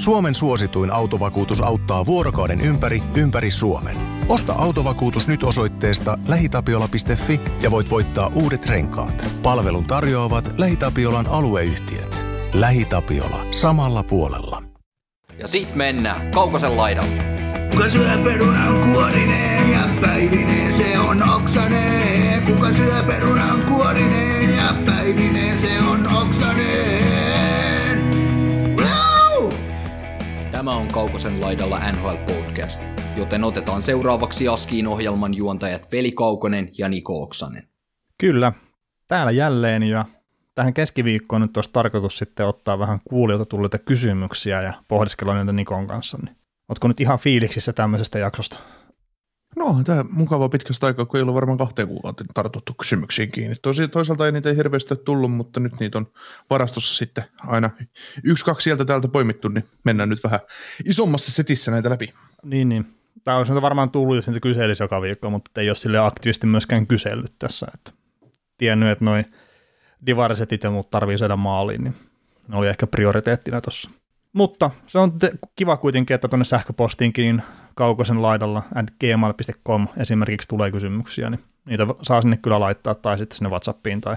Suomen suosituin autovakuutus auttaa vuorokauden ympäri, ympäri Suomen. Osta autovakuutus nyt osoitteesta lähitapiola.fi ja voit voittaa uudet renkaat. Palvelun tarjoavat LähiTapiolan alueyhtiöt. LähiTapiola. Samalla puolella. Ja sit mennään Kaukosen laidalle. Kuka syö perunan kuorineen ja päivineen se on oksaneen. Kuka syö perunan kuorineen ja päivineen Tämä on Kaukosen laidalla NHL Podcast, joten otetaan seuraavaksi Askiin ohjelman juontajat Veli Kaukonen ja Niko Oksanen. Kyllä, täällä jälleen ja tähän keskiviikkoon nyt olisi tarkoitus sitten ottaa vähän kuulijoilta tulleita kysymyksiä ja pohdiskella niitä Nikon kanssa. Niin Oletko nyt ihan fiiliksissä tämmöisestä jaksosta? No, tämä mukava pitkästä aikaa, kun ei ollut varmaan kahteen kuukauteen tartuttu kysymyksiin kiinni. Tosi, toisaalta ei niitä ei hirveästi tullut, mutta nyt niitä on varastossa sitten aina yksi, kaksi sieltä täältä poimittu, niin mennään nyt vähän isommassa setissä näitä läpi. Niin, niin. Tämä olisi varmaan tullut, jos niitä kyselisi joka viikko, mutta ei ole sille aktiivisesti myöskään kysellyt tässä. Että tiennyt, että noin divarisetit ja muut tarvii saada maaliin, niin ne oli ehkä prioriteettina tuossa. Mutta se on te- kiva kuitenkin, että tuonne sähköpostiinkin kaukosen laidalla at gmail.com esimerkiksi tulee kysymyksiä, niin niitä saa sinne kyllä laittaa tai sitten sinne WhatsAppiin tai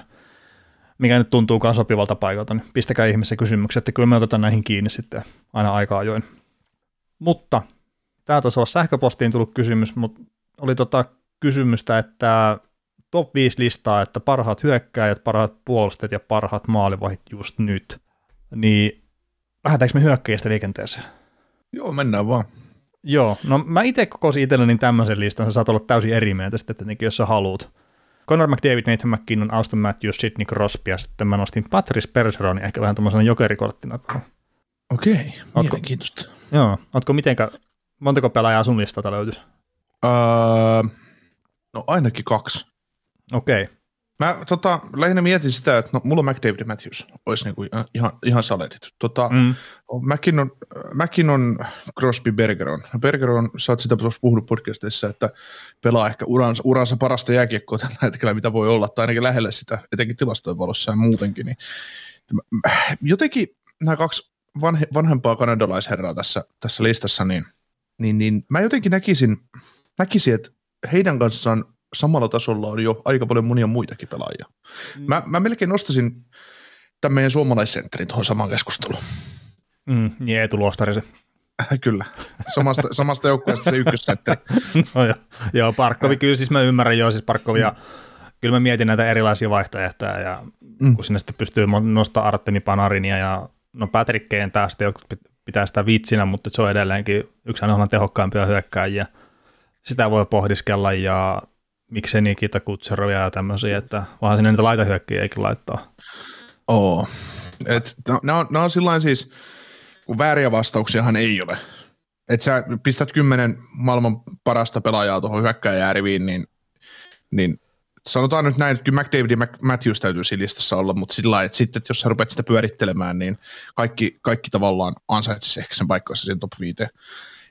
mikä nyt tuntuukaan sopivalta paikalta, niin pistäkää ihmeessä kysymyksiä, että kyllä me otetaan näihin kiinni sitten aina aika ajoin. Mutta tämä taisi olla sähköpostiin tullut kysymys, mutta oli tota kysymystä, että top 5 listaa, että parhaat hyökkäjät, parhaat puolustajat ja parhaat maalivahit just nyt. Niin lähdetäänkö me hyökkäjistä liikenteeseen? Joo, mennään vaan. Joo, no mä itse kokosin itselleni tämmöisen listan, sä saat olla täysin eri mieltä sitten tietenkin, jos sä haluut. Conor McDavid, Nathan McKinnon, Auston Matthews, Sidney Crosby ja sitten mä nostin Patrice Bergeronin ehkä vähän tämmöisenä jokerikorttina tuohon. Okei, Ootko- mielenkiintoista. Joo, ootko mitenkä, montako pelaajaa sun listalta löytyisi? Öö, no ainakin kaksi. Okei, Mä tota, lähinnä mietin sitä, että no, mulla on McDavid ja Matthews, olisi niinku ihan, ihan saletit. Tota, mm. mm, McKinnon, McKinnon, Crosby, Bergeron. No Bergeron, sä oot sitä tuossa puhunut podcastissa, että pelaa ehkä uransa, uransa parasta jääkiekkoa tällä hetkellä, mitä voi olla, tai ainakin lähelle sitä, etenkin tilastojen valossa ja muutenkin. Niin, jotenkin nämä kaksi vanhe, vanhempaa kanadalaisherraa tässä, tässä listassa, niin, niin, niin mä jotenkin näkisin, näkisin, että heidän kanssaan samalla tasolla on jo aika paljon monia muitakin pelaajia. Mä, mä melkein nostaisin tämän meidän suomalaissentterin tuohon samaan keskusteluun. mm, niin Eetu Luostarisen. Äh, Kyllä, samasta, samasta joukkueesta se ykkössentteri. no joo, joo Parkkovi, kyllä siis mä ymmärrän joo, siis Parkkovia, kyllä mä mietin näitä erilaisia vaihtoehtoja ja Mm. kun sinne sitten pystyy nostaa Artemi Panarinia ja no Patrick Kane taas sitten jotkut pit- pitää sitä vitsinä, mutta se on edelleenkin yksi aina tehokkaimpia hyökkääjiä. Sitä voi pohdiskella ja miksei Nikita Kutserovia ja tämmöisiä, että vaan sinne niitä laitahyökkiäkin laittaa. Oo. Et, nämä on, on sillain siis, kun vääriä vastauksiahan ei ole. Että sä pistät kymmenen maailman parasta pelaajaa tuohon hyökkääjääriviin, niin, niin sanotaan nyt näin, että kyllä McDavid ja Matthews täytyy siinä listassa olla, mutta sillä lailla, että sitten, että jos sä rupeat sitä pyörittelemään, niin kaikki, kaikki tavallaan ansaitsisi ehkä sen paikkansa siihen top 5.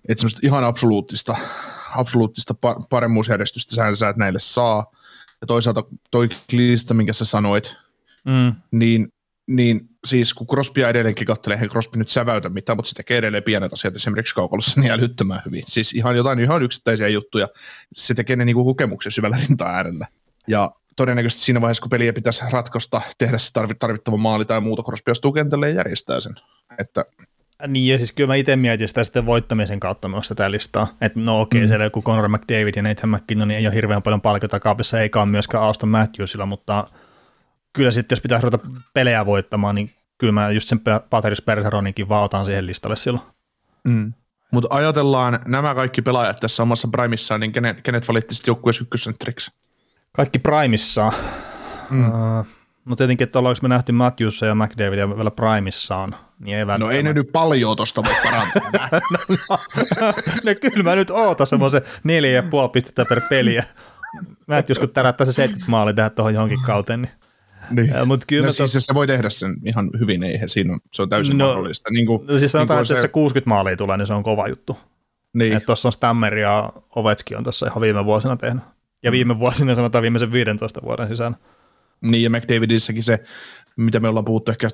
Että semmoista ihan absoluuttista, absoluuttista pa- paremmuusjärjestystä sä, sä et näille saa. Ja toisaalta toi lista, minkä sä sanoit, Mm. niin, niin siis kun Crosbya edelleenkin kattelee, eihän Crosby nyt säväytä mitään, mutta se tekee edelleen pienet asiat esimerkiksi kaukalossa niin älyttömän hyvin. Siis ihan jotain ihan yksittäisiä juttuja. Se tekee ne niinku kokemuksen syvällä rinta äärellä. Ja todennäköisesti siinä vaiheessa, kun peliä pitäisi ratkosta, tehdä se tarvit- tarvittava maali tai muuta, Crosby astuu kentälle ja järjestää sen. Että Niin, ja siis kyllä mä itse mietin sitä sitten voittamisen kautta myös tätä listaa. Että no okei, okay, mm. siellä joku Conor McDavid ja Nathan McKinnon niin ei ole hirveän paljon palkiota kaapissa, eikä ole myöskään Auston Matthewsilla, mutta kyllä sitten jos pitää ruveta pelejä voittamaan, niin kyllä mä just sen Patrice Bergeroninkin vaan otan siihen listalle silloin. mm. Mutta ajatellaan nämä kaikki pelaajat tässä samassa primissaan, niin kenet, kenet valittisit joukkueessa ykkössentteriksi? Kaikki Primissaan. Mm. Mm. Uh, no tietenkin, että ollaanko me nähty Matthews ja McDavid ja vielä Primissaan, niin ei No ei ne nyt paljon tosta voi parantaa. no kyllä mä nyt ootan semmoisen neljä ja puoli pistettä per peliä. Matthews kun tärättää se 70 maali tähän tuohon johonkin kauteen, niin niin. Ja, mut kyllä no, mä siis se voi tehdä sen ihan hyvin, eihän siinä on, se on täysin No, mahdollista. Niin kuin, No siis sanotaan, kuin että jos se 60 maalia tulee, niin se on kova juttu. niin, Että tuossa on Stammer ja Ovechkin on tässä ihan viime vuosina tehnyt. Ja viime vuosina sanotaan viimeisen 15 vuoden sisään. Niin, ja McDavidissäkin se mitä me ollaan puhuttu ehkä 150-60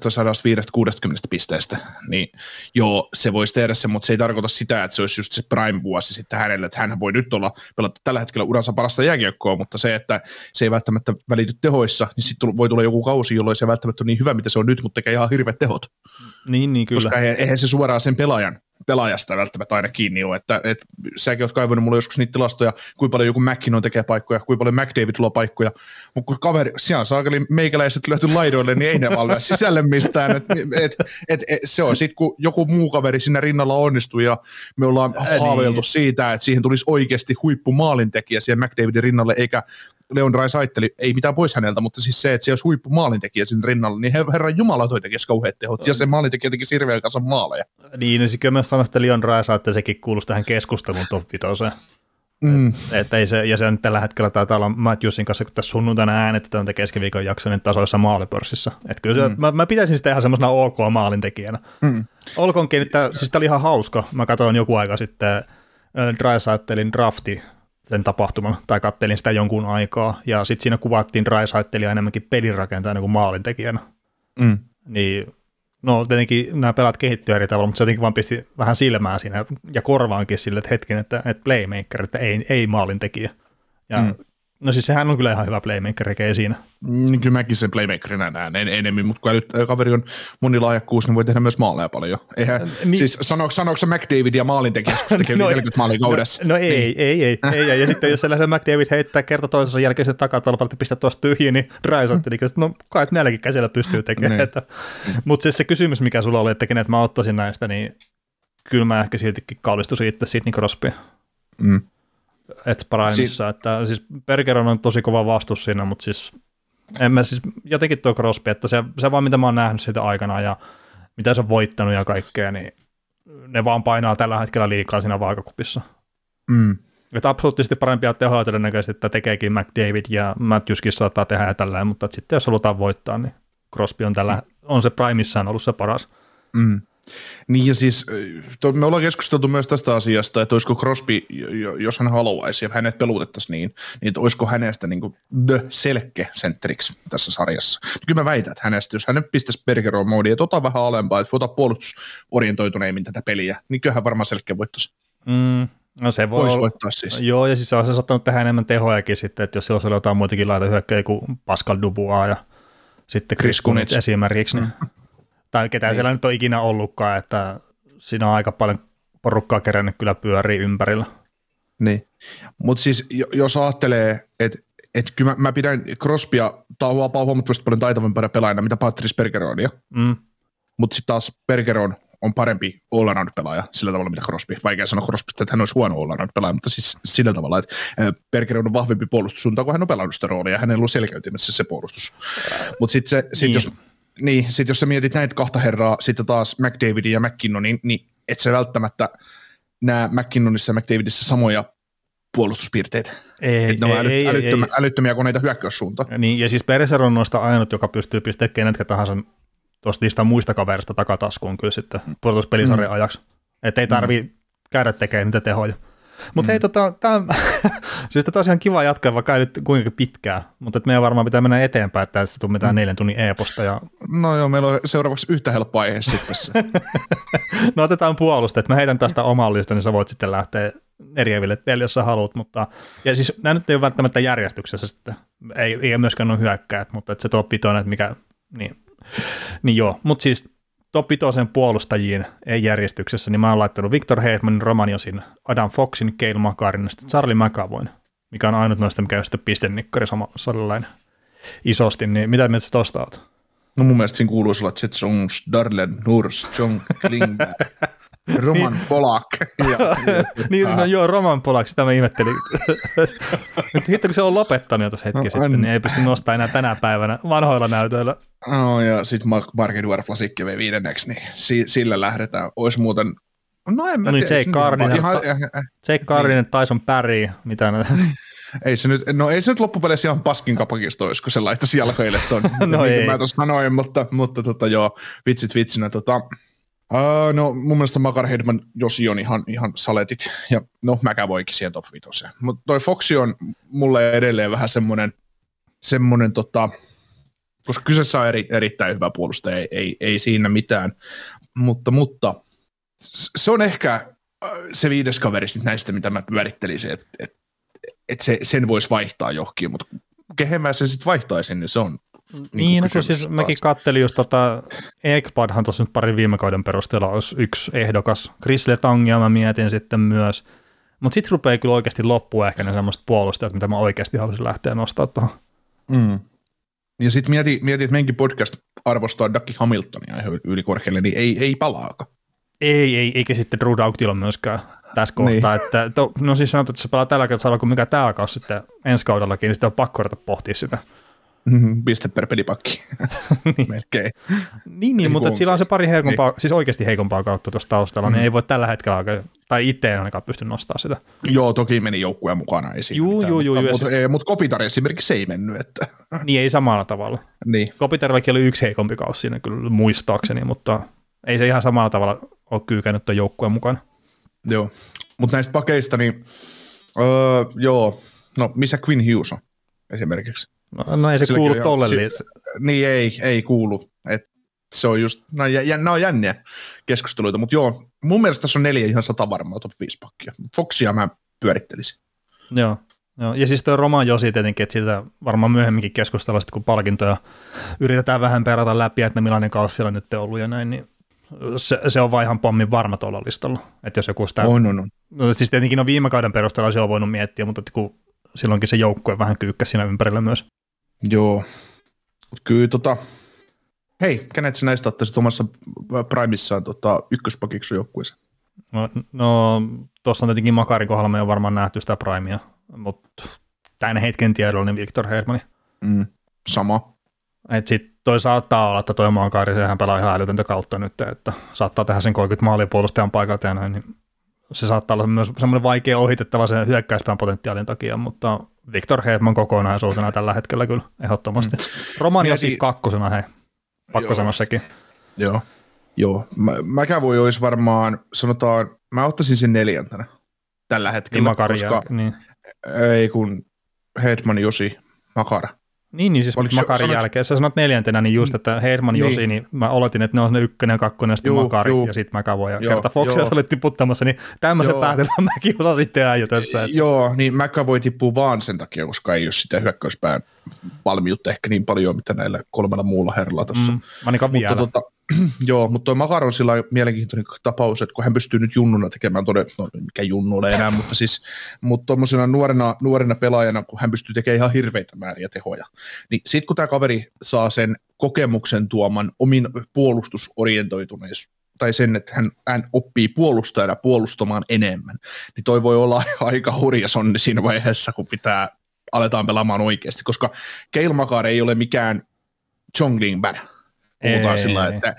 pisteestä, niin joo, se voisi tehdä se, mutta se ei tarkoita sitä, että se olisi just se prime-vuosi sitten hänelle, että hän voi nyt olla pelata tällä hetkellä uransa parasta jääkiekkoa, mutta se, että se ei välttämättä välity tehoissa, niin sitten voi tulla joku kausi, jolloin se välttämättä on niin hyvä, mitä se on nyt, mutta tekee ihan hirveät tehot. Niin, niin kyllä. Koska eihän se suoraan sen pelaajan pelaajasta välttämättä aina kiinni ole. Että, et, säkin oot kaivannut mulle joskus niitä tilastoja, kuinka paljon joku McKinnon tekee paikkoja, kuinka paljon McDavid luo paikkoja, mutta kun kaveri, siellä on saakeli meikäläiset löyty laidoille, niin ei ne vaan lyö sisälle mistään. Et, et, et, et, se on sitten, kun joku muu kaveri siinä rinnalla onnistuu ja me ollaan haaveiltu niin. siitä, että siihen tulisi oikeasti huippumaalintekijä siihen McDavidin rinnalle, eikä Leon Raisaitteli, ei mitään pois häneltä, mutta siis se, että se olisi huippumaalintekijä sinne rinnalla, niin herran jumala toi tekisi kauheat tehot, ja se maalintekijä teki hirveän kanssa maaleja. Niin, niin kyllä mä sanoin, että Leon Raisaitteli sekin kuuluisi tähän keskusteluun top Mm. Et, ei se, ja se on tällä hetkellä taitaa olla Matthewsin kanssa, kun tässä sunnuntaina äänetetään tätä keskiviikon jakso, niin tasoissa maalipörssissä. Et kyllä se, mm. mä, mä, pitäisin sitä ihan semmoisena ok maalintekijänä. Mm. Olkoonkin, että siis tämä oli ihan hauska. Mä katsoin joku aika sitten äh, Drysaitelin drafti sen tapahtuman, tai kattelin sitä jonkun aikaa, ja sitten siinä kuvattiin Drysaitelia enemmänkin pelirakentajana kuin maalintekijänä. Mm. Niin No tietenkin nämä pelat kehittyy eri tavalla, mutta se jotenkin vaan pisti vähän silmään siinä ja korvaankin sille, että hetken, että, että playmaker, että ei, ei maalintekijä. Ja mm. No siis sehän on kyllä ihan hyvä playmaker, eikä siinä. Mm, kyllä mäkin sen playmakerina näen en, enemmän, mutta kun nyt kaveri on monilaajakkuus, niin voi tehdä myös maaleja paljon. Eihän, niin, siis sanoiko, sanoiko McDavid ja maalintekijä, kun tekee no, 40 maalia kaudessa? No, no ei, niin. ei, ei, ei, ei, ja sitten jos sellaisen McDavid heittää kerta toisensa jälkeen sen takatolpalle, että pistää tuosta tyhjiä, niin Raisotti, niin no kai näilläkin käsillä pystyy tekemään. Niin. Mutta siis se kysymys, mikä sulla oli, että kenet mä ottaisin näistä, niin kyllä mä ehkä siltikin kallistuisin itse Sidney Crosby. Mm et Primessa, siis, että siis Bergeron on tosi kova vastus siinä, mutta siis en mä siis, jotenkin tuo Crosby, että se, se vaan mitä mä oon nähnyt siitä aikana ja mitä se on voittanut ja kaikkea, niin ne vaan painaa tällä hetkellä liikaa siinä vaakakupissa. Mm. Että absoluuttisesti parempia tehoja todennäköisesti, että tekeekin McDavid ja Matthewskin saattaa tehdä ja tällä mutta sitten jos halutaan voittaa, niin Crosby on, tällä, on se primissaan ollut se paras. Mm. Niin ja siis to, me ollaan keskusteltu myös tästä asiasta, että olisiko Crosby, jos hän haluaisi ja hänet pelutettaisiin niin, niin että olisiko hänestä niin kuin the selke centeriksi tässä sarjassa. Kyllä mä väitän, että hänestä, jos hänet pistäisi Bergeron moodiin, että ota vähän alempaa, että ota puolustusorientoituneimmin tätä peliä, niin kyllähän varmaan selkeä voittaisi. Mm, No se voi Voisi voittaa siis. Joo, ja siis se on se saattanut tehdä enemmän tehojakin sitten, että jos olisi jotain muitakin laita hyökkäjä kuin Pascal Dubois ja sitten Chris Kunitz esimerkiksi, niin tai ketään niin. siellä nyt on ikinä ollutkaan, että siinä on aika paljon porukkaa kerännyt kyllä pyörii ympärillä. Niin, mutta siis jos ajattelee, että et kyllä mä, mä pidän Crosbya tauhuapaa huomattavasti paljon taitavampana pelaajana, mitä Patrice Bergeronia. Mm. Mutta sitten taas Bergeron on parempi all pelaaja sillä tavalla, mitä Crosby. Vaikea sanoa Crosby, että hän olisi huono all pelaaja, mutta siis sillä tavalla, että Bergeron on vahvempi puolustussuunta, kun hän on pelannut sitä roolia, ja hänellä on selkeytymässä se puolustus. Mutta sitten sit niin. jos niin, sit jos sä mietit näitä kahta herraa, sitten taas McDavidin ja McKinnonin, niin et se välttämättä näe McKinnonissa ja McDavidissa samoja puolustuspiirteitä. Ei, ne on ei, äly, ei, älyttömiä, ei. älyttömiä koneita hyökkäyssuuntaan. Niin, ja siis Pereser on noista ainut, joka pystyy pistämään kenetkä tahansa tuosta niistä muista kaverista takataskuun kyllä sitten puolustuspelisarjan mm. ajaksi. Että ei tarvi mm. käydä tekemään niitä tehoja. Mutta mm. hei, tota, tää, siis tätä on ihan kiva jatkaa, vaikka ei nyt kuinka pitkää, mutta meidän varmaan pitää mennä eteenpäin, että tästä tulee mitään mm. neljän tunnin e-posta. Ja... No joo, meillä on seuraavaksi yhtä helppo aihe sitten tässä. no otetaan puolusta, että mä heitän tästä oman listan, niin sä voit sitten lähteä eriäville teille, jos sä haluat, mutta ja siis nämä nyt ei ole välttämättä järjestyksessä sitten, ei, ei myöskään ole hyökkäät, mutta että se top 5 että mikä, niin, niin joo, mutta siis top 5 puolustajiin, ei järjestyksessä, niin mä oon laittanut Victor Hedmanin, Romaniosin, Adam Foxin, Keil Makarin ja sitten Charlie McAvoin, mikä on ainut noista, mikä on sitten pistennikkari sama, sellainen isosti, niin mitä mieltä sä tosta oot? No mun mielestä siinä kuuluisi olla Jet Jones, Darlen Nurs, John Klingberg. Roman niin. Polak. Ja, niin, no joo, Roman Polak, sitä mä ihmettelin. Nyt hitto, kun se on lopettanut jo tuossa hetki no, sitten, niin ei pysty nostamaan enää tänä päivänä vanhoilla näytöillä. No ja sitten Mark Edward Flasikki vei viidenneksi, niin si- sillä lähdetään. Olisi muuten No en mä no niin, tiedä. Jake Carninen, ihan, Jake Carninen, niin. Tyson Perry, mitä ne... ei se nyt, no ei se nyt loppupeleissä ihan paskin kapakista olisi, kun se laittaisi jalkoille tuon, no niin mä tuossa sanoin, mutta, mutta tota, joo, vitsit vitsinä. Tota, Uh, no mun mielestä Makar Hedman Josi on ihan, ihan saletit, ja no mäkä voikin siihen top 5. Mutta toi Foxi on mulle edelleen vähän semmoinen, semmoinen tota, koska kyseessä on eri, erittäin hyvä puolustaja, ei, ei, ei siinä mitään. Mutta, mutta se on ehkä se viides kaveri sit näistä, mitä mä pyörittelisin, että et, et se, sen voisi vaihtaa johonkin, mutta kehen mä sen sitten vaihtaisin, niin se on niin, no, kun siis mäkin kattelin just tota, Ekpadhan tuossa nyt parin viime kauden perusteella olisi yksi ehdokas. Chris Letangia mä mietin sitten myös. Mutta sitten rupeaa kyllä oikeasti loppua ehkä ne semmoiset puolustajat, mitä mä oikeasti haluaisin lähteä nostaa tuohon. Mm. Ja sitten mieti, mieti, että meidänkin podcast arvostaa Ducky Hamiltonia ihan ylikorkealle, niin ei, ei palaaka. Ei, ei, eikä sitten Drew Doughtilla myöskään tässä kohtaa. Niin. Että, to, no siis sanotaan, että se pelaa tällä kertaa kuin mikä tämä kausi sitten ensi kaudellakin, niin sitten on pakko ruveta pohtia sitä. Mm-hmm, piste per pedipakki. niin. Melkein. Niin, niin mutta sillä on se pari heikompaa, niin. siis oikeasti heikompaa kautta tuossa taustalla, mm. niin ei voi tällä hetkellä tai itse en ainakaan pysty nostamaan sitä. Joo, toki meni joukkueen mukana esiin. Juu, juu, juu, mutta, mutta, ei, mutta Kopitar esimerkiksi ei mennyt. Että. Niin, ei samalla tavalla. Niin. Kopitarillakin oli yksi heikompi kausi siinä kyllä muistaakseni, mutta ei se ihan samalla tavalla ole kyykännyt tuon joukkueen mukana. Joo, mutta näistä pakeista, niin öö, joo, no missä Quinn Hughes on esimerkiksi? No, no ei se Silläkin kuulu tolle. Si- niin ei, ei kuulu. Et se on just, nämä on, jä, on jänniä keskusteluita, mutta joo, mun mielestä tässä on neljä ihan sata varmaa top 5 pakkia. Foxia mä pyörittelisin. Joo, joo. ja siis tuo Roman Josi tietenkin, että siitä varmaan myöhemminkin keskustellaan sitten, kun palkintoja yritetään vähän perata läpi, että millainen kausi siellä nyt on ollut ja näin, niin se, se on vaan ihan pommin varma tuolla listalla. Että jos joku sitä... On, on, on. No, siis tietenkin on viime kauden perusteella se on voinut miettiä, mutta kun silloinkin se joukkue vähän kyykkäsi siinä ympärillä myös. Joo, kyllä tota, hei, kenet sä näistä ottaisit omassa primissaan tota, ykköspakiksi joukkueessa? No, no tuossa on tietenkin Makarin kohdalla me on varmaan nähty sitä primea, mutta tämän hetken tiedolla niin Viktor Hermani. Mm, sama. Et sit toi saattaa olla, että toi Makari, sehän pelaa ihan älytöntä kautta nyt, että saattaa tehdä sen 30 maalia puolustajan paikalta ja näin, niin se saattaa olla myös semmoinen vaikea ohitettava sen hyökkäyspään potentiaalin takia, mutta Victor Hedman kokonaisuutena tällä hetkellä kyllä ehdottomasti. Mm. Romaniakin si- kakkosena, hei. Pakko sanoa sekin. Joo. Joo. Mä, mäkään voi olisi varmaan, sanotaan, mä ottaisin sen neljäntenä tällä hetkellä. Niin koska, niin. Ei kun Hedman, Josi, Makara. Niin, niin siis Oliko Makarin sanot... jälkeen, sä sanot neljäntenä, niin just, että Herman niin. Josi, niin mä oletin, että ne on ne ykkönen kakkonen, sitten juu, Makari juu. ja sitten McAvoy. Ja joo, kerta Foxia sä olet tiputtamassa, niin tämmöisen päätelmän mäkin osasin tehdä jo tässä. Että... Joo, niin McAvoy tippuu vaan sen takia, koska ei ole sitä hyökkäyspään valmiutta ehkä niin paljon, mitä näillä kolmella muulla herralla tässä. Mm, Mutta vielä. Tota, Joo, mutta tuo Makar on sillä mielenkiintoinen tapaus, että kun hän pystyy nyt junnuna tekemään todella, no mikä junnu ole enää, mutta siis mutta tuommoisena nuorena, nuorena pelaajana, kun hän pystyy tekemään ihan hirveitä määriä tehoja, niin sitten kun tämä kaveri saa sen kokemuksen tuoman omin puolustusorientoituneisuus, tai sen, että hän, hän oppii puolustajana puolustamaan enemmän, niin toi voi olla aika hurja sonni siinä vaiheessa, kun pitää aletaan pelaamaan oikeasti, koska Keil Makar ei ole mikään Chongling Bad, puhutaan ei, sillä, että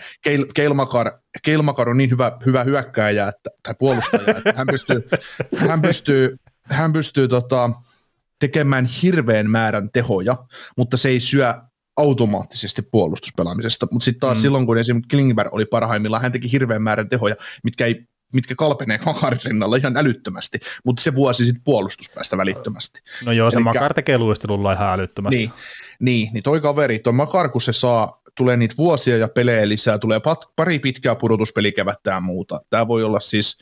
Keilmakar, Keilmakar on niin hyvä, hyvä hyökkääjä että, tai puolustaja, että hän pystyy, hän pystyy, hän pystyy tota, tekemään hirveän määrän tehoja, mutta se ei syö automaattisesti puolustuspelaamisesta, mutta sitten taas mm. silloin, kun esimerkiksi Klingberg oli parhaimmillaan, hän teki hirveän määrän tehoja, mitkä ei mitkä kalpenee Makarin rinnalla ihan älyttömästi, mutta se vuosi sitten puolustuspäästä välittömästi. No joo, se Elikkä, Makar tekee luistelulla ihan älyttömästi. Niin, niin, niin toi kaveri, toi Makar, kun se saa tulee niitä vuosia ja pelejä lisää, tulee pat, pari pitkää pudotuspelikevättä ja muuta. Tämä voi olla siis,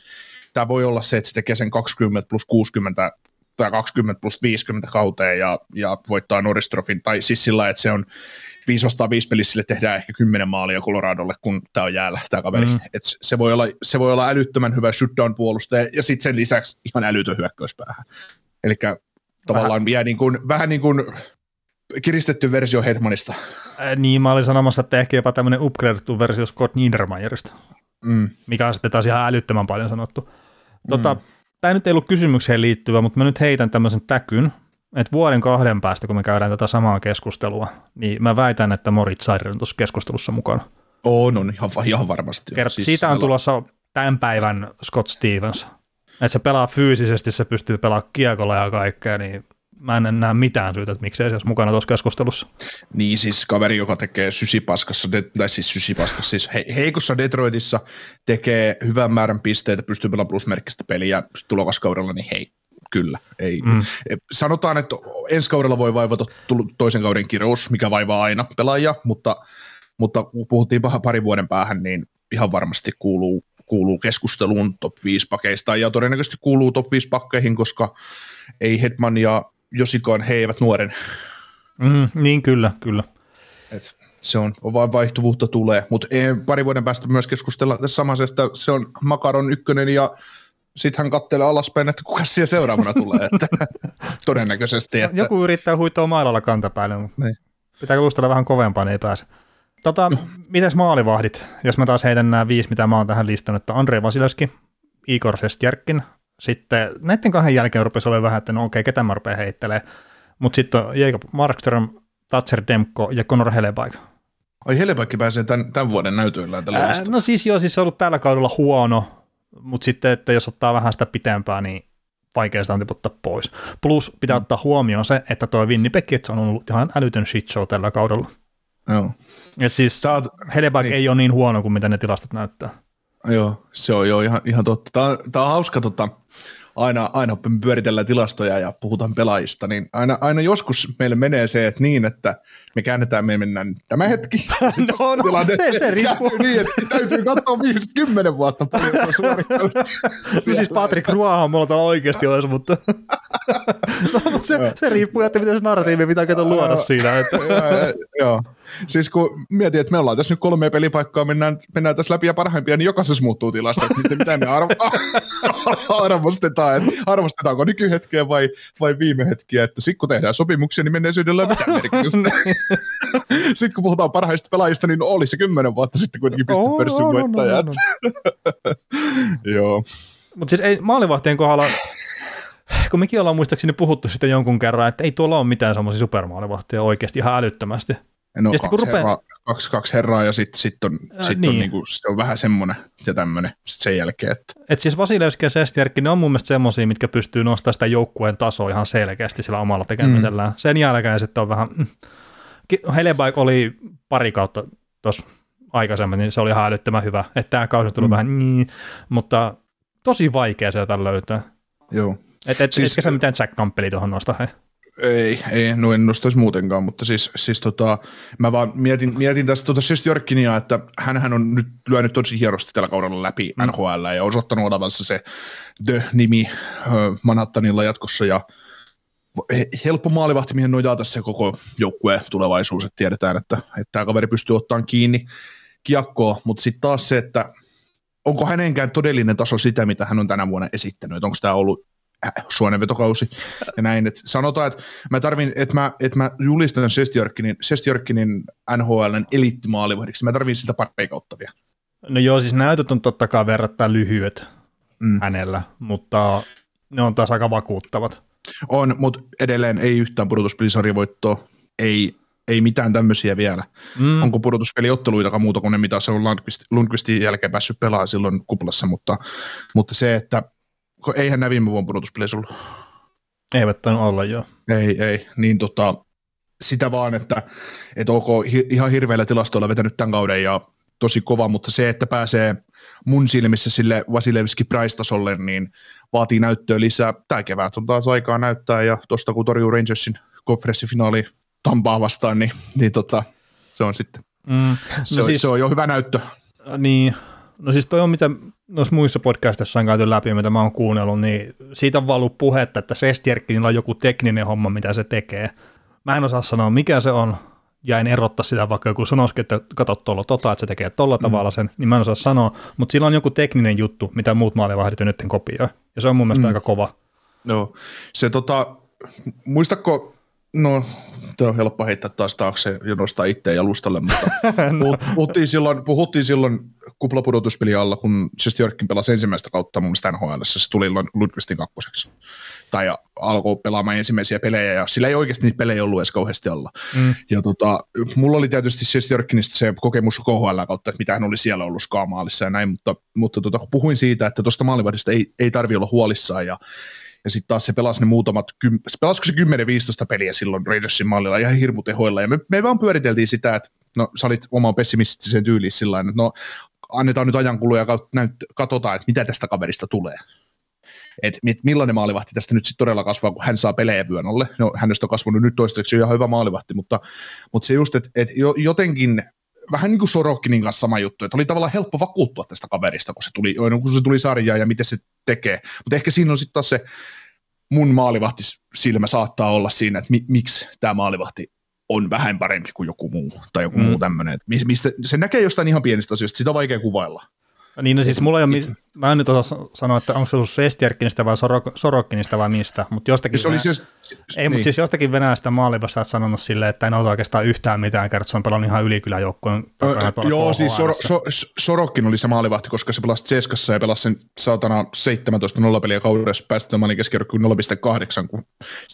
tämä voi olla se, että se tekee sen 20 plus 60 tai 20 plus 50 kauteen ja, ja voittaa Norristrofin, tai siis sillä että se on 5 vastaan 5 pelissä sille tehdään ehkä 10 maalia Coloradolle, kun tämä on jäällä, tämä kaveri. Mm. Et se, voi olla, se voi olla älyttömän hyvä shutdown-puolustaja, ja sitten sen lisäksi ihan älytön hyökkäyspäähän. Eli tavallaan vähän. jää niin kuin, vähän niin kuin kiristetty versio Hedmanista. Äh, niin, mä olin sanomassa, että ehkä jopa tämmöinen upgradeattu versio Scott Niedermayerista, mm. mikä on sitten taas ihan älyttömän paljon sanottu. Tota, mm. Tämä nyt ei ollut kysymykseen liittyvä, mutta mä nyt heitän tämmöisen täkyn, että vuoden kahden päästä, kun me käydään tätä samaa keskustelua, niin mä väitän, että Moritz Seider on tuossa keskustelussa mukana. On, on ihan, ihan varmasti. Kert, siis siitä on tulossa tämän päivän Scott Stevens. Että se pelaa fyysisesti, se pystyy pelaamaan kiekolla ja kaikkea, niin mä en näe mitään syytä, että miksei se olisi mukana tuossa keskustelussa. Niin siis kaveri, joka tekee sysipaskassa, tai siis sysipaskassa, siis he, heikossa Detroitissa tekee hyvän määrän pisteitä, pystyy pelaamaan plusmerkkistä peliä tulokaskaudella, niin hei, kyllä. Ei. Mm. Sanotaan, että ensi kaudella voi vaivata toisen kauden kirous, mikä vaivaa aina pelaajia, mutta, mutta kun puhuttiin pari vuoden päähän, niin ihan varmasti kuuluu, kuuluu keskusteluun top 5 pakeista ja todennäköisesti kuuluu top 5 pakkeihin, koska ei Hetman ja Josikoin he eivät nuoren. Mm, niin kyllä, kyllä. Et se on, vain vaihtuvuutta tulee, mutta pari vuoden päästä myös keskustellaan tässä samassa, että se on Makaron ykkönen ja sitten hän kattelee alaspäin, että kuka siellä seuraavana tulee, että todennäköisesti. Että... Joku yrittää huitoa mailalla kantapäälle, mutta niin. pitää luustella vähän kovempaa, niin ei pääse. Tota, no. mites maalivahdit, jos mä taas heitän nämä viisi, mitä mä oon tähän listannut, että Andrei Vasilevski, Igor Sestjärkkin, sitten näiden kahden jälkeen rupesi olemaan vähän, että no okei, ketä mä rupean heittelee, mutta sitten on Jacob Markström, Tatser Demko ja Conor Helebaik. Ai Helebaikki pääsee tämän, tämän vuoden näytöillä tällä Ää, No siis joo, siis se on ollut tällä kaudella huono, mutta sitten, että jos ottaa vähän sitä pitempää, niin vaikea sitä on tiputtaa pois. Plus pitää mm. ottaa huomioon se, että tuo Winnipeg on ollut ihan älytön shit show tällä kaudella. Joo. Et siis Saat, Heleback niin. ei ole niin huono kuin mitä ne tilastot näyttää. Joo, se on jo ihan, ihan totta. Tämä on, tämä on hauska tota, aina, aina pyöritellään tilastoja ja puhutaan pelaajista, niin aina, aina joskus meille menee se, että niin, että me käännetään, me mennään tämä hetki. no, no, tilanne, se, se riippuu. Niin, että täytyy katsoa viimeiset kymmenen vuotta paljon se on suorittanut. No siis Patrick Ruahan mulla täällä oikeasti olisi, mutta no, se, se riippuu, että miten se narratiivi pitää kato luoda siinä. Että. Joo, siis kun mietin, että me ollaan tässä nyt kolme pelipaikkaa, mennään, mennään tässä läpi ja parhaimpia, niin jokaisessa muuttuu tilasta, että mitä me arvo- arvostetaan, että arvostetaanko nykyhetkeä vai, vai viime hetkiä, että sitten kun tehdään sopimuksia, niin menneisyydellä ei mitään merkitystä. sitten kun puhutaan parhaista pelaajista, niin oli se kymmenen vuotta sitten kuitenkin pistepörssin oh, voittajat. No, no, no. Joo. Mutta siis ei maalivahtien kohdalla kun mekin ollaan muistaakseni puhuttu sitten jonkun kerran, että ei tuolla ole mitään semmoisia supermaalivahtia oikeasti ihan älyttömästi. No, ja kaksi, kun rupeaa... herraa, kaksi, kaksi herraa ja sitten sit on, äh, sit niin. on niinku, se on vähän semmoinen ja tämmöinen sen jälkeen. Että. Et siis Vasilevski ja Sestjärkki, ne on mun mielestä semmoisia, mitkä pystyy nostamaan sitä joukkueen tasoa ihan selkeästi sillä omalla tekemisellään. Mm. Sen jälkeen sitten on vähän... Mm. Helebaik oli pari kautta tuossa aikaisemmin, niin se oli ihan älyttömän hyvä. Että tämä kausi on tullut mm. vähän niin, mutta tosi vaikea sieltä löytää. Joo. Et, et, siis, etkä sä mitään Jack Campbellia tuohon nosta, hei? Ei, ei, no en nostaisi muutenkaan, mutta siis, siis tota, mä vaan mietin, mietin tästä tota Jorkinia, että hän on nyt lyönyt tosi hienosti tällä kaudella läpi mm. NHL ja osoittanut olevansa se The-nimi Manhattanilla jatkossa ja helppo maalivahti, mihin nojaa tässä koko joukkue tulevaisuus, että tiedetään, että, että tämä kaveri pystyy ottamaan kiinni kiekkoa, mutta sitten taas se, että onko hänenkään todellinen taso sitä, mitä hän on tänä vuonna esittänyt, että onko tämä ollut suonenvetokausi ja näin. Et sanotaan, että mä tarvin, että mä, et mä julistan Sestjörkkinin, Sestjörkkinin NHLn eliittimaalivahdiksi. Mä tarvin sitä pari kautta vielä. No joo, siis näytöt on totta kai verrattain lyhyet mm. hänellä, mutta ne on taas aika vakuuttavat. On, mutta edelleen ei yhtään pudotuspelisarjavoittoa, ei, ei mitään tämmöisiä vielä. Mm. Onko pudotuspeliotteluitakaan muuta kuin ne, mitä se on Lundqvist, Lundqvistin jälkeen päässyt pelaamaan silloin kuplassa, mutta, mutta se, että eihän nämä viime vuonna pudotuspeleissä ollut. Eivät tainnut olla, joo. Ei, ei. Niin tota, sitä vaan, että, että ok, ihan hirveillä tilastoilla vetänyt tämän kauden ja tosi kova, mutta se, että pääsee mun silmissä sille Vasilevski Price-tasolle, niin vaatii näyttöä lisää. Tämä kevät on taas aikaa näyttää, ja tuosta kun torjuu Rangersin konferenssifinaali Tampaa vastaan, niin, niin tota, se on sitten, mm. no se, siis, on, se on jo hyvä näyttö. Niin, No siis toi on mitä noissa muissa podcastissa on käyty läpi, mitä mä oon kuunnellut, niin siitä on vallut puhetta, että Sestjerkkinillä on joku tekninen homma, mitä se tekee. Mä en osaa sanoa, mikä se on, ja en erottaa sitä, vaikka joku sanoisikin, että kato tuolla tota, että se tekee tolla mm. tavalla sen, niin mä en osaa sanoa, mutta sillä on joku tekninen juttu, mitä muut maalivahdit nyt kopioi, ja se on mun mielestä mm. aika kova. No, se tota, muistatko, no Tuo on helppo heittää taas taakse ja nostaa itseä jalustalle, mutta no. puhuttiin, silloin, puhuttiin silloin kuplapudotuspeli alla, kun Sjestjörkin pelasi ensimmäistä kautta mun mielestä NHL, se tuli Ludvigstin kakkoseksi. Tai alkoi pelaamaan ensimmäisiä pelejä, ja sillä ei oikeasti niitä pelejä ollut edes kauheasti alla. Mm. Ja tota, mulla oli tietysti Sjestjörkinistä se kokemus KHL kautta, että mitä hän oli siellä ollut skaamaalissa ja näin, mutta, mutta tota, puhuin siitä, että tuosta maalivahdista ei, ei tarvi olla huolissaan, ja ja sitten taas se pelasi ne muutamat, se pelasiko se 10-15 peliä silloin Rangersin mallilla ihan hirmutehoilla. Ja me, me vaan pyöriteltiin sitä, että no sä olit oman pessimistisen tyyliin sillä että no annetaan nyt ajankuluja ja katsotaan, että mitä tästä kaverista tulee. mit, millainen maalivahti tästä nyt sitten todella kasvaa, kun hän saa pelejä vyön alle. No, hänestä on kasvanut nyt toistaiseksi ihan hyvä maalivahti, mutta, mutta se just, että et jotenkin vähän niin kuin Sorokkinin kanssa sama juttu, että oli tavallaan helppo vakuuttua tästä kaverista, kun se tuli, kun se tuli sarjaan ja miten se tekee. Mutta ehkä siinä on sitten taas se mun maalivahti silmä saattaa olla siinä, että mi, miksi tämä maalivahti on vähän parempi kuin joku muu tai joku mm. muu tämmöinen. Mistä, se näkee jostain ihan pienistä asioista, sitä on vaikea kuvailla. Niin, no siis mulla ei ole, mä en nyt osaa sanoa, että onko se ollut Sestjärkkinistä vai Sorok, Sorokkinista vai mistä, mutta jostakin, se oli siis, ei, niin. mutta siis jostakin venäläistä maalivasta olet sanonut silleen, että en ota oikeastaan yhtään mitään, kertaa se on pelannut ihan ylikyläjoukkueen takana. Ö, joo, siis Sor, so, Sorokkin oli se maalivahti, koska se pelasi Tseskassa ja pelasi sen saatana 17 nollapeliä kaudessa, päästä maalin keskiarvokkuun 0,8, kun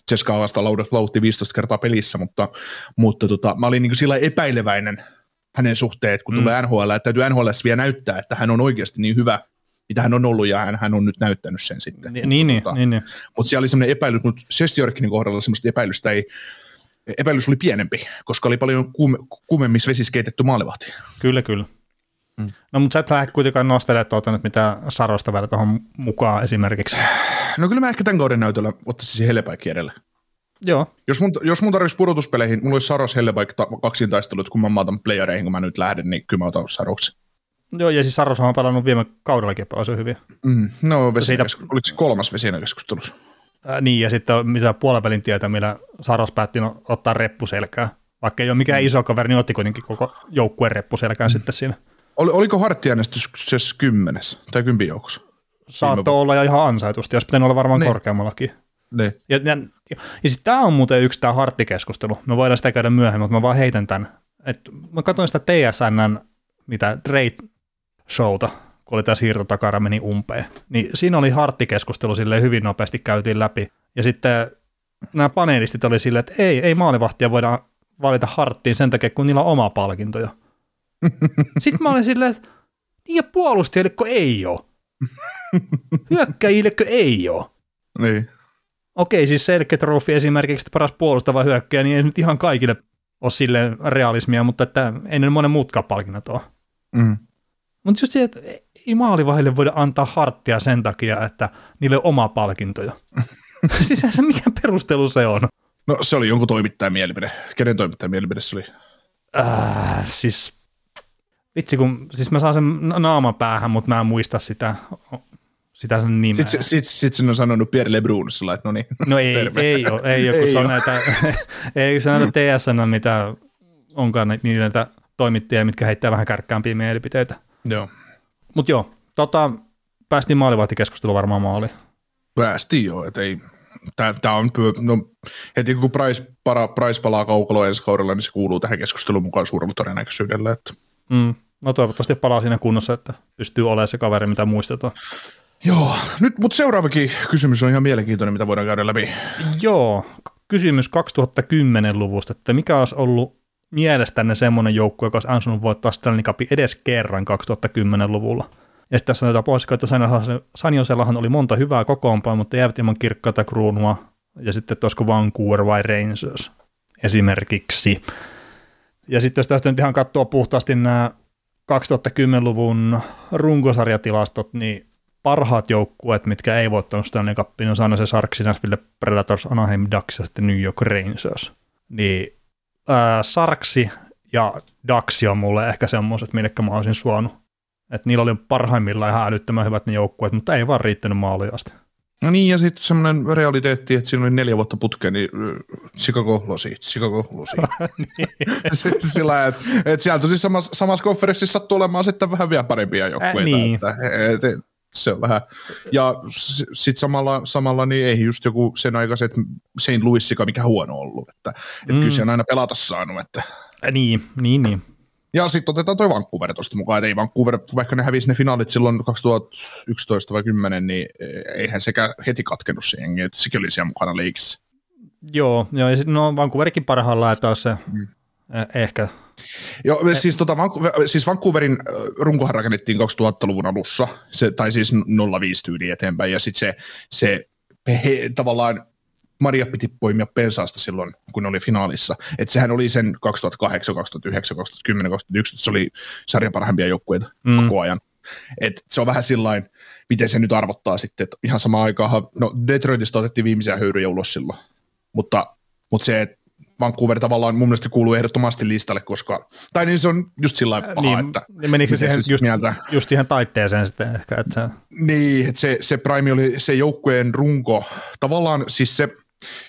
Tseskaa vastaan lautti 15 kertaa pelissä, mutta, mutta tota, mä olin niin sillä epäileväinen hänen suhteet, kun mm. tulee NHL, että täytyy NHL vielä näyttää, että hän on oikeasti niin hyvä, mitä hän on ollut, ja hän, hän on nyt näyttänyt sen sitten. Niin, niin, tota, niin, niin. Mutta siellä oli semmoinen epäilys, mutta Sestjorkinin kohdalla semmoista epäilystä ei, epäilys oli pienempi, koska oli paljon kuume, kuumemmissa vesissä keitetty maalivahti. Kyllä, kyllä. Mm. No mutta sä et lähde kuitenkaan nostelemaan tuota nyt mitä Sarosta vielä tuohon mukaan esimerkiksi. No kyllä mä ehkä tämän kauden näytöllä ottaisin siihen Helepäikin edelle. Joo. Jos mun, jos mun tarvitsisi pudotuspeleihin, mulla olisi Saros Hellebaik ta, kaksin taistelut, kun mä otan playereihin, kun mä nyt lähden, niin kyllä mä otan Saroksi. Joo, ja siis Saros on pelannut viime kaudellakin paljon hyvin. Mm, no, siitä... oliko se kolmas vesinäkeskustelussa? Äh, niin, ja sitten mitä puolivälin tietä, millä Saros päätti no, ottaa reppuselkää. Vaikka ei ole mikään mm. iso kaveri, niin otti kuitenkin koko joukkueen reppuselkään mm. sitten siinä. Oli, oliko harttiäänestyksessä kymmenes tai kympin joukossa? Saattoi olla ja ihan ansaitusti, jos pitänyt olla varmaan niin. korkeammallakin. Ne. Ja, ja, ja, ja sitten tämä on muuten yksi tämä harttikeskustelu. Me voidaan sitä käydä myöhemmin, mutta mä vaan heitän tämän. Et mä katsoin sitä TSNn, mitä Rate showta, kun oli tämä siirtotakara meni umpeen. Niin siinä oli harttikeskustelu sille hyvin nopeasti käytiin läpi. Ja sitten nämä panelistit oli silleen, että ei, ei maalivahtia voida valita harttiin sen takia, kun niillä on oma palkintoja. Sitten mä olin silleen, että niin ja puolustajille, ei ole. Hyökkäjille, ei ole. Niin okei, siis Selke Trophy esimerkiksi paras puolustava hyökkäjä, niin ei nyt ihan kaikille ole silleen realismia, mutta että ei ne monen muutkaan palkinnat ole. Mm. Mutta just se, että ei maalivahille voida antaa harttia sen takia, että niille on oma palkintoja. siis se mikä perustelu se on? No se oli jonkun toimittajan mielipide. Kenen toimittajan mielipide se oli? Äh, siis vitsi kun, siis mä saan sen naaman päähän, mutta mä en muista sitä sitä sen nimeä. Sitten sit, sit sen on sanonut Pierre Lebrun sillä että no niin. No ei, ei ole, ei ole, kun ei se on näitä, ei se näitä TSN, mitä onkaan niitä toimittajia, mitkä heittää vähän kärkkäämpiä mielipiteitä. Joo. Mutta joo, tota, päästiin maalivahtikeskustelua varmaan maali. Päästiin joo, että ei, tämä on, no, heti kun Price, para, Price palaa kaukaloon ensi kaudella, niin se kuuluu tähän keskusteluun mukaan suurella todennäköisyydellä. Että. Mm. No toivottavasti palaa siinä kunnossa, että pystyy olemaan se kaveri, mitä muistetaan. Joo, nyt, mutta seuraavakin kysymys on ihan mielenkiintoinen, mitä voidaan käydä läpi. Joo, kysymys 2010-luvusta, että mikä olisi ollut mielestänne semmoinen joukkue, joka olisi ansainnut voittaa Stanley Cupin edes kerran 2010-luvulla. Ja sitten tässä jotain poissikkoa, että Sanjosellahan oli monta hyvää kokoonpaa, mutta jäivät ilman kirkkaita kruunua. Ja sitten, että olisiko Vancouver vai Rangers esimerkiksi. Ja sitten jos tästä nyt ihan katsoo puhtaasti nämä 2010-luvun runkosarjatilastot, niin parhaat joukkueet, mitkä ei voittanut Stanley Cupin, on aina se Sarksi, Nashville Predators, Anaheim Ducks ja sitten New York Rangers. Niin ää, Sarksi ja Ducks on mulle ehkä semmoiset, minnekä mä olisin suonut. Että niillä oli parhaimmillaan ihan älyttömän hyvät ne joukkueet, mutta ei vaan riittänyt maaliasti. No niin, ja sitten semmoinen realiteetti, että siinä oli neljä vuotta putkeen, niin Chicago losi, Chicago losi. niin. Sillä, että et sieltä siis samassa, samassa konferenssissa sattuu olemaan sitten vähän vielä parempia joukkueita. Äh, niin. että, et, et, se on vähän. Ja sitten samalla, samalla niin ei just joku sen aikaiset St. Louisika mikä huono ollut, että, että mm. kyllä se on aina pelata saanut. Että. Niin, niin, niin. Ja sitten otetaan toi Vancouver tuosta mukaan, että ei Vancouver, vaikka ne hävisi ne finaalit silloin 2011 vai 10, niin eihän sekä heti katkenut se jengi, että sekin oli siellä mukana liikissä. Joo, joo ja sitten no Vancouverikin parhaillaan, että on se mm. Eh, ehkä Joo, siis, tota, siis Vancouverin runkohan rakennettiin 2000-luvun alussa, se, tai siis 05 tyyli eteenpäin, ja sitten se, se he, tavallaan Maria piti poimia pensaasta silloin, kun oli finaalissa. Et sehän oli sen 2008, 2009, 2010, 2011, se oli sarjan parhaimpia joukkueita mm. koko ajan. Et se on vähän sillain, miten se nyt arvottaa sitten, että ihan samaan aikaan, no Detroitista otettiin viimeisiä höyryjä ulos silloin, mutta, mutta se, että Vancouver tavallaan mun mielestä kuuluu ehdottomasti listalle, koska, tai niin se on just sillä paha, niin, että niin menikö se siihen siis just, mieltä. just siihen taitteeseen sitten ehkä, että se, Niin, että se, se Prime oli se joukkueen runko. Tavallaan siis se,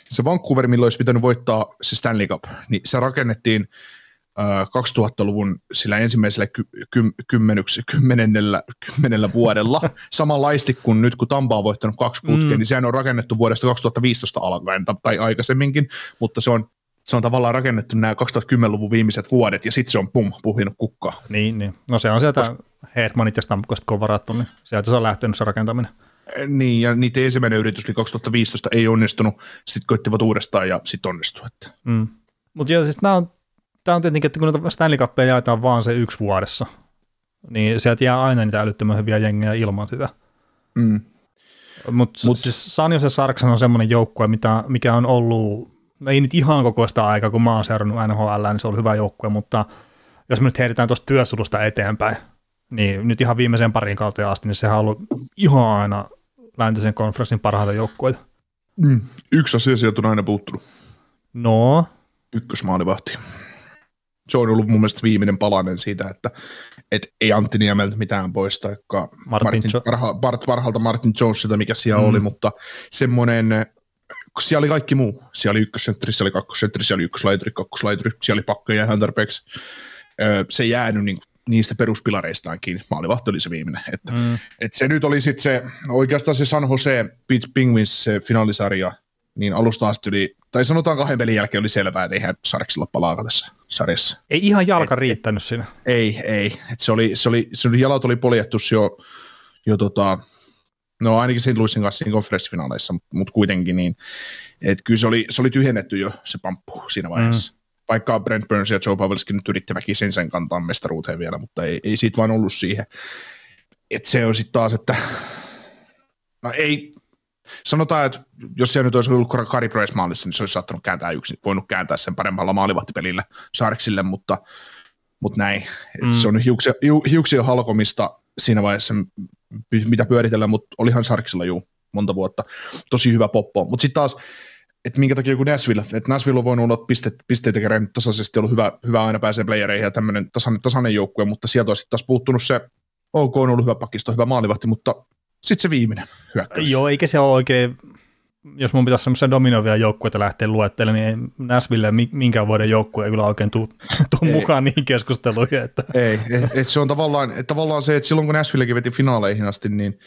se Vancouver, milloin olisi pitänyt voittaa se Stanley Cup, niin se rakennettiin äh, 2000-luvun sillä ensimmäisellä ky, ky, kymmenyks, kymmenennellä, kymmenellä vuodella, samanlaisesti kuin nyt kun Tampa on voittanut kaksi putkea, mm. niin sehän on rakennettu vuodesta 2015 alkaen tai aikaisemminkin, mutta se on se on tavallaan rakennettu nämä 2010-luvun viimeiset vuodet, ja sitten se on pum, puhinut kukkaa. niin, niin. No se on sieltä Kos... Hedmanit ja Stamkosta kun on varattu, niin sieltä se on lähtenyt se rakentaminen. Niin, ja niiden ensimmäinen yritys, eli 2015, ei onnistunut, sitten koittivat uudestaan ja sitten onnistui. Että. Mm. Mutta joo, siis nämä on, tämä on tietenkin, että kun Stanley Cupia jaetaan vaan se yksi vuodessa, niin sieltä jää aina niitä älyttömän hyviä jengejä ilman sitä. Mm. Mutta Mut, siis San Jose Sarksan on semmoinen joukkue, mitä, mikä on ollut, ei nyt ihan koko sitä aikaa, kun mä oon seurannut NHL, niin se on hyvä joukkue, mutta jos me nyt heitetään tuosta työsulusta eteenpäin, niin nyt ihan viimeiseen parin kauteen asti, niin sehän on ollut ihan aina läntisen konferenssin parhaita joukkueita. Mm. Yksi asia sieltä on aina puuttunut. No, Ykkösmaalivahti. Se on ollut mun mielestä viimeinen palanen siitä, että et ei Antti Niemeltä mitään pois, tai Martin Martin, Jo- parha, par, parhaalta Martin Jonesilta, mikä siellä mm. oli, mutta semmoinen, kun siellä oli kaikki muu. Siellä oli ykkössentteri, siellä oli kakkosentteri, siellä oli ykköslaituri, kakkoslaituri, siellä oli pakkoja ja häntarpeeksi. Se ei jäänyt niin, niistä peruspilareistaan kiinni. Maalivahti oli se viimeinen. Että, mm, et se nyt oli sitten se, oikeastaan se San Jose Pitch Penguins, se finaalisarja, niin alusta asti yli, tai sanotaan kahden pelin jälkeen oli selvää, että eihän Sarksilla palaa tässä sarjassa. ei ihan jalka Et- riittänyt siinä. Ei, ei. Et se, oli, se, oli, se oli, jalat oli poljettu jo, jo tota, no ainakin St. Louisin kanssa siinä konferenssifinaaleissa, mutta mut kuitenkin niin, että kyllä se oli, se oli tyhjennetty jo se pamppu siinä vaiheessa. Mm. Vaikka Brent Burns ja Joe Pavelski nyt yritti väkisin sen kantaa mestaruuteen vielä, mutta ei, ei siitä vaan ollut siihen. Et se on sitten taas, että no ei, sanotaan, että jos siellä nyt olisi ollut Kari Price maalissa, niin se olisi saattanut kääntää yksin, voinut kääntää sen paremmalla maalivahtipelillä Sarksille, mutta, mutta näin. Mm. Mm. Se on hiuksia, hiu- hiuksien halkomista siinä vaiheessa, mitä pyöritellä, mutta olihan Sarksilla juu monta vuotta. Tosi hyvä poppo. Mutta sitten taas, että minkä takia joku Nashville, että Nashville on voinut olla piste, pisteitä kerännyt tasaisesti, ollut hyvä, hyvä aina pääsee playereihin ja tämmöinen tasainen, tasainen joukkue, mutta sieltä on sitten taas puuttunut se, ok, on ollut hyvä pakisto, hyvä maalivahti, mutta sitten se viimeinen hyökkäys. Joo, eikä se ole oikein, jos mun pitäisi semmoisia dominoivia joukkueita lähteä luettelemaan, niin mi- minkään vuoden joukkue ei kyllä oikein tuu, tuu Ei. mukaan niihin keskusteluihin. Että. Ei, et, et se on tavallaan, et tavallaan se, että silloin kun Nashvillekin veti finaaleihin asti, niin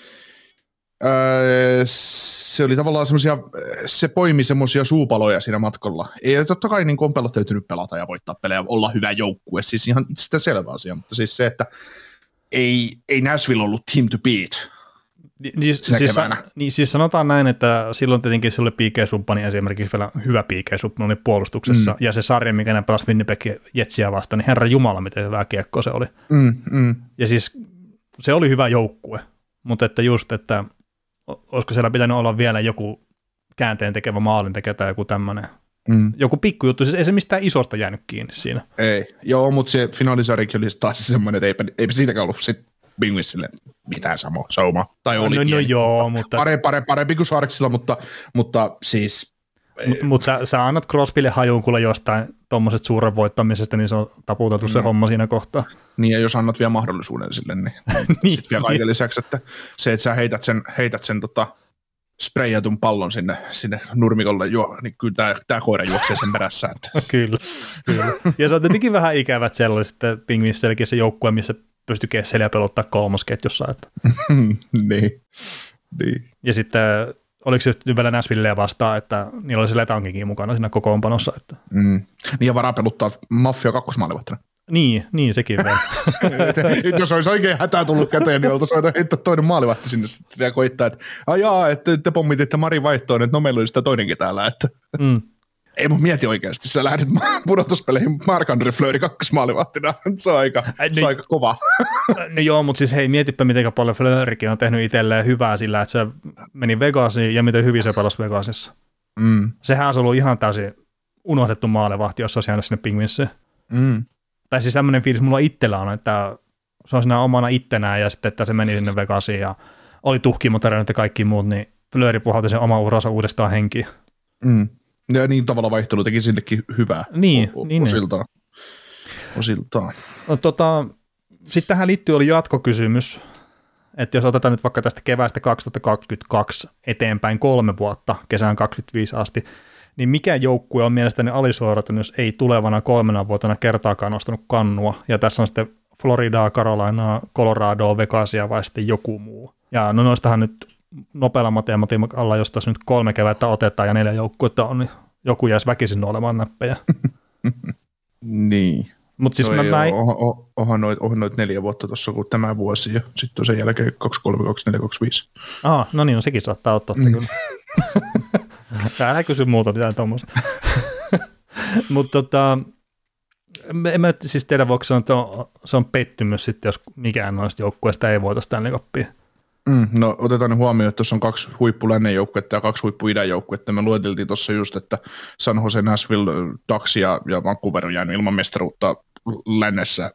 öö, se oli tavallaan semmoisia, se poimi semmoisia suupaloja siinä matkalla. Ei, totta kai niin on pelot täytynyt pelata ja voittaa pelejä, olla hyvä joukkue, siis ihan itsestään selvä asia, mutta siis se, että ei, ei Nashville ollut team to beat. Ni- Siis, Sinä siis, keväänä. niin, siis sanotaan näin, että silloin tietenkin se oli PK Subban esimerkiksi vielä hyvä Subban oli puolustuksessa, mm. ja se sarja, mikä ne pelasi Winnipeg Jetsiä vastaan, niin herra Jumala, miten hyvä kiekko se oli. Mm, mm. Ja siis se oli hyvä joukkue, mutta että just, että olisiko siellä pitänyt olla vielä joku käänteen tekevä maalin tekevä tai joku tämmöinen, Mm. joku pikkujuttu, siis ei se mistään isosta jäänyt kiinni siinä. Ei, joo, mutta se finaalisarjakin oli taas semmoinen, että eipä, eipä siitäkään ollut sit Penguinsille mitään samo, sauma. Tai oli no, no pieni. joo, mutta, Pare, pare, parempi kuin Sarksilla, mutta, mutta siis mutta mut sä, sä annat Crosbylle hajuun kuule jostain tuommoisesta suuren voittamisesta, niin se on taputeltu Mm. se homma siinä kohtaa. niin ja jos annat vielä mahdollisuuden sille, niin, Niin. sitten vielä kaiken lisäksi, että se, että sä heität sen, heität sen tota, sprayatun pallon sinne, sinne nurmikolle, jo, niin kyllä tämä, tämä koira juoksee sen perässä. Että. Kyllä, kyllä. Ja se on tietenkin vähän ikävät sellaiset, että Pingvinisselläkin se joukkue, missä pystyi kesseliä ja pelottaa kolmosketjussa. Että. niin. niin. Ja sitten oliko se vielä Nashvilleä vastaan, että niillä oli se Letangikin mukana siinä kokoonpanossa. Että. Mm. Niin ja varaa peluttaa Mafia kakkosmaalivahtina. Niin, niin sekin vielä. Nyt jos olisi oikein hätää tullut käteen, niin oltaisiin heittää toinen maalivahti sinne sitten vielä koittaa, että ajaa, että te pommititte Mari vaihtoon, että no meillä oli sitä toinenkin täällä, että Mm. Ei mun mieti oikeasti, sä lähdet pudotuspeleihin Mark-André Fleury kakkosmaalivahtina, se on aika, Ai, se niin. on aika kova. No joo, mutta siis hei, mietipä miten paljon Flöörikin on tehnyt itselleen hyvää sillä, että se meni Vegasiin ja miten hyvin se pelasi Vegasissa. Mm. Sehän olisi ollut ihan täysin unohdettu maalevahti, jos se olisi jäänyt sinne Pingvinsiin. Mm. Tai siis tämmöinen fiilis mulla itsellä on, että se on siinä omana ittenään ja sitten, että se meni sinne Vegasiin ja oli tuhkimotarinoita ja kaikki muut, niin Flööri puhalti sen oma uransa uudestaan henkiin. Mm. Ja niin tavalla vaihtelu teki sillekin hyvää Niin, o- o- niin, niin. osiltaan. osiltaan. No, tota, sitten tähän liittyy oli jatkokysymys, että jos otetaan nyt vaikka tästä keväästä 2022 eteenpäin kolme vuotta, kesään 25 asti, niin mikä joukkue on mielestäni alisuorittanut, jos ei tulevana kolmena vuotena kertaakaan nostanut kannua, ja tässä on sitten Floridaa, Carolinaa, Coloradoa, Vegasia vai sitten joku muu. Ja no noistahan nyt nopealla matematiikalla, jos tässä nyt kolme kevättä otetaan ja neljä joukkuetta on, niin joku jäisi väkisin olemaan näppejä. Niin. Mutta siis no mä, mä, oha, oha, noit, oha noit neljä vuotta tuossa kuin tämä vuosi ja sitten sen jälkeen 2, 3, 2, 4, 2, 5. Aha, no niin, no sekin saattaa ottaa mm. kyllä. Älä kysy muuta mitään tuommoista. Mutta tota, en mä siis tiedä, voiko sanoa, että on, se on pettymys sitten, jos mikään noista joukkueista ei voita Stanley Cupia. Mm, no otetaan huomioon, että tuossa on kaksi huippulännen joukkuetta ja kaksi huippuidän joukkuetta. Me lueteltiin tuossa just, että San Jose, Nashville, Ducks ja, ja Vancouver on jäänyt ilman mestaruutta lännessä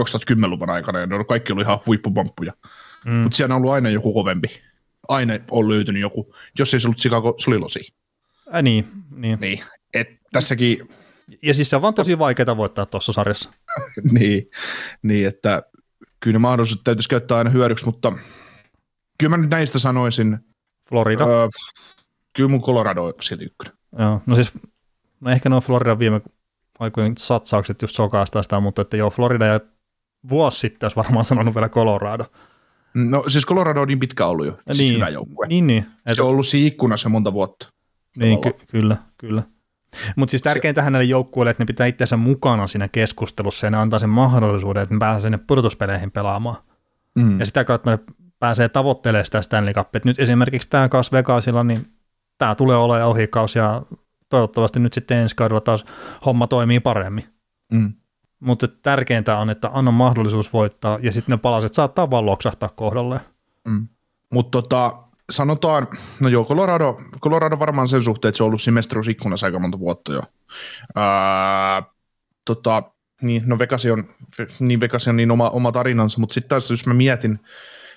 2010-luvun aikana, ja ne on kaikki ollut ihan huippupamppuja. Mm. Mutta siellä on ollut aina joku kovempi. Aina on löytynyt joku. Jos ei se ollut Chicago, se oli Losi. Äh, niin, niin. Niin. Et tässäkin, Ja siis se on vaan tosi vaikeaa voittaa tuossa sarjassa. niin, niin, että kyllä ne mahdollisuudet täytyisi käyttää aina hyödyksi, mutta kyllä mä nyt näistä sanoisin, Florida. öö, kyllä mun Colorado on silti ykkönen. Joo, no siis no ehkä nuo Floridan viime aikojen satsaukset just sokaistaa sitä, mutta että joo, Florida ja vuosi sitten olisi varmaan sanonut vielä Colorado. No siis Colorado on niin pitkä ollut jo, siis hyvä joukkue. Niin, niin. Se on ollut siinä ikkunassa monta vuotta. Niin, ky- kyllä, kyllä. Mutta siis tärkeintähän näille joukkueille, että ne pitää itseänsä mukana siinä keskustelussa ja ne antaa sen mahdollisuuden, että ne pääsee sinne pudotuspeleihin pelaamaan. Mm. Ja sitä kautta ne pääsee tavoittelemaan sitä Stanley Cupia. Nyt esimerkiksi tämä Kas Vegasilla, niin tämä tulee olemaan ohikaus ja toivottavasti nyt sitten ensi kaudella taas homma toimii paremmin. Mm. Mutta tärkeintä on, että anna mahdollisuus voittaa ja sitten ne palaset saattaa vaan loksahtaa kohdalleen. Mm. Mutta tota, sanotaan, no joo, Colorado, Colorado varmaan sen suhteen, että se on ollut siinä mestaruusikkunassa aika monta vuotta jo. Ää, tota, niin, no Vegas on, niin Vegas on niin oma, oma tarinansa, mutta sitten taas jos mä mietin,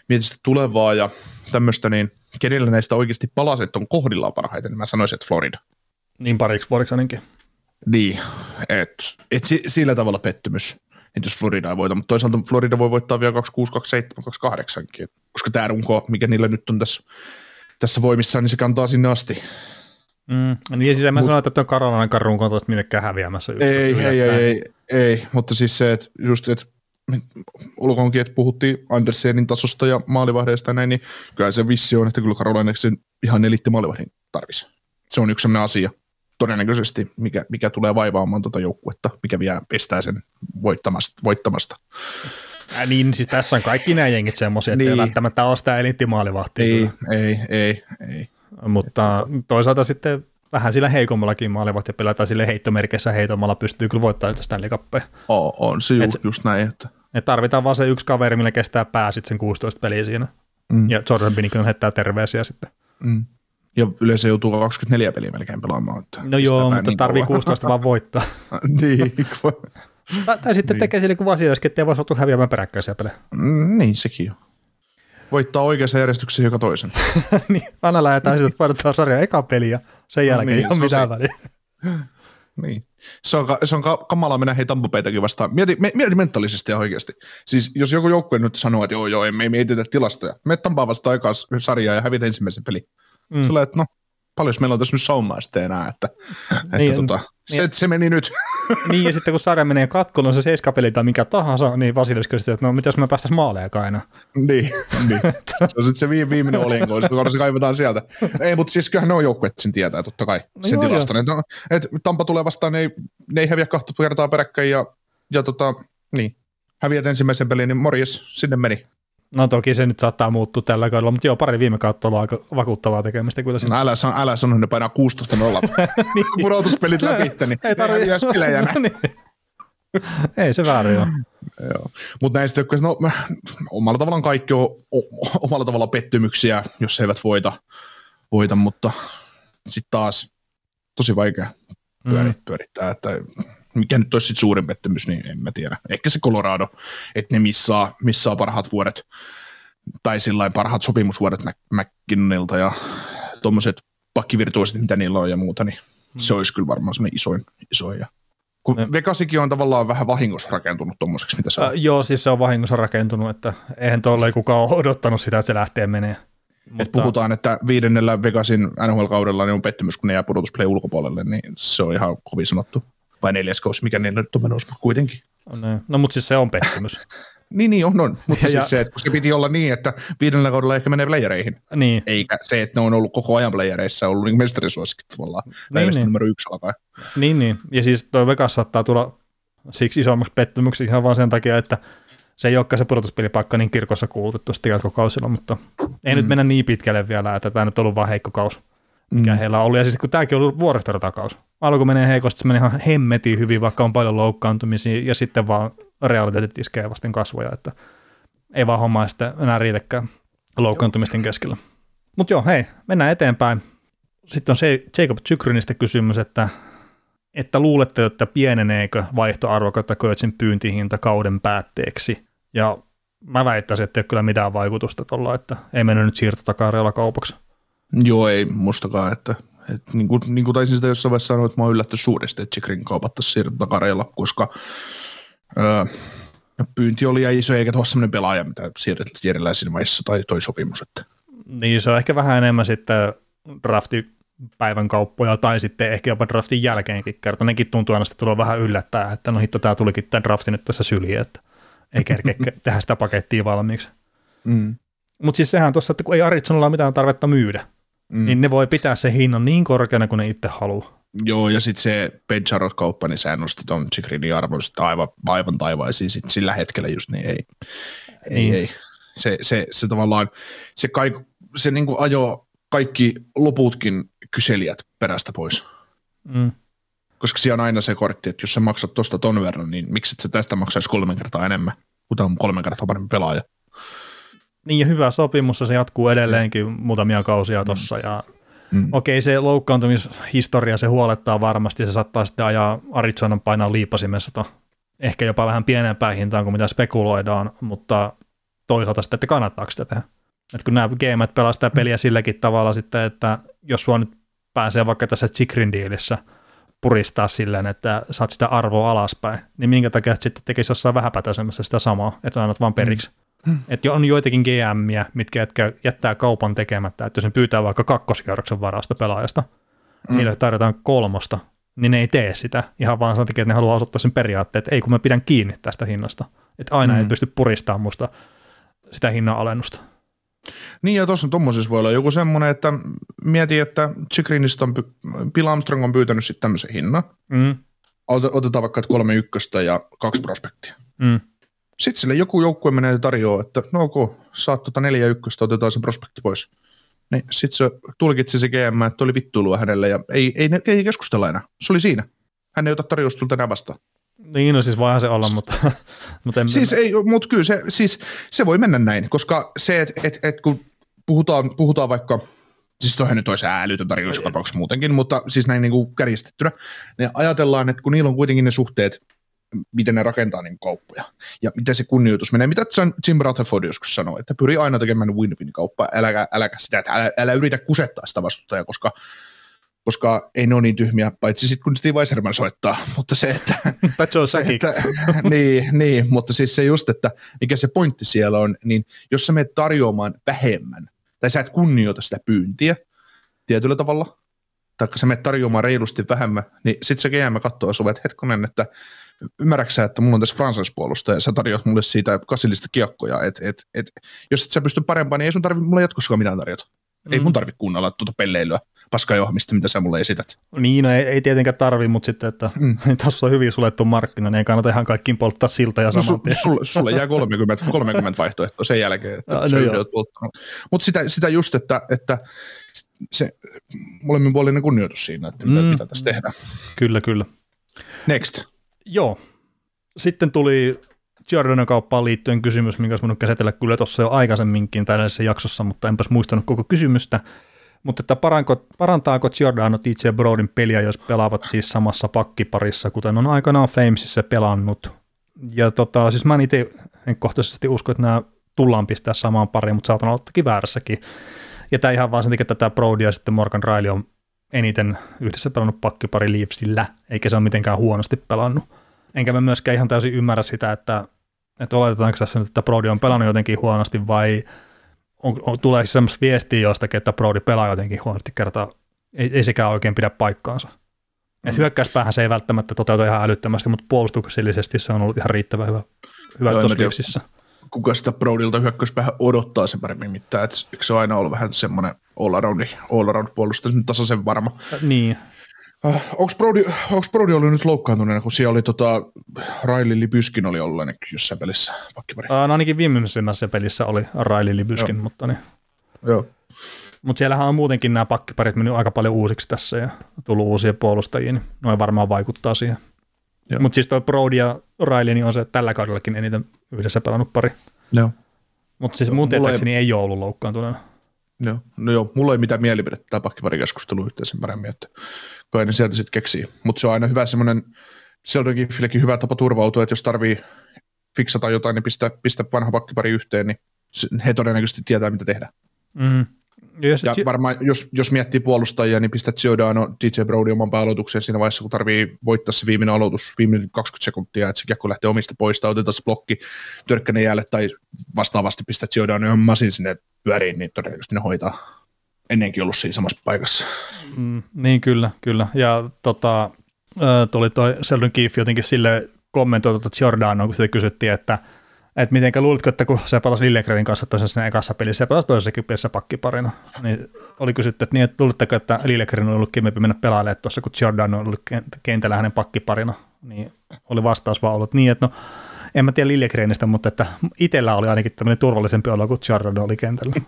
mietin sitä tulevaa ja tämmöistä, niin kenellä näistä oikeasti palaset on kohdillaan parhaiten, niin mä sanoisin, että Florida. Niin pariksi vuodeksi ainakin. Niin, että et si, sillä tavalla pettymys, että jos Florida ei voita, mutta toisaalta Florida voi voittaa vielä 26, 27, 28, koska tämä runko, mikä niillä nyt on tässä, tässä voimissaan, niin se kantaa sinne asti. Mm. Niin siis en mä sano, että tuon Karolainen karrunko on tuosta minnekään häviämässä. Just Ei, ei, ei, ei, ei, mutta siis se, että just, että olkoonkin, että puhuttiin Andersenin tasosta ja maalivahdeista ja näin, niin kyllä se vissi on, että kyllä Karolainen sen ihan elitti maalivahdin tarvisi. Se on yksi sellainen asia, todennäköisesti, mikä, mikä tulee vaivaamaan tuota joukkuetta, mikä vielä estää sen voittamasta. voittamasta. Äh, niin, siis tässä on kaikki nämä jengit semmoisia, että niin. ei Niin. välttämättä ole sitä elittimaalivahtia. Ei, ei, ei, ei. Mutta toisaalta sitten vähän sillä heikommallakin maalivahtia pelataan sille heittomerkissä heitomalla pystyy kyllä voittamaan niitä Stanley Cupia. On, on se just, Et- just näin, että Et tarvitaan vaan se yksi kaveri, millä kestää pää sitten sen 16 peliä siinä. mm, Ja Jordan Binnington heittää terveisiä sitten. mm. ja yleensä joutuu 24 peliä melkein pelaamaan. Että No joo, mutta niin tarvii kauan. 16 vaan voittaa. niin, Tai, tai sitten Niin. tekee sille kuin Vasilevski, ettei voi joutua häviämään peräkkäisiä pelejä. Mm, niin, sekin on. Voittaa oikeassa järjestyksessä joka toisen. niin, aina lähdetään sitten, että voitetaan sarja eka peliä, sen jälkeen niin, ei ole mitään väliä. Niin. Se on, se on ka- kamalaa mennä hei Tampapeitakin vastaan. Mieti, me- mieti mentaalisesti ja oikeasti. Siis jos joku joukkue nyt sanoo, että joo joo, ei me ei mietitä tilastoja. Me Tampaa vastaan aikaa sarjaa ja hävitä ensimmäisen peli. Mm. Mm. Sillä että no, paljon meillä on tässä nyt saumaa sitten enää, että, että Niin, tota, se, se meni nyt. niin, ja sitten kun sarja menee katkoon, on se seiskapeli tai mikä tahansa, niin Vasilevski sitten, että no mitä jos me päästäisiin maalejakaan enää. niin, niin. Se on sitten se vi- viimeinen olinko, sitten se kaivetaan sieltä. Ei, mutta siis kyllähän ne on joukkueet sen tietää totta kai, No sen joo, tilaston. Että no, et Tampa tulee vastaan, ne ei, ne ei häviä kahta kertaa peräkkäin ja, ja tota, niin. Häviät ensimmäisen pelin, niin morjes, sinne meni. No toki se nyt saattaa muuttua tällä kaudella, mutta joo, pari viime kautta on aika vakuuttavaa tekemistä kyllä. No älä, san, älä sano, ne painaa 16 nolla. Pudotuspelit läpi, niin Ei ei tarvi- häviäisi pelejä. näin. niin. Ei se väärin ole. Joo. Mutta näistä, jotka- no, omalla tavallaan kaikki on omalla tavalla pettymyksiä, jos he eivät voita, voita mutta sitten taas tosi vaikea pyöri, Mm. pyörittää, että mikä nyt olisi suurin pettymys, niin en mä tiedä. Ehkä se Colorado, että ne missaa, missaa parhaat vuodet, tai sillä parhaat sopimusvuodet McKinnonilta ja tuommoiset pakkivirtuosit, mitä niillä on ja muuta, niin hmm. se olisi kyllä varmaan semmoinen isoin. isoin ja kun ne. Vegasikin on tavallaan vähän vahingossa rakentunut tuommoiseksi, mitä se on. Äh, joo, siis se on vahingossa rakentunut, että eihän tuolla ei kukaan ole odottanut sitä, että se lähtee menee. Mutta... Et puhutaan, että viidennellä Vegasin NHL-kaudella niin on pettymys, kun ne jää pudotusplay ulkopuolelle, niin se on ihan kovin sanottu. Vai neljäs kausi, mikä niillä nyt on menossa, mutta kuitenkin. No, no mutta siis se on pettymys. Niin, niin on, on. Mutta ja, siis se, että se piti olla niin, että viidennellä kaudella ehkä menee playereihin. Niin. Eikä se, että ne on ollut koko ajan playereissa, ollut niin mestarisuosikit tavallaan. Niin, niin. numero yksi alkaen. Niin, niin. Ja siis toi Vegas saattaa tulla siksi isommaksi pettymyksi ihan vaan sen takia, että se ei olekaan se pudotuspelipaikka niin kirkossa kuulutettu sitten jatkokausilla, mutta ei mm. nyt mennä niin pitkälle vielä, että tämä nyt on ollut vain heikko kaus, mikä mm. heillä on ollut. Ja siis kun tämäkin on ollut vuoristoratakaus. Alku menee heikosti, se menee ihan hemmetiin hyvin, vaikka on paljon loukkaantumisia, ja sitten vaan realiteetit iskee vasten kasvoja, että ei vaan hommaa sitten enää riitäkään loukkaantumisten keskellä. Mutta joo, hei, mennään eteenpäin. Sitten on se Jacob Zykrynistä kysymys, että, että luulette, että pieneneekö vaihtoarvo Kötsin pyyntihinta kauden päätteeksi. Ja mä väittäisin, että ei ole kyllä mitään vaikutusta tuolla, että ei mennyt nyt siirtotakareella kaupaksi. Joo, ei mustakaan, että, että niin, kuin, niin kuin taisin sitä jossain vaiheessa sanoa, että mä oon yllätty suuresti, että Chikrin kaupattaisiin siirtotakareilla, koska öö, pyynti oli ja iso, eikä tuossa sellainen pelaaja, mitä siirrellään siinä vaiheessa tai toi sopimus. Että. Niin, se on ehkä vähän enemmän sitten drafti päivän kauppoja tai sitten ehkä jopa draftin jälkeenkin kerta. Nekin tuntuu aina sitten vähän yllättää, että no hitto, tämä tulikin tämä drafti nyt tässä syliin, että ei kerkeä tehdä sitä pakettia valmiiksi. Mm. Mutta siis sehän tuossa, että kun ei Aritsonilla ole mitään tarvetta myydä, mm. niin ne voi pitää se hinnan niin korkeana kuin ne itse haluaa. Joo, ja sitten se Ben Charlotte-kauppa, niin sä nosti ton Chikrinin arvon aivan, aivan taivaisiin sit sillä hetkellä just, niin ei, ei, niin. ei. Se, se, se tavallaan, se, kaik, se niinku ajoi kaikki loputkin kyselijät perästä pois. Mm. Koska siellä on aina se kortti, että jos sä maksat tosta ton verran, niin miksi et sä tästä maksaisi kolme kertaa enemmän, kun on kolme kertaa parempi pelaaja. Niin ja hyvä sopimus, se jatkuu edelleenkin muutamia kausia tuossa mm. ja Mm. Okei, se loukkaantumishistoria, se huolettaa varmasti, se saattaa sitten ajaa Arizonan painaa liipasimessa to, ehkä jopa vähän pienempään hintaan kuin mitä spekuloidaan, mutta toisaalta sitten, että kannattaako sitä tehdä. Et kun nämä GM pelaa sitä peliä silläkin tavalla sitten, että jos sua nyt pääsee vaikka tässä Chikrin diilissä puristaa silleen, että saat sitä arvoa alaspäin, niin minkä takia sitten tekisi jossain vähäpätöisemmässä sitä samaa, että annat vaan periksi. Mm. Hmm. Että on joitakin GMiä, mitkä jättää kaupan tekemättä, että jos ne pyytää vaikka kakkoskierroksen varasta pelaajasta, mm. niille tarjotaan kolmosta, niin ne ei tee sitä ihan vaan sen takia, että ne haluaa osoittaa sen periaatteen, että ei kun mä pidän kiinni tästä hinnasta. Että aina mm. ei pysty puristamaan musta sitä hinnan alennusta. Niin ja tuossa tuommoisessa voi olla joku semmoinen, että mieti, että Chikrinista on, Bill Armstrong on pyytänyt sitten tämmöisen hinnan. Mm. Otetaan vaikka kolme ykköstä ja kaksi prospektia. Mm. Sitten sille joku joukkue menee tarjoaa, että no ok, saat tota neljä ykköstä, otetaan se prospekti pois. Niin sitten se tulkitsi se GM, että oli vittuilua hänelle ja ei, ei, ei, ei keskustella enää. Se oli siinä. Hän ei ota tarjousta sulta enää vastaan. Niin, no siis voihan se olla, mutta... mutta en siis ei, mutta kyllä se, siis, se voi mennä näin, koska se, että et, et, kun puhutaan, puhutaan vaikka, siis toihan nyt olisi älytön tarjous tapauksessa muutenkin, mutta siis näin niin kuin kärjistettynä, niin ajatellaan, että kun niillä on kuitenkin ne suhteet miten ne rakentaa niin kauppoja. Ja miten se kunnioitus menee. Mitä Jim Rutherford joskus sanoi, että pyri aina tekemään win-win-kauppaa, äläkä, äläkä sitä, että älä, älä yritä kusettaa sitä vastustajaa, koska koska ei ne ole niin tyhmiä, paitsi sitten kun Steve Weiserman soittaa, mutta se, että... se, että niin, niin, mutta siis se just, että mikä se pointti siellä on, niin jos sä menet tarjoamaan vähemmän, tai sä et kunnioita sitä pyyntiä tietyllä tavalla, tai sä menet tarjoamaan reilusti vähemmän, niin sitten se GM katsoo sulle, että hetkonen, että ymmärräksä, että mulla on tässä franchise-puolusta ja sä tarjoat mulle siitä kasillista kiekkoja, että et, et, jos et sä pysty parempaan, niin ei sun tarvitse mulle jatkossakaan mitään tarjota. Mm. Ei mun tarvitse kuunnella tuota pelleilyä paskajohmista, mitä sä mulle esität. Niin, no ei, ei tietenkään tarvi, mutta sitten, että mm. tuossa on hyvin sulettu markkina, niin ei kannata ihan kaikkiin polttaa siltä ja saman no, sulle, sulle jää 30, 30 vaihtoehtoa sen jälkeen, että no, no Mutta sitä, sitä just, että, että se molemminpuolinen kunnioitus siinä, että mitä, mm. mitä tässä tehdään. Kyllä, kyllä. Next. Joo. Sitten tuli Giordanon kauppaan liittyen kysymys, minkä olisi käsitellä kyllä tuossa jo aikaisemminkin tällaisessa jaksossa, mutta enpäs muistanut koko kysymystä. Mutta että paranko, parantaako Giordano DJ Brodin peliä, jos pelaavat siis samassa pakkiparissa, kuten on aikanaan Flamesissa pelannut. Ja tota, siis mä itse henkkohtaisesti usko, että nämä tullaan pistää samaan pariin, mutta saatan olla toki väärässäkin. Ja tämä ihan vaan sen takia, että tämä Brody ja sitten Morgan Riley on eniten yhdessä pelannut pakkipari Leafsillä, eikä se ole mitenkään huonosti pelannut. Enkä mä myöskään ihan täysin ymmärrä sitä, että, että oletetaanko tässä nyt, että Brody on pelannut jotenkin huonosti vai on, on, tulee semmoista viestiä jostakin, että Brody pelaa jotenkin huonosti kertaa. Ei, ei sekään oikein pidä paikkaansa. Mm. Et hyökkäyspäähän se ei välttämättä toteuta ihan älyttömästi, mutta puolustuksellisesti se on ollut ihan riittävän hyvä, hyvä tuossa Leafsissä kuka sitä Brodilta hyökkäyspäähän odottaa sen paremmin mitään. Et, eikö se aina ollut vähän semmoinen all around, all around puolustaja, nyt tasaisen varma. Niin. Äh, onko Brody, onks Brody ollut nyt loukkaantuneena, kun siellä oli tota, Riley Libyskin oli ollut ainakin jossain pelissä pakkipari? Äh, no ainakin viimeisimmässä pelissä oli Riley Libyskin, Joo. mutta niin. Joo. Mutta siellähän on muutenkin nämä pakkiparit mennyt aika paljon uusiksi tässä ja tullut uusia puolustajia, niin noin varmaan vaikuttaa siihen. Mutta siis tuo Brody ja Riley niin on se tällä kaudellakin eniten yhdessä pelannut pari. Joo. Mutta siis mun tietääkseni ei... ei ole ollut loukkaantuneena. Joo, no joo, mulla ei mitään mielipidettä tämä pakkiparikeskustelu yhteisen paremmin, että kai ne sieltä sitten keksii. Mutta se on aina hyvä semmoinen, Sheldon Giffillekin hyvä tapa turvautua, että jos tarvii fiksata jotain, niin pistää, pistää vanha pakkipari yhteen, niin he todennäköisesti tietää, mitä tehdä. Mm. Yes, ja varmaan, jos, jos miettii puolustajia, niin pistät Giordano DJ Brody oman pääaloitukseen siinä vaiheessa, kun tarvii voittaa se viimeinen aloitus, viimeinen 20 sekuntia, että se kiekko lähtee omista poista, otetaan se blokki törkkänen jäälle, tai vastaavasti pistät Giordano ihan masin sinne pyöriin, niin todennäköisesti ne hoitaa ennenkin ollut siinä samassa paikassa. Mm, niin kyllä, kyllä. Ja tota, tuli toi Sheldon Keefe jotenkin sille kommentoi tuota Giordano, kun sitä kysyttiin, että – että mitenkä luulitko, että kun se pelasi Lillegrenin kanssa tosiaan ekassa pelissä ja pelasi toisessakin pelissä pakkiparina, niin oli kysytty, että, niin, että luulitteko, että Lillegren on ollut kivempi mennä pelaamaan tuossa, kun Jordan on ollut kentällä hänen pakkiparina, niin oli vastaus vaan ollut niin, että no en mä tiedä Lillegrenistä, mutta että itsellä oli ainakin tämmöinen turvallisempi olo, kun Jordan oli kentällä.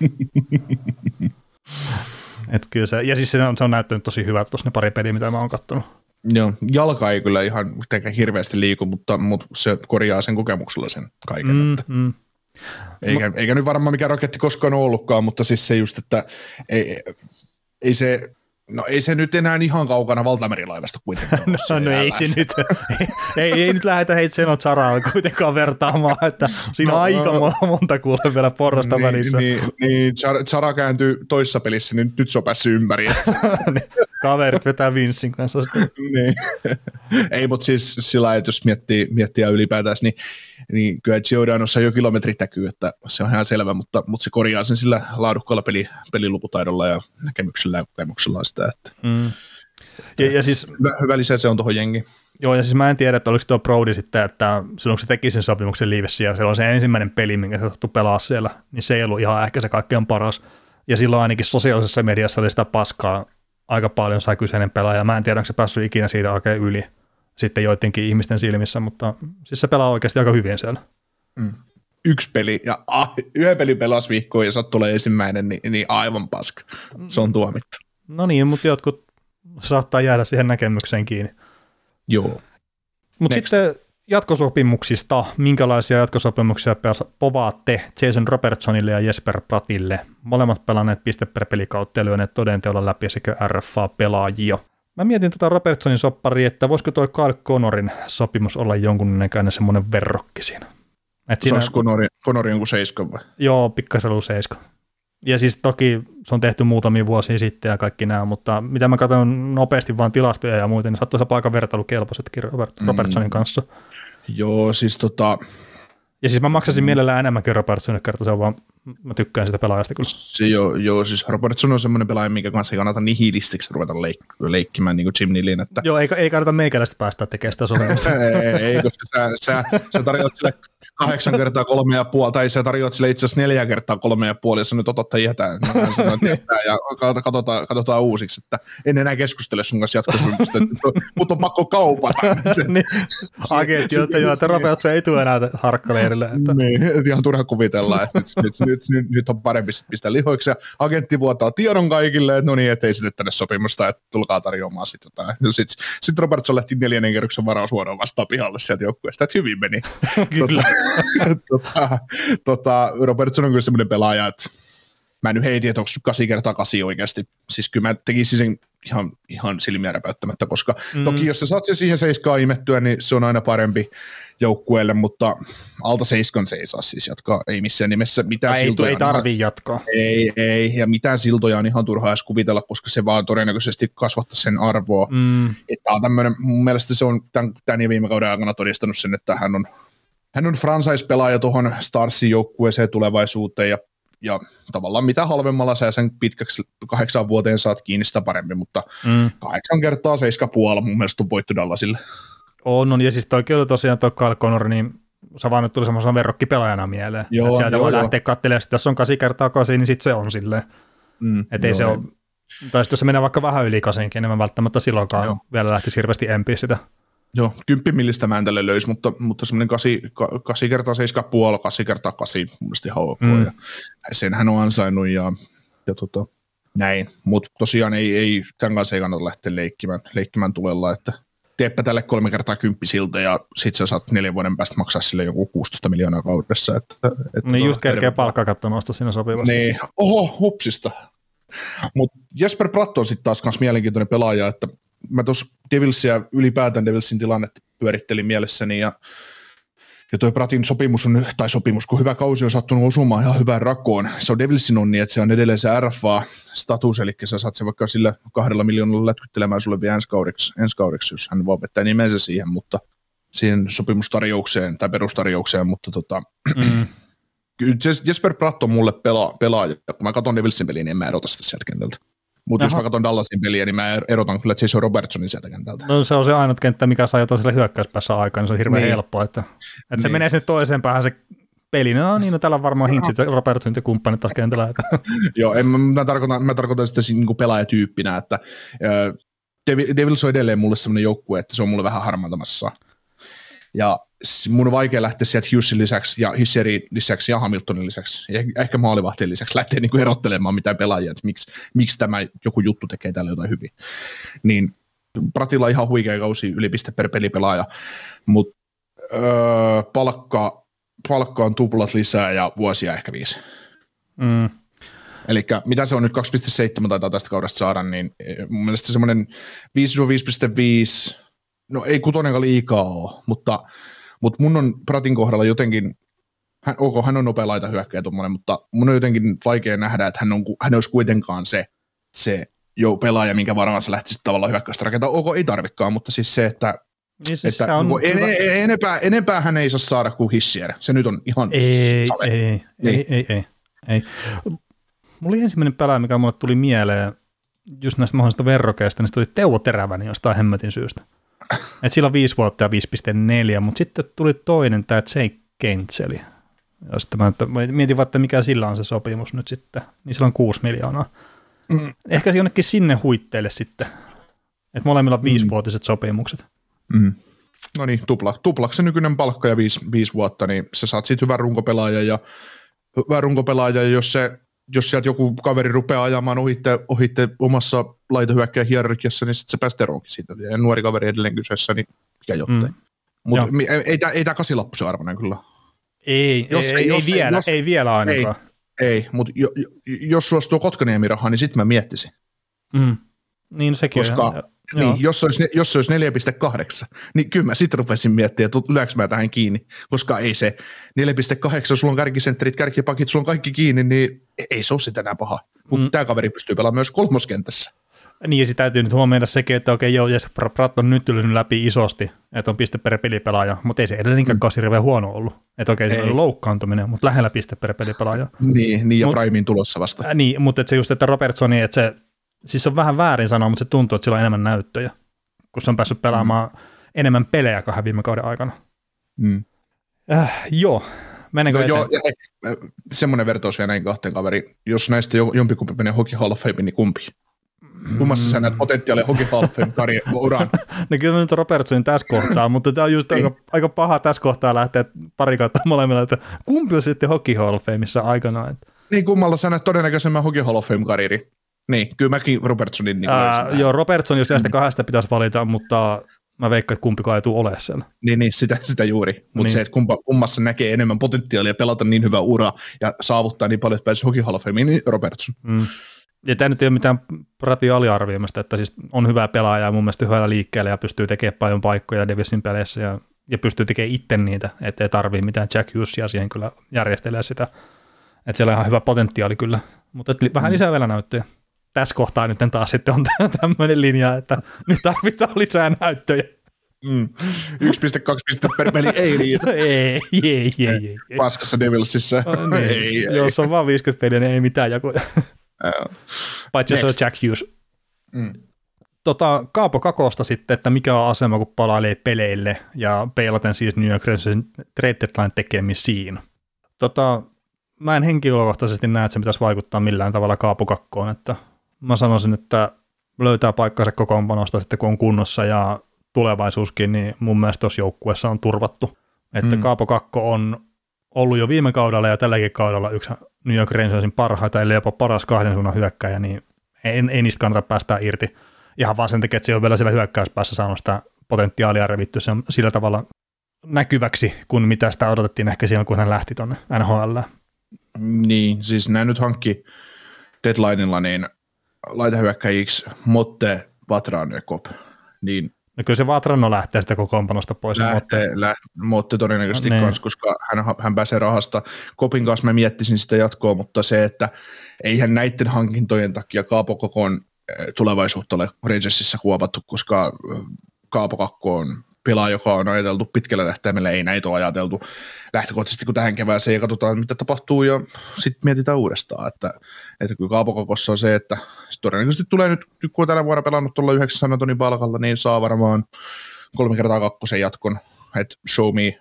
Et kyllä se, ja siis se on, se on näyttänyt tosi hyvältä tuossa ne pari peliä, mitä mä oon katsonut. Joo, jalka ei kyllä ihan hirveästi liiku, mutta, mutta se korjaa sen kokemuksella sen kaiken. Mm, että. Mm. Eikä, Ma- eikä nyt varmaan mikä raketti koskaan ollutkaan, mutta siis se just, että ei, ei se No ei se nyt enää ihan kaukana valtamerilaivasta kuitenkaan No, no ei se nyt, ei, ei, nyt lähdetä heitä sen Charaa kuitenkaan vertaamaan, että siinä no, on aika no, monta kuule vielä porrasta niin, välissä. Niin, niin Chara kääntyy toissa pelissä, niin nyt se on päässyt ympäri. Niin, kaverit vetää Vinssin kanssa sitten. niin. ei, mutta siis sillä jos miettii, miettii ylipäätään, niin, niin kyllä Giordanossa jo kilometrit näkyy, että se on ihan selvä, mutta, mutta se korjaa sen sillä laadukkaalla peli, peliluputaidolla ja näkemyksellä ja kokemuksella sitä, että mm. ja, ja siis, hyvä, hyvä lisä se on tuohon jengiin. Joo, ja siis mä en tiedä, että oliko tuo Brody sitten, että silloin kun se teki sen sopimuksen liivessä ja se on se ensimmäinen peli, minkä se sattui pelaa siellä, niin se ei ollut ihan ehkä se kaikkein paras. Ja silloin ainakin sosiaalisessa mediassa oli sitä paskaa aika paljon sai kyseinen pelaaja. Mä en tiedä, onko se päässyt ikinä siitä oikein yli sitten joidenkin ihmisten silmissä, mutta siis se pelaa oikeasti aika hyvin siellä. Mm. Yksi peli ja ah, yhden pelin pelas viikkoon ja sattuu tulee ensimmäinen, niin, niin aivan paska. Se on tuomittu. No niin, mutta jotkut saattaa jäädä siihen näkemykseen kiinni. Joo. Mutta sitten jatkosopimuksista, minkälaisia jatkosopimuksia povaatte Jason Robertsonille ja Jesper Pratille? Molemmat pelanneet piste per pelikautta ja lyöneet todenteolla läpi sekä RFA-pelaajia. Mä mietin tätä Robertsonin sopparia, että voisiko toi Carl Connorin sopimus olla jonkunnäköinen semmoinen verrokki siinä. Et siinä... Saanko Connori, Connori jonkun seiskan vai? Joo, pikkasen ollut seiska. Ja siis toki se on tehty muutamia vuosia sitten ja kaikki nämä, mutta mitä mä katson nopeasti vaan tilastoja ja muuten, niin saattaisi olla aika vertailukelpoisetkin Robert, mm. Robertsonin kanssa. Joo, siis tota... Ja siis mä maksasin mm. mielellään enemmänkin Robertsonille kerta, se on vaan, mä tykkään sitä pelaajasta kyllä. Se joo, joo, siis Robertson on semmoinen pelaaja, minkä kanssa ei kannata nihilistiksi ruveta leik- leikkimään niin kuin Jim Nillin. Että... Joo, ei, ei kannata meikäläistä päästä tekemään sitä sopimusta. ei, ei, koska sä, sä, sä tarjoat sille kahdeksan kertaa kolme ja puoli, tai sä tarjoat sille itse asiassa neljä kertaa kolme ja puoli, ja sä nyt otat tai jätää, ja katsotaan, katsotaan uusiksi, että en enää keskustele sun kanssa jatkosopimusta, mutta on pakko kaupata. niin, agentti, että joo, että Robertso ei tule enää harkkaleirille. Että. Niin, ihan turha kuvitella, että nyt, nyt, nyt, nyt, nyt on parempi pistää lihoiksi, ja agentti vuotaa tiedon kaikille, että no niin, ettei sitten tänne sopimusta, että tulkaa tarjoamaan sitten jotain. Sitten sit Robertson lähti neljännen kerroksen varausvuoron vastaan pihalle sieltä joukkueesta, että hyvin meni. Kyllä. tota, tota, Robertson on kyllä semmoinen pelaaja, että mä nyt heitin, että onko 8 kertaa 8 oikeasti. Siis kyllä mä tekisin sen ihan, ihan silmiä räpäyttämättä, koska mm. toki jos sä saat sen siihen seiskaan imettyä, niin se on aina parempi joukkueelle, mutta alta seiskan se ei saa siis jatkaa, ei missään nimessä. Mitään ei, siltoja ei on tarvii jatkaa. Ei, ei, ja mitään siltoja on ihan turhaa edes kuvitella, koska se vaan todennäköisesti kasvattaa sen arvoa. Mm. Että on tämmöinen, mun mielestä se on tämän, tämän ja viime kauden aikana todistanut sen, että hän on, hän on franchise-pelaaja tuohon Starsin joukkueeseen tulevaisuuteen ja ja tavallaan mitä halvemmalla sä sen pitkäksi kahdeksaan vuoteen saat kiinni, sitä parempi, mutta Mm. kahdeksan kertaa seiska puolella mun mielestä on voittu Dallasille. On, on, ja siis toi kyllä tosiaan toi Kyle Connor, niin se vaan nyt tuli semmoisena verrokkipelaajana mieleen. Joo, että sieltä joo, voi joo. lähteä katselemaan, että jos on 8 kertaa 8, niin sitten se on silleen. Mm, Että ei se ole, tai sit jos se menee vaikka vähän yli 8, niin mä välttämättä silloinkaan Joo. vielä lähtisi hirveästi empiä sitä. Joo, kymppimillistä mä en tälle löysi, mutta, mutta semmoinen 8, 8 kertaa 7 puoli, 8 kertaa 8, mun mielestä ihan ok. Mm. Ja sen hän on ansainnut ja, ja tota, näin. Mutta tosiaan ei, ei, tämän kanssa ei kannata lähteä leikkimään, leikkimään tulella, että teepä tälle kolme kertaa kymppisiltä ja sit sä saat neljän vuoden päästä maksaa sille joku 16 miljoonaa kaudessa. Että, että Niin tota, just kerkeä palkkakatto nostaa siinä sopivasti. Niin, oho, hupsista. Mutta Jesper Pratt on sitten taas kans mielenkiintoinen pelaaja, että mä tuossa Devilsia ylipäätään Devilsin tilannetta pyörittelin mielessäni ja ja toi Pratin sopimus on, tai sopimus, kun hyvä kausi on sattunut osumaan ihan hyvään rakoon. Se on Devilsin onni, että se on edelleen se RFA-status, eli sä saat se vaikka sillä kahdella miljoonalla lätkyttelemään sulle vielä ensi kaudeksi, ensi kaudeksi, jos hän vaan vetää nimensä siihen, mutta siihen sopimustarjoukseen tai perustarjoukseen, mutta tota, Mm. Jesper Pratt on mulle pela, pelaaja. Kun mä katson Devilsin peliä, niin en mä erota sitä sieltä kentältä. Mutta jos mä katson Dallasin peliä, niin mä er- erotan kyllä Jason Robertsonin sieltä kentältä. No se on se ainut kenttä, mikä saa jotain sille hyökkäyspäässä aikaan, niin se on hirveän Niin. helppoa, että, että se Niin. menee sinne toiseen päähän se peli. No niin, no täällä on varmaan hintsit ja Robertson ja kumppanit taas kentällä. Että. Joo, en, mä, mä, tarkoitan, mä tarkoitan sitä niin pelaajatyyppinä, että Devils on edelleen mulle sellainen joukkue, että se on mulle vähän harmantamassa. Ja mun on vaikea lähteä sieltä Hughesin lisäksi ja Hisserin lisäksi ja Hamiltonin lisäksi ja ehkä maalivahtien lisäksi lähteä niin kuin erottelemaan mitään pelaajia, että miksi, miksi tämä joku juttu tekee tälle jotain hyvin. Niin Pratilla ihan huikea kausi ylipiste per pelipelaaja, mutta öö, palkka, palkka on tuplat lisää ja vuosia ehkä viisi. Mm. Eli mitä se on nyt 2,7 taitaa tästä kaudesta saada, niin eh, mun mielestä semmoinen 5-5,5, no ei kutonenkaan liikaa ole, mutta, mutta mun on Pratin kohdalla jotenkin, hän, ok, hän on nopea laita hyökkäjä tuommoinen, mutta mun on jotenkin vaikea nähdä, että hän, on, hän olisi kuitenkaan se, se jo pelaaja, minkä varmaan se lähtisi tavallaan hyökkäystä rakentaa. Ok, ei tarvikaan, mutta siis se, että, Niin siis että on niinku en, en, enempää, enempää hän ei saa saada kuin hissier. Se nyt on ihan Ei, sale. ei, ei, Niin. ei, ei, ei. Mulla oli ensimmäinen pelaaja, mikä mulle tuli mieleen just näistä mahdollisista verrokeista, niin se tuli Teuvo Teräväni jostain hemmetin syystä. Et sillä on 5 vuotta ja 5,4, mutta sitten tuli toinen, tämä Jake Kentseli. Josta mä, että mä mietin vaan, että mikä sillä on se sopimus nyt sitten. Niin sillä on 6 miljoonaa. Mm. Ehkä se jonnekin sinne huitteille sitten. Että molemmilla on Mm. viisivuotiset sopimukset. Mm. No niin, tupla, tuplaksi se nykyinen palkka ja viisi, viisi vuotta, niin sä saat siitä hyvän runkopelaajan ja hyvän runkopelaajan, ja jos, se, jos sieltä joku kaveri rupeaa ajamaan ohitte, ohitte omassa laitohyökkäjän hierarkiassa, niin sitten se päästä eroonkin siitä. Ja nuori kaveri edelleen kyseessä, niin mikä jottei. Mm. Mutta ei, ei, ei tämä kasilappu se arvoinen kyllä. Ei, Jos ei, ei- ei, jos ei- vielä, jos- ei vielä ainakaan. Ei, mutta jo, jo, jos tuo Kotkaniemi rahaa, niin sitten mä miettisin. Mm. Niin, sekin Koska- on. Niin, Joo. jos se olisi, jos se olisi 4,8, niin kyllä mä sitten rupesin miettimään, että lyöks mä tähän kiinni, koska ei se 4,8, sulla on kärkisentterit, kärkipakit, sulla on kaikki kiinni, niin ei se ole sitä enää paha. Mutta Mm. tämä kaveri pystyy pelaamaan myös kolmoskentässä. Niin, ja sitten täytyy nyt huomioida sekin, että okei, joo, Jesper Pratt on nyt yllynyt läpi isosti, että on piste per pelipelaaja, mutta ei se edelleenkään mm. hirveän huono ollut. Että okei, se oli loukkaantuminen, mutta lähellä piste per pelipelaaja. Niin, niin ja Mut- Primein tulossa vasta. Äh, niin, mutta se just, että Robertsoni, että se, siis se on vähän väärin sanoa, mutta se tuntuu, että sillä on enemmän näyttöjä, kun se on päässyt pelaamaan mm. enemmän pelejä kahden viime kauden aikana. Mm. Äh, joo, menenkö No, joo, ja, eh, semmoinen vertaus vielä näin kahteen kaveri. Jos näistä jo, jompikumpi menee Hockey Hall of Fame, niin kumpi? Kummassa sä näet potentiaalia Hockey Hall of Fame uran? No kyllä mä nyt Robertsonin tässä kohtaa, mutta tämä on just aika, aika paha tässä kohtaa lähteä pari kautta molemmilla, että kumpi on sitten Hockey Hall of Fameissa aikanaan. Että, Niin kummalla sä näet todennäköisemmän Hockey Hall of Fame karjeri? Niin, kyllä mäkin Robertsonin niin ää, joo, Robertson, jos näistä kahdesta pitäisi valita, mutta Mä veikkaan, että kumpikaan ei tule ole siellä. Niin, niin sitä, sitä juuri. Mutta Niin. se, että kumpa, kummassa näkee enemmän potentiaalia pelata niin hyvä ura ja saavuttaa niin paljon, että pääsee Hockey Hall of Fameen, niin Robertson. Mm. Ja tämä nyt ei ole mitään ratio aliarvioimasta, että siis on hyvä pelaaja ja mun mielestä hyvällä liikkeellä ja pystyy tekemään paljon paikkoja Davisin peleissä ja, ja pystyy tekemään itse niitä, ettei tarvii mitään Jack Hughesia siihen kyllä järjestelee sitä. Että siellä on ihan hyvä potentiaali kyllä, mutta vähän lisää vielä näyttöjä. Tässä kohtaa nyt taas sitten on tämmöinen linja, että nyt tarvitaan lisää näyttöjä. Mm. 1,2 pistettä per peli ei riitä. ei, ei, ei, ei, ei. Paskassa Devilsissä. No, niin. ei, ei. Jos on vaan 50 peliä, niin ei mitään jakoja. Paitsi jos on Next. Jack Hughes. Mm. Tota, Kaapo Kakosta sitten, että mikä on asema, kun palailee peleille ja peilaten siis New York Rangersin trade deadline tekemisiin. Tota, mä en henkilökohtaisesti näe, että se pitäisi vaikuttaa millään tavalla Kaapo Kakkoon, että mä sanoisin, että löytää paikkansa kokoonpanosta sitten kun on kunnossa ja tulevaisuuskin, niin mun mielestä tuossa joukkueessa on turvattu. Että mm. Kaapo Kakko on ollut jo viime kaudella ja tälläkin kaudella yksi New York Rangersin parhaita, ellei jopa paras kahden suunnan hyökkäjä, niin ei, ei niistä kannata päästä irti. Ihan vaan sen takia, että se on vielä siellä hyökkäyspäässä saanut sitä potentiaalia revitty sen sillä tavalla näkyväksi, kuin mitä sitä odotettiin ehkä silloin, kun hän lähti tuonne NHL. Niin, siis nämä nyt hankki deadlineilla niin laitahyökkäjiksi Motte, Patran ja Kop. Niin No kyllä se Vatranno lähtee sitä kokoonpanosta pois. lähtee, lä, Motte todennäköisesti Niin. niin. kanssa, koska hän, hän pääsee rahasta. Kopin kanssa mä miettisin sitä jatkoa, mutta se, että eihän näiden hankintojen takia Kaapo Kokon eh, tulevaisuutta ole Rangersissa kuopattu, koska eh, Kaapo Kakko on pelaaja, joka on ajateltu pitkällä tähtäimellä, ei näitä ole ajateltu lähtökohtaisesti kuin tähän kevääseen ja katsotaan mitä tapahtuu ja sitten mietitään uudestaan, että, että kyllä Kaapo Kokossa on se, että se todennäköisesti tulee nyt, kun on tänä vuonna pelannut tuolla 900 tonnin palkalla, niin saa varmaan kolme kertaa kakkosen jatkon, että show me,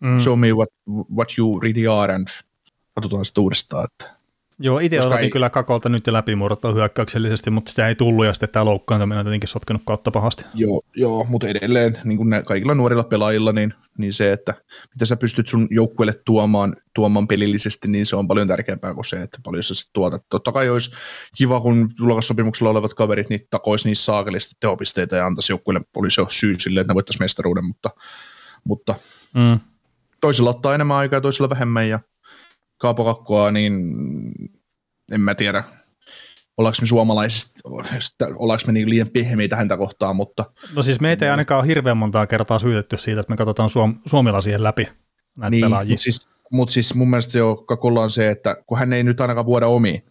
mm. show me what, what you really are and katsotaan sitten uudestaan, että Joo, itse koska odotin ei- kyllä Kakolta nyt läpimurtoa hyökkäyksellisesti, mutta sitä ei tullut ja sitten tämä loukkaantuminen on jotenkin sotkenut kautta pahasti. Joo, joo mutta edelleen niin kuin kaikilla nuorilla pelaajilla, niin, niin se, että mitä sä pystyt sun joukkueelle tuomaan, tuomaan pelillisesti, niin se on paljon tärkeämpää kuin se, että paljon sä sitten tuotat. Totta kai olisi kiva, kun tulokassopimuksella olevat kaverit niin takois niissä saakelisti tehopisteitä ja antaisi joukkueelle, olisi jo syy sille, että ne voittaisi mestaruuden, mutta, mutta Mm. toisella ottaa enemmän aikaa ja toisella vähemmän ja Kaapo Kakkoa, niin en mä tiedä, ollaanko me suomalaisista, ollaanko me niin liian pehmeitä häntä kohtaan, mutta No siis meitä ei ainakaan ole hirveän montaa kertaa syytetty siitä, että me katsotaan suom- suomalaisien läpi näitä niin, pelaajia. mutta siis, mut siis mun mielestä jo Kakulla on se, että kun hän ei nyt ainakaan vuoda omiin,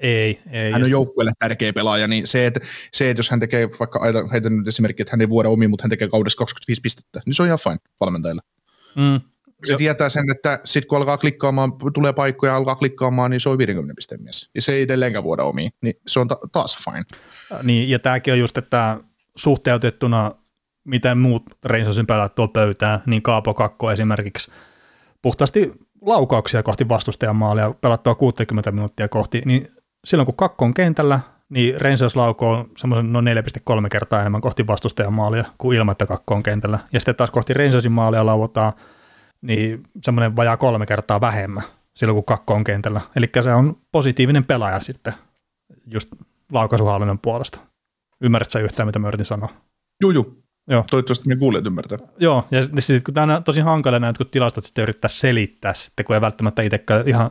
Ei, ei. hän on joukkueelle tärkeä pelaaja, niin se, että, se, että jos hän tekee, vaikka heitän nyt esimerkki, että hän ei vuoda omiin, mutta hän tekee kaudessa 25 pistettä, niin se on ihan fine valmentajille. Mm. Se Joo. tietää sen, että sitten kun alkaa klikkaamaan, tulee paikkoja ja alkaa klikkaamaan, niin se on 50 pisteen mies. Ja se ei edelleenkään vuoda omiin, niin se on ta- taas fine. Niin, ja tämäkin on just, että suhteutettuna miten muut Rangersin pelaajat tuo pöytään, niin Kaapo Kakko esimerkiksi puhtaasti laukauksia kohti vastustajan maalia pelattua 60 minuuttia kohti, niin silloin kun Kakko on kentällä, niin Rangers laukoo semmoisen noin 4,3 kertaa enemmän kohti vastustajan maalia kuin ilman, että Kakko on kentällä. Ja sitten taas kohti Rangersin maalia lauotaan niin semmoinen vajaa kolme kertaa vähemmän silloin, kun Kakko on kentällä. Eli se on positiivinen pelaaja sitten just laukaisuhallinnon puolesta. Ymmärrätkö sä yhtään, mitä mä yritin sanoa? Juu, juu. Joo. Toivottavasti me kuulijat ymmärtää. Joo, ja sitten sit, kun tämä on tosi hankala näitä, kun tilastot sitten yrittää selittää sitten, kun ei välttämättä itsekään ihan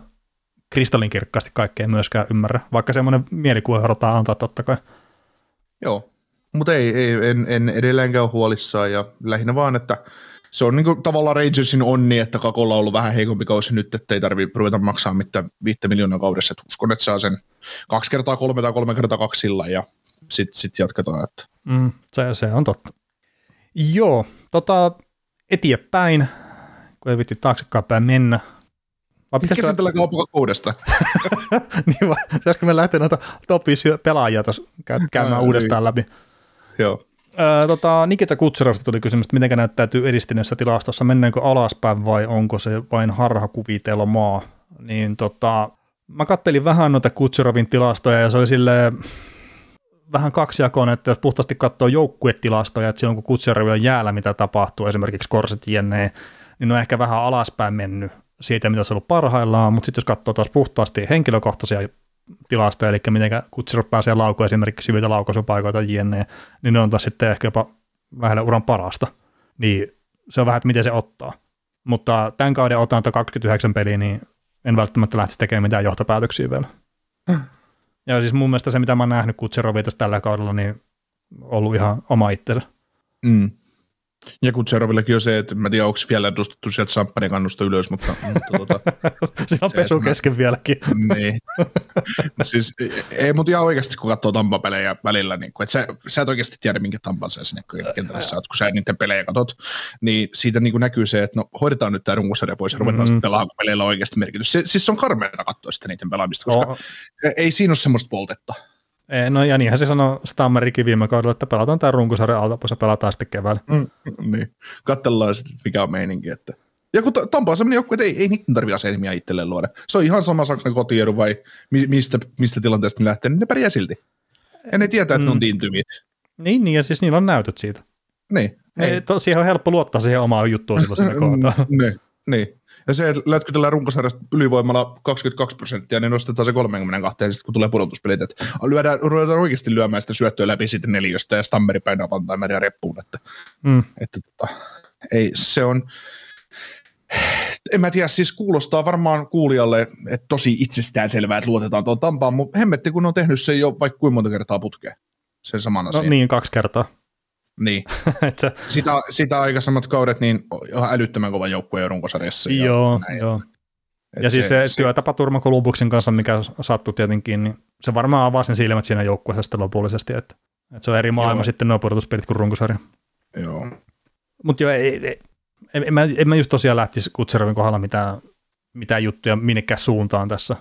kristallinkirkkaasti kaikkea myöskään ymmärrä, vaikka semmoinen mielikuva halutaan antaa totta kai. Joo, mutta ei, ei en, en edelleenkään ole huolissaan ja lähinnä vaan, että se on niinku tavallaan Rangersin onni, että Kakolla on ollut vähän heikompi kausi nyt, että ei tarvitse ruveta maksaa mitään viittä miljoonaa kaudessa. Et uskon, että saa sen kaksi kertaa kolme tai kolme kertaa kaksi sillä ja sitten sit jatketaan. Että. Mm, se, se on totta. Joo, tota, eteenpäin, kun ei vitti taaksekaan päin mennä. Vai Mikä pitäisikö, se tällä kaupalla uudestaan? niin vai, pitäisikö me lähteä noita top 5 pelaajia tuossa käy- käymään Ai, uudestaan läpi? Joo. Tota, Nikita Kutserovsta tuli kysymys, että miten näyttäytyy edistyneessä tilastossa, mennäänkö alaspäin vai onko se vain harhakuvitelmaa. Niin tota, mä kattelin vähän noita Kutserovin tilastoja ja se oli silleen vähän kaksijakoinen, että jos puhtaasti katsoo joukkuetilastoja, että silloin kun Kutserov on jäällä, mitä tapahtuu, esimerkiksi korset jne, niin ne on ehkä vähän alaspäin mennyt siitä, mitä se on ollut parhaillaan, mutta sitten jos katsoo taas puhtaasti henkilökohtaisia tilastoja, eli miten Kutserov pääsee laukoon esimerkiksi syviltä laukaisupaikoilta jne, niin ne on taas sitten ehkä jopa lähellä uran parasta, niin se on vähän, että miten se ottaa. Mutta tämän kauden otanta 29 peliä, niin en välttämättä lähtisi tekemään mitään johtopäätöksiä vielä. Ja siis mun mielestä se, mitä mä oon nähnyt Kutserovia tässä tällä kaudella, niin on ollut ihan oma itsensä. Mm. Ja Kutserovillakin on se, että mä en tiedä, onko vielä nostettu sieltä champagne kannusta ylös, mutta, mutta tota, Siinä on pesu mä- kesken vieläkin. niin. siis, ei, mutta ihan oikeasti, kun katsoo Tampa-pelejä välillä, niin kun, et sä, sä et oikeasti tiedä, minkä Tampan sä sinne kentälle saat, kun sä niiden pelejä katot, niin siitä niin näkyy se, että no hoidetaan nyt tämä runkosarja pois ja ruvetaan Mhm. mm-hmm. sitten pelaamaan, kun peleillä on oikeasti merkitys. Se, siis se on karmeita katsoa sitä niiden pelaamista, koska Oh, ei siinä ole semmoista poltetta. Eh, No ja niinhän se sanoi Stammerikin viime kaudella, että pelataan tämä runkosarja alta pois ja pelataan sitten keväällä. Mm, niin. Katsellaan sitten, mikä on meininki. Että. Ja kun Ta- Tampa on semmoinen joukkue, että ei, ei niiden tarvitse asetelmia itselleen luoda. Se on ihan sama Saksan kotiedu vai mi- mistä, mistä tilanteesta ne lähtee, niin ne pärjää silti. Ja ne tietää, että mm. ne on Mm. tiintyviä. Niin, niin, ja siis niillä on näytöt siitä. Niin. Ei. Tosiaan on helppo luottaa siihen omaan juttuun silloin sinne kohtaan. niin. Niin. Ja se, että lätkytellään runkosarjasta ylivoimalla 22 prosenttia, niin nostetaan se 32, ja sitten kun tulee pudotuspelit, että lyödään, ruvetaan oikeasti lyömään sitä syöttöä läpi sitten neljöstä ja Stammeri painaa vantaimäärä reppuun, että Mm. että tota, ei, se on, en mä tiedä, siis kuulostaa varmaan kuulijalle, että tosi itsestään selvää, että luotetaan tuon Tampaan, mutta hemmetti, kun on tehnyt sen jo vaikka kuinka monta kertaa putkeen, sen saman No asian. niin, kaksi kertaa. Niin. että, Sitä, sitä aikaisemmat kaudet, niin ihan älyttömän kova joukkue runkosarjassa. ja joo, näin. joo. Et Ja siis se, se työtapaturma Kolumbuksen kanssa, mikä sattui tietenkin, niin se varmaan avasi ne silmät siinä joukkueessa sitten lopullisesti, että, että se on eri maailma Joo. sitten nuo pudotuspelit kuin runkosarja. Joo. Mutta joo, ei, ei, en, en, mä, en mä just tosiaan lähtisi Kutserovin kohdalla mitään, mitään juttuja minnekään suuntaan tässä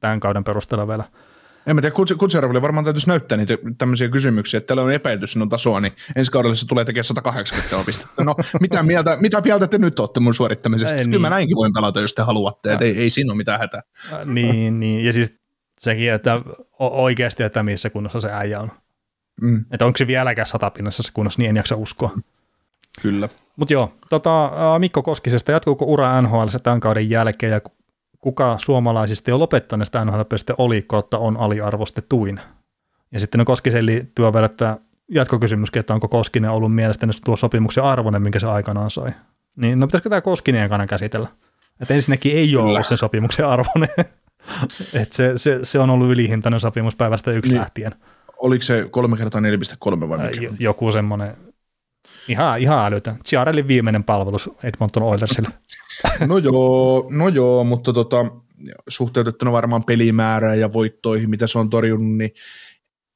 tämän kauden perusteella vielä. En mä tiedä, Kuts- Kutseroville varmaan täytyisi näyttää niitä tämmöisiä kysymyksiä, että täällä on epäilty sinun tasoa, niin ensi kaudella se tulee tekemään 180 pistettä. No, mitä mieltä, mitä mieltä te nyt olette mun suorittamisesta? Ei Kyllä mä niin. näinkin voin pelata, jos te haluatte, että ei, ei siinä ole mitään hätää. Niin, niin, ja siis sekin, että oikeasti, että missä kunnossa se äijä on. Mm, Että onko se vieläkään satapinnassa se kunnossa, niin en jaksa uskoa. kyllä. Mutta joo, tota, Mikko Koskisesta, jatkuuko ura NHL tämän kauden jälkeen ja kuka suomalaisista jo lopettaneesta nhl oli kautta on aliarvostetuin? Ja sitten no Koskisen liittyy vielä, että jatkokysymyskin, että onko Koskinen ollut mielestäni tuo sopimuksen arvoinen, minkä se aikanaan sai. Niin no pitäisikö tämä Koskinen ekana käsitellä? Että ensinnäkin ei ole Kyllä. ollut sen sopimuksen arvoinen. että se, se, se, on ollut ylihintainen sopimus päivästä yksi Niin. lähtien. Oliko se 3 kertaa 4,3 vai mikä? jo- Joku semmoinen ihan, ihan älytön. Chiarellin viimeinen palvelus Edmonton Oilersille. No joo, no joo, mutta tota, suhteutettuna varmaan pelimäärään ja voittoihin, mitä se on torjunut, niin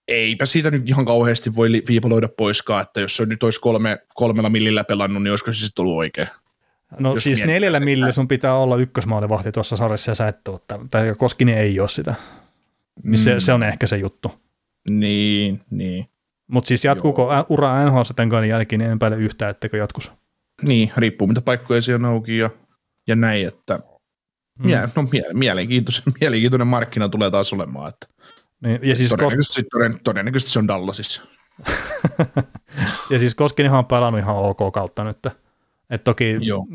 eipä siitä nyt ihan kauheasti voi viipaloida poiskaan, että jos se nyt olisi kolme, kolmella millillä pelannut, niin olisiko se sitten ollut oikein? No Jos siis neljällä millillä sun pitää olla ykkösmaalivahti tuossa sarjassa ja sä et ole. Tai Koskinen ei ole sitä. Niin se, Mm, se on ehkä se juttu. Niin, niin. Mutta siis jatkuuko ä- ura NHL tämän jälkeen, niin en päälle yhtään, etteikö jatkus. Niin, riippuu mitä paikkoja siellä on auki ja, ja näin, että Mm. mie, no, mie, mielenkiintoinen, mielenkiintoinen markkina tulee taas olemaan, että Niin, ja, siis Kos- todennäköisesti, toden, todennäköisesti se on Dallasissa. ja siis Koskinenhan on pelannut ihan ok kautta nyt. Et toki Joo.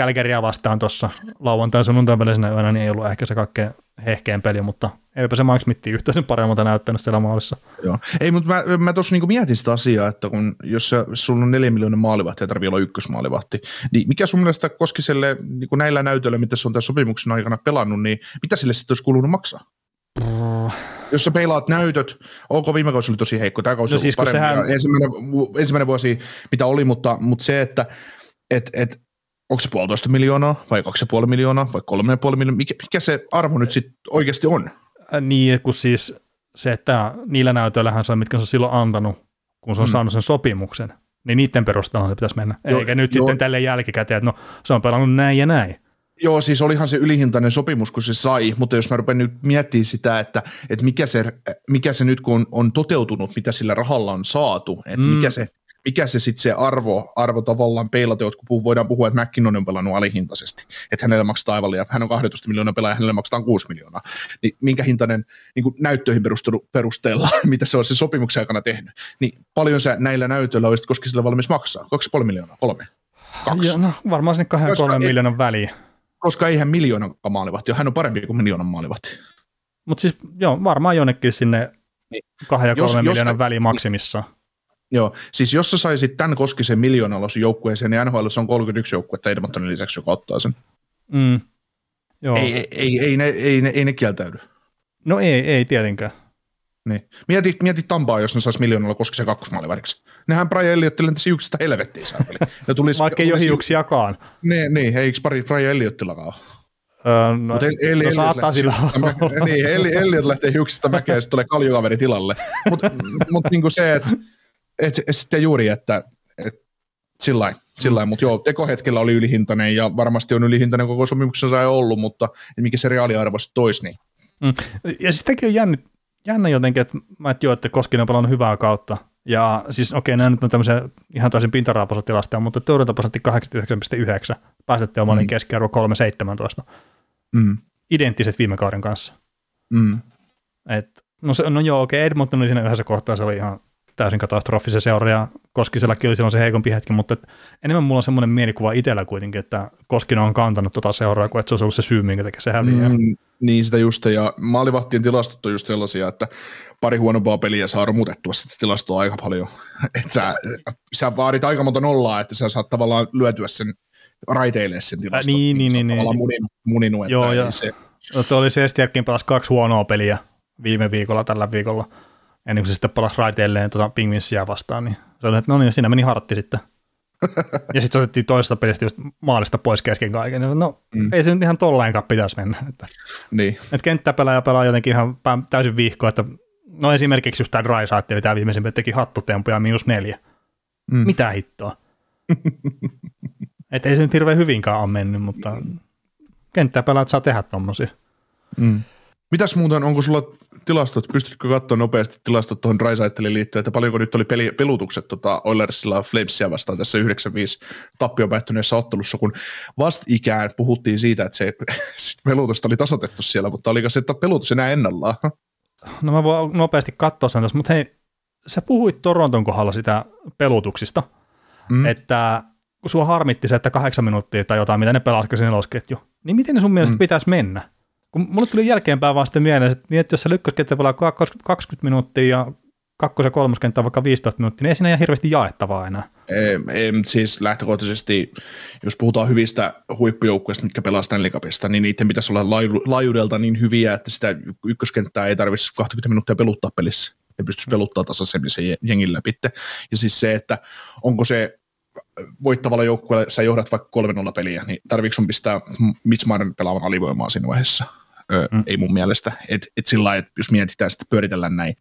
Kälkäriä vastaan tuossa lauantai sunnuntain välisenä yönä, niin ei ollut ehkä se kaikkein hehkein peli, mutta eipä se Mike Smith yhtään sen paremmalta näyttänyt siellä maalissa. Joo. Ei, mutta mä, mä tuossa niinku mietin sitä asiaa, että kun, jos sulla on neljä miljoonan maalivahti ja tarvii olla ykkösmaalivahti, niin mikä sun mielestä Koskiselle niinku näillä näytöillä, mitä se on tämän sopimuksen aikana pelannut, niin mitä sille sitten olisi kuulunut maksaa? Jos sä peilaat näytöt, ok, viime kausi oli tosi heikko, tämä kausi No siis parempi. sehän- Ensimmäinen, ensimmäinen vuosi, mitä oli, mutta, mutta se, että et, et, onko se puolitoista miljoonaa vai kaksi puoli miljoonaa vai kolme puoli miljoonaa, mikä, mikä se arvo nyt sitten oikeasti on? Niin, kun siis se, että niillä näytöillähän se mitkä se on silloin antanut, kun se on Mm. mm. saanut sen sopimuksen, niin niiden perusteella se pitäisi mennä. Joo, Eikä nyt joo. sitten tälle jälkikäteen, että no se on pelannut näin ja näin. Joo, siis olihan se ylihintainen sopimus, kun se sai, mutta jos mä rupean nyt miettimään sitä, että, että mikä, se, mikä se nyt kun on, on toteutunut, mitä sillä rahalla on saatu, että Mm. mikä se, mikä se sitten se arvo, arvo tavallaan peilata, kun puhuu, voidaan puhua, että McKinnon on pelannut alihintaisesti, että hänelle maksetaan aivan liian, hän on 12 miljoonaa pelaaja, hänelle maksetaan 6 miljoonaa, niin minkä hintainen niin kuin näyttöihin perusteella, mitä se on se sopimuksen aikana tehnyt, niin paljon sä näillä näytöillä olisit, koska sillä valmis maksaa, 2,5 miljoonaa, kolme, kaksi. Ja, no, varmaan sinne kahden Koska kolmen ei- miljoonan väliin. koska eihän miljoonan maalivahti hän on parempi kuin miljoonan maalivahti. Mutta siis joo, varmaan jonnekin sinne Niin. kahden ja kolmen miljoonan väliin maksimissaan. Joo, siis jos sä saisit tämän Koskisen miljoonalaisen joukkueeseen, niin NHL on 31 joukkuetta Edmontonin lisäksi, joka ottaa sen. Mm. Joo. Ei, ei, ei, ei, ne, ei, ne, ei ne kieltäydy. No ei, ei tietenkään. Niin. Mieti, mieti Tampaa, jos ne saisi miljoonalla Koskisen kakkosmaaliväriksi. Nehän Brian Elliott lentäisi juksista helvettiin saakeli. Ja tulisi, Vaikka ei ole hiuksiakaan. Niin, niin, eikö pari Brian Elliotillakaan ole? Öö, no, Mut El- Eli, no saattaa sillä olla. niin, Eli, Elliot lähtee hiuksista mäkeä ja sitten tulee kaljukaveri tilalle. Mutta mut niinku se, että et, et sitten juuri, että et, sillä lailla, mutta joo, tekohetkellä oli ylihintainen ja varmasti on ylihintainen koko sopimuksensa ei ollut, mutta mikä se reaaliarvo sitten toisi, niin Mm. Ja siis tämäkin on jännä, jännä jotenkin, että mä et joo, että Koskinen on pelannut hyvää kautta. Ja siis okei, nämä nyt on tämmöisiä ihan täysin pintaraapasotilastoja, mutta torjuntaprosentti 89,9, päästettiin omalin mm. keskiarvo 3,17. mm, Identtiset viime kauden kanssa. mm, Et, no, se, no joo, okei, Edmonton oli siinä yhdessä kohtaa, se oli ihan täysin katastrofi se seura, ja Koskisellakin oli silloin se heikompi hetki, mutta enemmän mulla on semmoinen mielikuva itsellä kuitenkin, että Koskinen on kantanut tota seuraa, kuin että se olisi ollut se syy, minkä takia se häviää. Mm. niin sitä just, ja maalivahtien tilastot on just sellaisia, että pari huonompaa peliä saa romutettua sitä tilastoa aika paljon. Et sä, sä vaadit aika monta nollaa, että sä saat tavallaan lyötyä sen raiteille sen tilaston. niin, niin, oot niin, tavallaan niin. Munin, muninut, että Joo, ja- se, No, oli se Estiakin pelasi kaksi huonoa peliä viime viikolla, tällä viikolla, ennen kuin se sitten pelasi raiteilleen tuota Pingvinsia vastaan, niin se oli, että no niin, siinä meni hartti sitten. ja sitten se otettiin toisesta pelistä just maalista pois kesken kaiken. No, mm. ei se nyt ihan tollainkaan pitäisi mennä. Että, niin. että kenttäpelaaja pelaa jotenkin ihan täysin vihko, että no esimerkiksi just tämä Dry eli tämä viimeisin teki hattutempuja miinus neljä. Mm. Mitä hittoa? että ei se nyt hirveän hyvinkään ole mennyt, mutta kenttäpelaajat saa tehdä tommosia. Mm. Mitäs muuten, onko sulla tilastot, pystytkö katsoa nopeasti tilastot tuohon Drysaitelin liittyen, että paljonko nyt oli peli, pelutukset tota Oilersilla Flamesia vastaan tässä 9-5 tappio päättyneessä ottelussa, kun vastikään puhuttiin siitä, että se pelutusta oli tasotettu siellä, mutta oliko se pelutus enää ennallaan? No mä voin nopeasti katsoa sen tässä, mutta hei, sä puhuit Toronton kohdalla sitä pelutuksista, Mm. että kun sua harmitti se, että kahdeksan minuuttia tai jotain, mitä ne pelasivat se nelosketju, niin miten ne sun mielestä mm. pitäisi mennä? Kun mulle tuli jälkeenpäin vaan sitten mieleen, että, niin, että jos se lykköskenttä pelaa 20 minuuttia ja kakkos- ja kolmoskenttä vaikka 15 minuuttia, niin ei siinä ihan hirveästi jaettavaa enää. Ei, ei, siis lähtökohtaisesti, jos puhutaan hyvistä huippujoukkueista, mitkä pelaa Stanley Cupista, niin niiden pitäisi olla laaju- laajuudelta niin hyviä, että sitä ykköskenttää ei tarvitsisi 20 minuuttia peluttaa pelissä. Ne pystyisi peluttaa tasaisemmin sen je- jengin läpi. Ja siis se, että onko se voittavalla joukkueella, sä johdat vaikka 3-0 peliä, niin tarviiko sun pistää Mitch Marner pelaamaan alivoimaa siinä vaiheessa? Öö, mm. Ei mun mielestä. Et, et sillä lailla, että jos mietitään, että pyöritellään näin.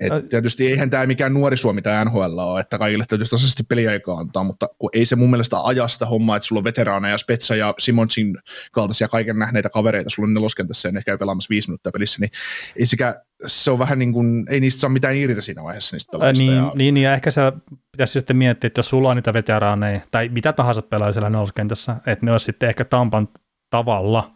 Et Ä- tietysti eihän tämä mikään nuori Suomi tai NHL ole, että kaikille täytyy tasaisesti peliaikaa antaa, mutta kun ei se mun mielestä ajasta hommaa, että sulla on veteraaneja, Spetsa ja Simonsin kaltaisia kaiken nähneitä kavereita, sulla on neloskentässä ja ne käy pelaamassa viisi minuuttia pelissä, niin ei sekä, se on vähän niin kuin, ei niistä saa mitään irti siinä vaiheessa niistä pelaajista. niin, ja, niin, ja ehkä se pitäisi sitten miettiä, että jos sulla on niitä veteraaneja tai mitä tahansa pelaa siellä neloskentässä, että ne olisi sitten ehkä Tampan tavalla,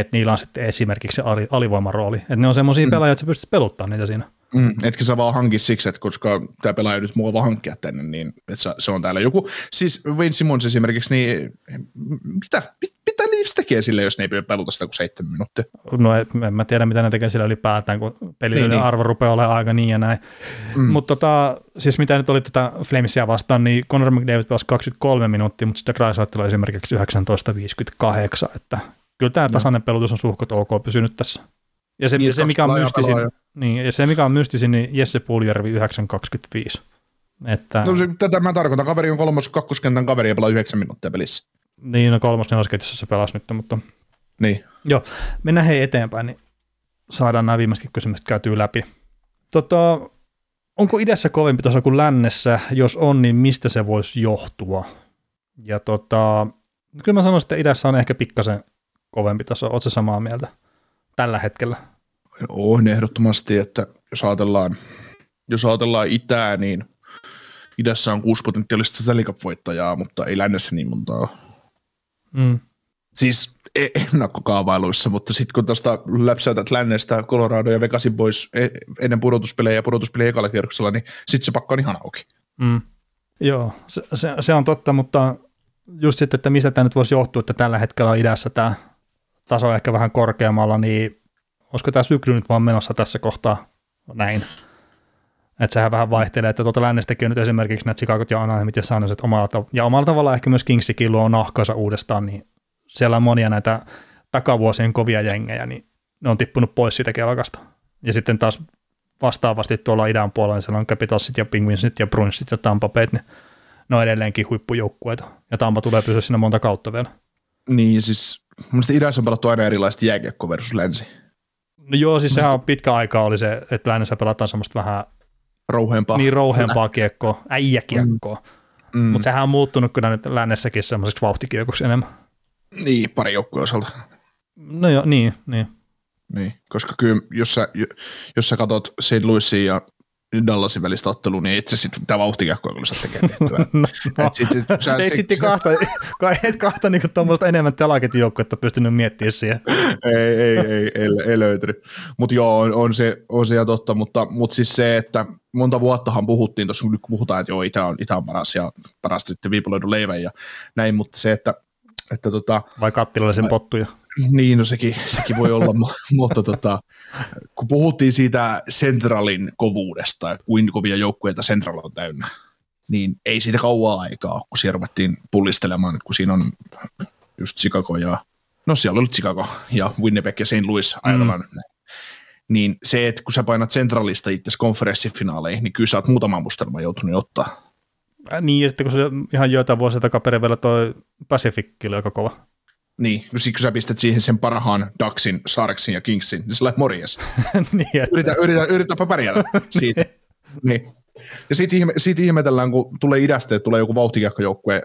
että niillä on sitten esimerkiksi se ali- alivoimarooli. Että ne on semmoisia Mm. pelaajia, että sä pystyt peluttaa niitä siinä. Mm, etkä sä vaan hanki siksi, että koska tämä pelaaja nyt mua vaan hankkia tänne, niin että se, se on täällä joku. Siis Wayne Simmons esimerkiksi, niin mitä, mit, mitä Leafs tekee sille, jos ne ei peluta sitä kuin seitsemän minuuttia? No en, mä tiedä, mitä ne tekee sillä ylipäätään, kun pelillinen Niin, niin, niin. arvo rupeaa olemaan aika niin ja näin. Mm. Mutta tota, siis mitä nyt oli tätä Flamesia vastaan, niin Conor McDavid pelasi 23 minuuttia, mutta sitten Drysaitel esimerkiksi 19.58, että kyllä tämä tasainen pelutus on suhkot ok pysynyt tässä. Ja se, Niin, se mikä on mystisin, niin, ja se mikä on mystisin, niin Jesse Puljärvi 9.25. Että, No se, tätä mä tarkoitan, kaveri on kolmos kakkoskentän kaveri ja pelaa yhdeksän minuuttia pelissä. niin, no kolmas nelosketjussa se pelasi nyt, mutta Niin. Joo, mennään hei eteenpäin, niin saadaan nämä viimeisetkin kysymykset käytyä läpi. Tota, onko idässä kovempi taso kuin lännessä? Jos on, niin mistä se voisi johtua? Ja tota, kyllä mä sanoisin, että idässä on ehkä pikkasen kovempi taso. Oletko samaa mieltä tällä hetkellä? On ehdottomasti, että jos ajatellaan, jos ajatellaan itää, niin idässä on kuusi potentiaalista Stanley Cup-voittajaa, mutta ei lännessä niin montaa. Mm. Siis e- ennakkokaavailuissa, mutta sitten kun tuosta läpsäytät lännestä Colorado ja Vegasin pois e- ennen pudotuspelejä ja pudotuspelejä ekalla kierroksella, niin sitten se pakka on ihan auki. Mm. Joo, se, se, se, on totta, mutta just sitten, että mistä tämä nyt voisi johtua, että tällä hetkellä on idässä tämä taso ehkä vähän korkeammalla, niin olisiko tämä sykli nyt vaan menossa tässä kohtaa näin? Että sehän vähän vaihtelee, että tuolta lännestäkin on nyt esimerkiksi nämä Chicagot ja Anaheimit ja Sanoset omalla ja omalla tavalla ehkä myös Kingsikin luo nahkansa uudestaan, niin siellä on monia näitä takavuosien kovia jengejä, niin ne on tippunut pois siitä kelkasta. Ja sitten taas vastaavasti tuolla idän puolella, niin siellä on Capitalsit ja Penguinsit ja Bruinsit ja Tampa Bay, niin ne on edelleenkin huippujoukkueita. Ja Tampa tulee pysyä siinä monta kautta vielä. Niin, siis mun idässä on pelattu aina erilaista jääkiekko versus länsi. No joo, siis sehän on pitkä aika oli se, että lännessä pelataan semmoista vähän Rouheempaa. niin rouheampaa kiekkoa, äijäkiekkoa. Mm. Mutta sehän on muuttunut kyllä nyt lännessäkin semmoiseksi vauhtikiekoksi enemmän. Niin, pari joukkueen osalta. No joo, niin, niin. Niin, koska kyllä jos sä, jos sä katot St. Louisin ja Dallasin välistä ottelua, niin et sä sitten mitä vauhtikiekkoa kyllä saa tekemään tehtyä. No, Et sit, sä, et sitten kahta, et kahta niinku tuommoista enemmän telaketin joukkuetta pystynyt miettimään siihen. ei, ei, ei, ei, ei löytynyt. Mutta joo, on, on, se, on se totta, mutta, mutta siis se, että monta vuottahan puhuttiin tuossa, kun puhutaan, että joo, Itä on, Itä on paras ja paras sitten viipaloidun leivän ja näin, mutta se, että, että tota, Vai kattilallisen pottuja. Niin, no sekin, sekin voi olla, mu- mutta tota, kun puhuttiin siitä Centralin kovuudesta, kuinka kovia joukkueita Central on täynnä, niin ei siitä kauaa aikaa, kun siellä ruvettiin pullistelemaan, kun siinä on just Chicago ja, no siellä oli Chicago ja Winnipeg ja St. Louis ajatellaan mm. Niin se, että kun sä painat Centralista itse konferenssifinaaleihin, niin kyllä sä oot muutaman mustelman joutunut ottaa. Äh, niin, ja sitten kun se ihan joitain vuosia takaperin vielä toi Pacific oli aika kova. Niin, no sit kun sä pistät siihen sen parhaan Ducksin, Sarksin ja Kingsin, niin lähdet morjes. niin, että, yritä, yritä, yritäpä pärjätä siitä. niin. Ja siitä, ihme, siitä ihmetellään, kun tulee idästä, että tulee joku vauhtikiekkojoukkue,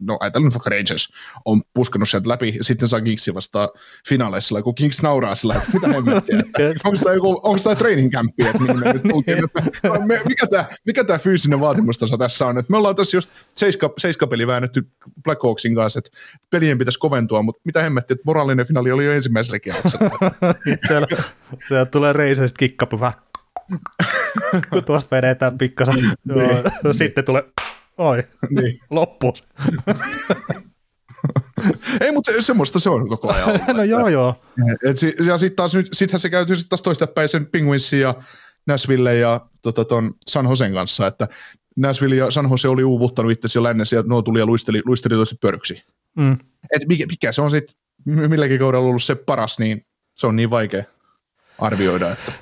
no ajatellaan nyt vaikka Rangers, on puskenut sieltä läpi, ja sitten saa Kingsi vastaan finaaleissa, kun Kings nauraa sillä, että mitä hemmettiä, onko tämä, joku, onko tämä training campi, että mihin me nyt tultiin, että me, mikä, tämä, mikä tämä fyysinen vaatimustaso tässä on, että me ollaan tässä just seiska, seiskapeli väännetty Black Hawksin kanssa, että pelien pitäisi koventua, mutta mitä hemmettiä, että moraalinen finaali oli jo ensimmäisellä kierroksella. siellä, siellä tulee reiseistä kikkapu vähän. kun tuosta vedetään pikkasen. Joo, sitten tulee, oi, niin. loppu. Ei, mutta semmoista se on koko ajan. ollut, no joo, joo. Et ja sitten taas nyt, sittenhän se käytyy sit taas toistepäin sen Penguinsin ja Nashville ja tota, ton San Josen kanssa, että Nashville ja San Jose oli uuvuttanut itse jo lännessä ja nuo tuli ja luisteli, luisteli tosi pörksi. Mm. Et mikä, mikä se on sitten milläkin kaudella ollut se paras, niin se on niin vaikea arvioida. Että.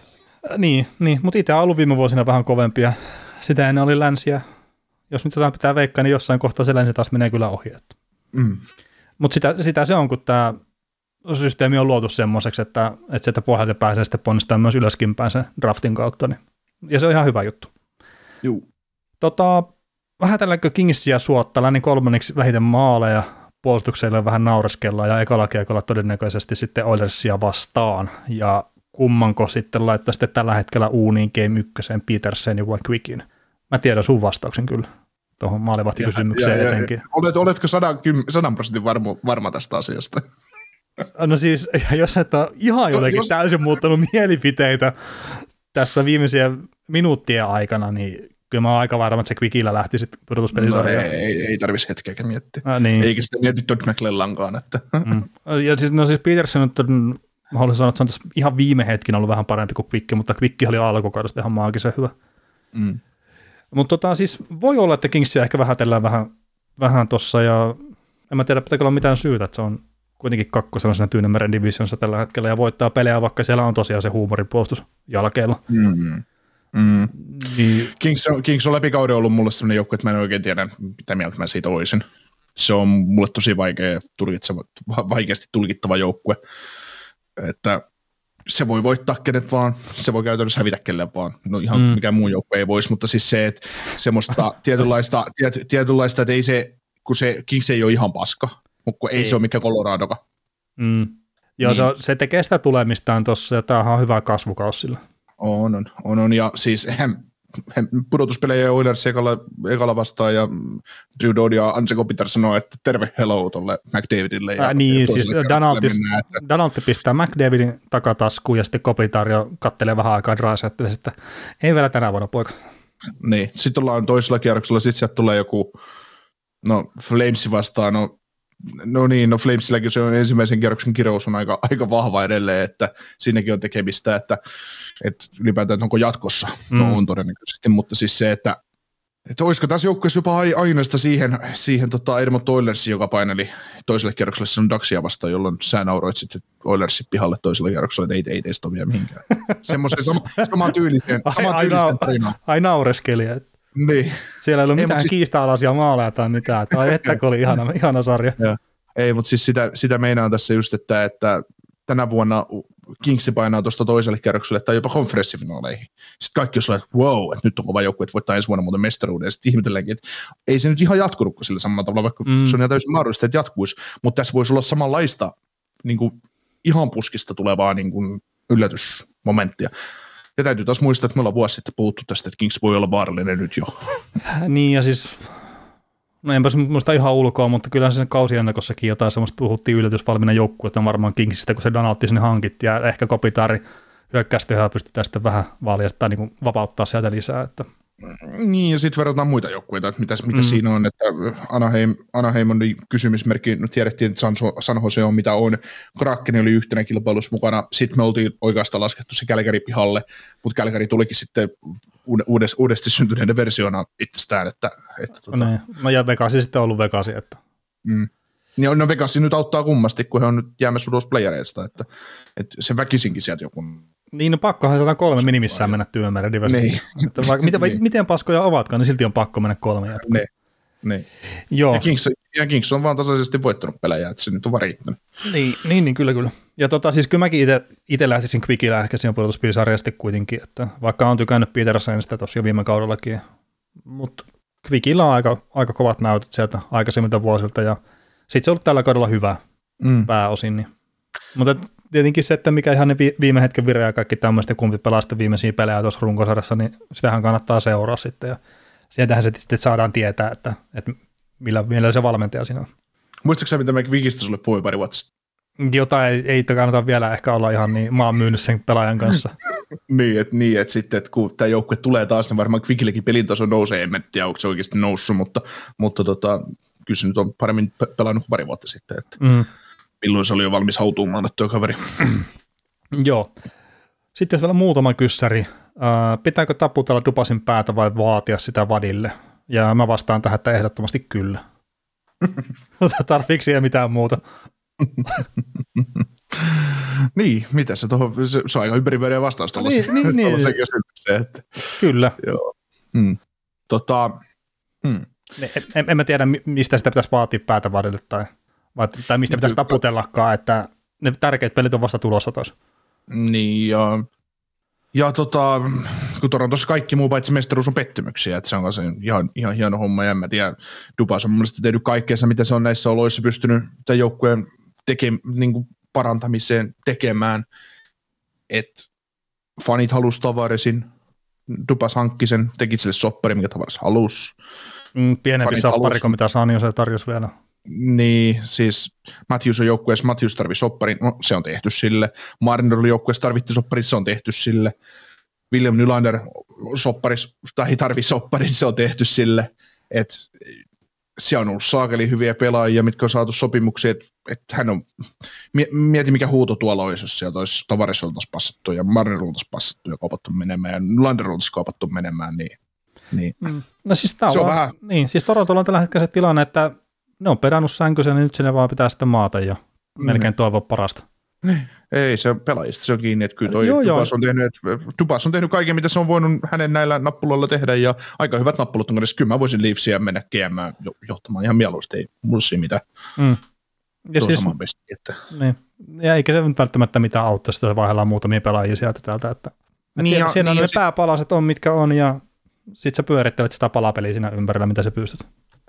Niin, niin. mutta itse on ollut viime vuosina vähän kovempia. Sitä ennen oli länsiä. Jos nyt jotain pitää veikkaa, niin jossain kohtaa se länsi taas menee kyllä ohi. Että. Mm. Mutta sitä, sitä, se on, kun tämä systeemi on luotu semmoiseksi, että, että sieltä pohjalta pääsee sitten ponnistamaan myös ylöskin päin sen draftin kautta. Niin. Ja se on ihan hyvä juttu. Juu. Tota, vähän tälläkö Kingsia suottaa, niin kolmanneksi vähiten maaleja, puolustukselle vähän naureskellaan ja ekalla kiekolla todennäköisesti sitten Oilersia vastaan. Ja kummanko sitten laittaa sitten tällä hetkellä uuniin Game 1 Petersenin vai Quickin? Mä tiedän sun vastauksen kyllä tuohon maalivahtikysymykseen Ja- ja- etenkin. Olet, oletko sadan, kym- sadan prosentin varma, varma tästä asiasta? No siis, jos et ole ihan jotenkin jos- täysin muuttanut mielipiteitä tässä viimeisiä minuuttien aikana, niin kyllä mä oon aika varma, että se Quickillä lähti sitten No, pudotuspelissä. ei, ei, ei tarvitsisi hetkeäkään miettiä. Ah, niin. Eikä sitä mieti Todd McClellankaan, että Mm. Ja siis, no siis Peterson nyt on, mä haluaisin sanoa, että se on tässä ihan viime hetkinä ollut vähän parempi kuin Quick, mutta Quick oli alkukaudesta ihan maagisen hyvä. mm. Mutta tota, siis voi olla, että Kingsia ehkä vähätellään vähän, vähän tossa ja en mä tiedä, pitääkö olla mitään syytä, että se on kuitenkin kakkosella siinä Tyynemeren divisionsa tällä hetkellä ja voittaa pelejä, vaikka siellä on tosiaan se huumoripuolustus jalkeilla. Mm. Mm. Niin, Kings, on, Kings on läpi kauden ollut mulle sellainen joukko, että mä en oikein tiedä, mitä mieltä mä siitä olisin. Se on mulle tosi vaikea, tulkitseva, va- vaikeasti tulkittava joukkue. Että se voi voittaa kenet vaan, se voi käytännössä hävitä kelle vaan. No ihan Mm. mikään muu joukkue ei voisi, mutta siis se, että semmoista tietynlaista, tiet, tietynlaista, että ei se, kun se Kings ei ole ihan paska, mutta kun ei, Ei. se ole mikään Coloradoka. mm. Joo, Niin. se, on- se tekee sitä tulemistaan tuossa ja tämähän on hyvä kasvukaus sillä. On, on, on, on. ja siis pudotuspelejä ja Oilers ekalla, ekalla vastaan ja Drew Dodd ja Anse Kopitar sanoo, että terve hello tuolle McDavidille. Ja, Ää, niin, ja siis Donaltis, mennään, että, Donaltti pistää McDavidin takataskuun ja sitten Kopitario kattelee vähän aikaa Draisaitille, että ei vielä tänä vuonna poika. niin. Sitten ollaan toisella kierroksella, sitten sieltä tulee joku, no Flames vastaan, no no niin, no Flamesilläkin se on ensimmäisen kierroksen kirous on aika, aika vahva edelleen, että siinäkin on tekemistä, että, että ylipäätään että onko jatkossa, mm. no on todennäköisesti, mutta siis se, että että olisiko tässä joukkueessa jopa aineesta siihen, siihen tota Edmond Oilersi, joka paineli toiselle kierrokselle sen Daxia vastaan, jolloin sä nauroit sitten Oilersin pihalle toiselle kierrokselle, että ei, ei teistä ole vielä mihinkään. Semmoisen sama, sama tyylisen, sama tyylisen ai, ai naureskeli. Niin. Siellä ei ollut ei, mitään siis... kiista-alaisia maaleja tai mitään. Tai että kun oli ihana, ihana sarja. Ja. Ei, mutta siis sitä, sitä meinaan tässä just, että, että tänä vuonna Kingsi painaa tuosta toiselle kierrokselle tai jopa konferenssifinaaleihin. Sitten kaikki on sellainen, että wow, että nyt on kova joukkue, että voittaa ensi vuonna muuten mestaruuden. Ja sitten ihmetelläänkin, että ei se nyt ihan jatkunut sillä samalla tavalla, vaikka mm. se on ihan täysin mahdollista, että jatkuisi. Mutta tässä voisi olla samanlaista niin kuin ihan puskista tulevaa niin kuin yllätysmomenttia. Ja täytyy taas muistaa, että me ollaan vuosi sitten puhuttu tästä, että Kings voi olla vaarallinen nyt jo. Niin ja siis No enpä muista ihan ulkoa, mutta kyllä sen kausiennakossakin jotain semmoista puhuttiin yllätysvalmiina joukkuetta varmaan Kingsistä, kun se Donaldi sinne hankittiin, ja ehkä Kopitaari hyökkäystehoa pystytään sitten vähän valjastaa niin vapauttaa sieltä lisää. Että. Niin, ja sitten verrataan muita joukkueita, että mitä, mitä mm. siinä on, että Anaheim, Anaheim on niin kysymysmerkki, no tiedettiin, että San, San Jose on mitä on, Kraken oli yhtenä kilpailussa mukana, sitten me oltiin oikeastaan laskettu se Kälkäri pihalle, mutta Kälkäri tulikin sitten uudesti, uudesti syntyneiden versiona itsestään. Että, että tuota. no, no ja Vegasi sitten on ollut Vegasi. Että. Mm. Niin, no Vegasi nyt auttaa kummasti, kun he on nyt jäämässä ulos playereista, että, että se väkisinkin sieltä joku niin, no pakkohan kolme minimissään mennä työmäärä niin. että vaikka, miten, niin. miten paskoja ovatkaan, niin silti on pakko mennä kolme jatkoon. Niin. Niin. Joo. Ja Kings, ja Kings on vaan tasaisesti voittanut pelejä, että se nyt on vaan riittänyt. Niin, niin, niin kyllä, kyllä. Ja tota, siis kyllä mäkin itse lähtisin Quickillä ehkä siinä pudotuspelisarjasti kuitenkin, että vaikka on tykännyt Petersenistä tuossa jo viime kaudellakin, mutta Quickillä on aika, aika kovat näytöt sieltä aikaisemmilta vuosilta, ja sitten se on ollut tällä kaudella hyvä mm. pääosin. Niin. Mutta tietenkin se, että mikä ihan ne viime hetken vire ja kaikki tämmöistä, kumpi pelaa viimeisiä pelejä tuossa runkosarjassa, niin sitähän kannattaa seuraa sitten, ja sieltähän se sitten saadaan tietää, että, että millä, millä se valmentaja siinä on. Muistatko mitä me Vikistä sulle puhui pari vuotta sitten? Jota ei, ei kannata vielä ehkä olla ihan niin maan myynyt sen pelaajan kanssa. niin, että niin, et sitten, että kun tämä joukkue tulee taas, niin varmaan Quickillekin pelintaso nousee, en tiedä, onko se oikeasti noussut, mutta, mutta tota, kyllä se nyt on paremmin pelannut pari vuotta sitten, että mm. Milloin se oli jo valmis hautuumaan tuo kaveri. Joo. Sitten jos vielä muutama kyssäri. pitääkö taputella Dupasin päätä vai vaatia sitä vadille? Ja mä vastaan tähän, että ehdottomasti kyllä. Tarviiko siihen mitään muuta? niin, mitä se tuohon, se, se on aika ympäripyöreä vastaus tuollaisen. Niin, niin, niin. Se, että, Kyllä. Joo. Hmm. Tota, hmm. En, en, mä tiedä, mistä sitä pitäisi vaatia päätä vadille tai, vai, tai mistä pitäisi taputellakaan, että ne tärkeät pelit on vasta tulossa taas. Niin, ja ja tota, kun Torontossa kaikki muu paitsi mestaruus on pettymyksiä, että se on se ihan, ihan hieno homma, ja en mä tiedä, Dubas on mielestäni tehnyt kaikkeensa, mitä se on näissä oloissa pystynyt tämän joukkueen teke, niin kuin parantamiseen tekemään, että fanit halusi Tavaresin, Dubas hankki sen, teki sille soppari, mikä Tavares halusi. Mm, pienempi soppari kuin mitä Sanjo se tarjosi vielä. Niin, siis Matthews on joukkueessa, Matthews tarvii sopparin, no se on tehty sille. Marner oli joukkueessa, tarvitti sopparin, se on tehty sille. William Nylander sopparis, tai tarvii sopparin, se on tehty sille. Et, se on ollut saakeli hyviä pelaajia, mitkä on saatu sopimuksia, että et hän on, mieti mikä huuto tuolla olisi, jos sieltä olisi Tavares oltaisiin passattu ja Marner oltaisiin passattu ja kaupattu menemään ja Nylander oltaisiin kaupattu menemään, niin, niin. Mm. No siis tämä on, on vähän... niin, siis Torontolla on tällä hetkellä se tilanne, että ne on perannut sänkysen, niin nyt sinne vaan pitää sitten maata jo. Mm. Melkein toivoa parasta. Niin. Ei, se on pelaajista se on kiinni, että kyllä toi joo, Dubas, on tehnyt, että Dubas on tehnyt kaiken, mitä se on voinut hänen näillä nappuloilla tehdä, ja aika hyvät nappulot on edes. Kyllä mä voisin Leafsia mennä GM johtamaan ihan mieluusti, ei mulla siinä mitään. Mm. Ja siis, besti, että. Niin. Ja eikä se välttämättä mitään auttaa sitä vaihdellaan muutamia pelaajia sieltä täältä, että, että niin, siellä, ja, siellä niin, on ne sit... pääpalaset on, mitkä on, ja sitten sä pyörittelet sitä palapeliä siinä ympärillä, mitä sä pystyt.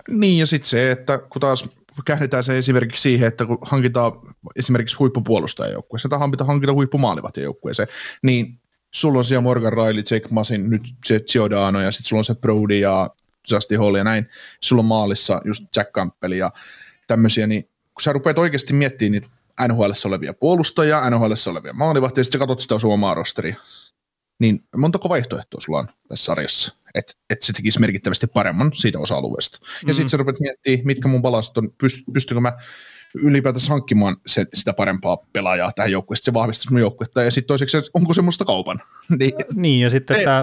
Niin, ja sitten se, että kun taas käännetään se esimerkiksi siihen, että kun hankitaan esimerkiksi huippupuolustajajoukkueeseen tai hankita, hankita huippumaalivahtiojoukkueeseen, niin sulla on siellä Morgan Riley, Jake Masin, nyt se Giordano ja sitten sulla on se Brody ja Justin Hall ja näin. Sulla on maalissa just Jack Campbell ja tämmöisiä, niin kun sä rupeat oikeasti miettimään niitä NHL olevia puolustajia, NHL olevia maalivahtia, ja sitten katsot sitä omaa rosteria, niin montako vaihtoehtoa sulla on tässä sarjassa, että et se tekisi merkittävästi paremman siitä osa-alueesta. Ja Mm. sitten sä rupeat miettimään, mitkä mun palaset on, pyst- pystynkö mä ylipäätänsä hankkimaan se, sitä parempaa pelaajaa tähän joukkueeseen, se vahvistaisi mun joukkuetta, ja sitten toiseksi, että onko semmoista kaupan. Niin, Niin, ja sitten tämä,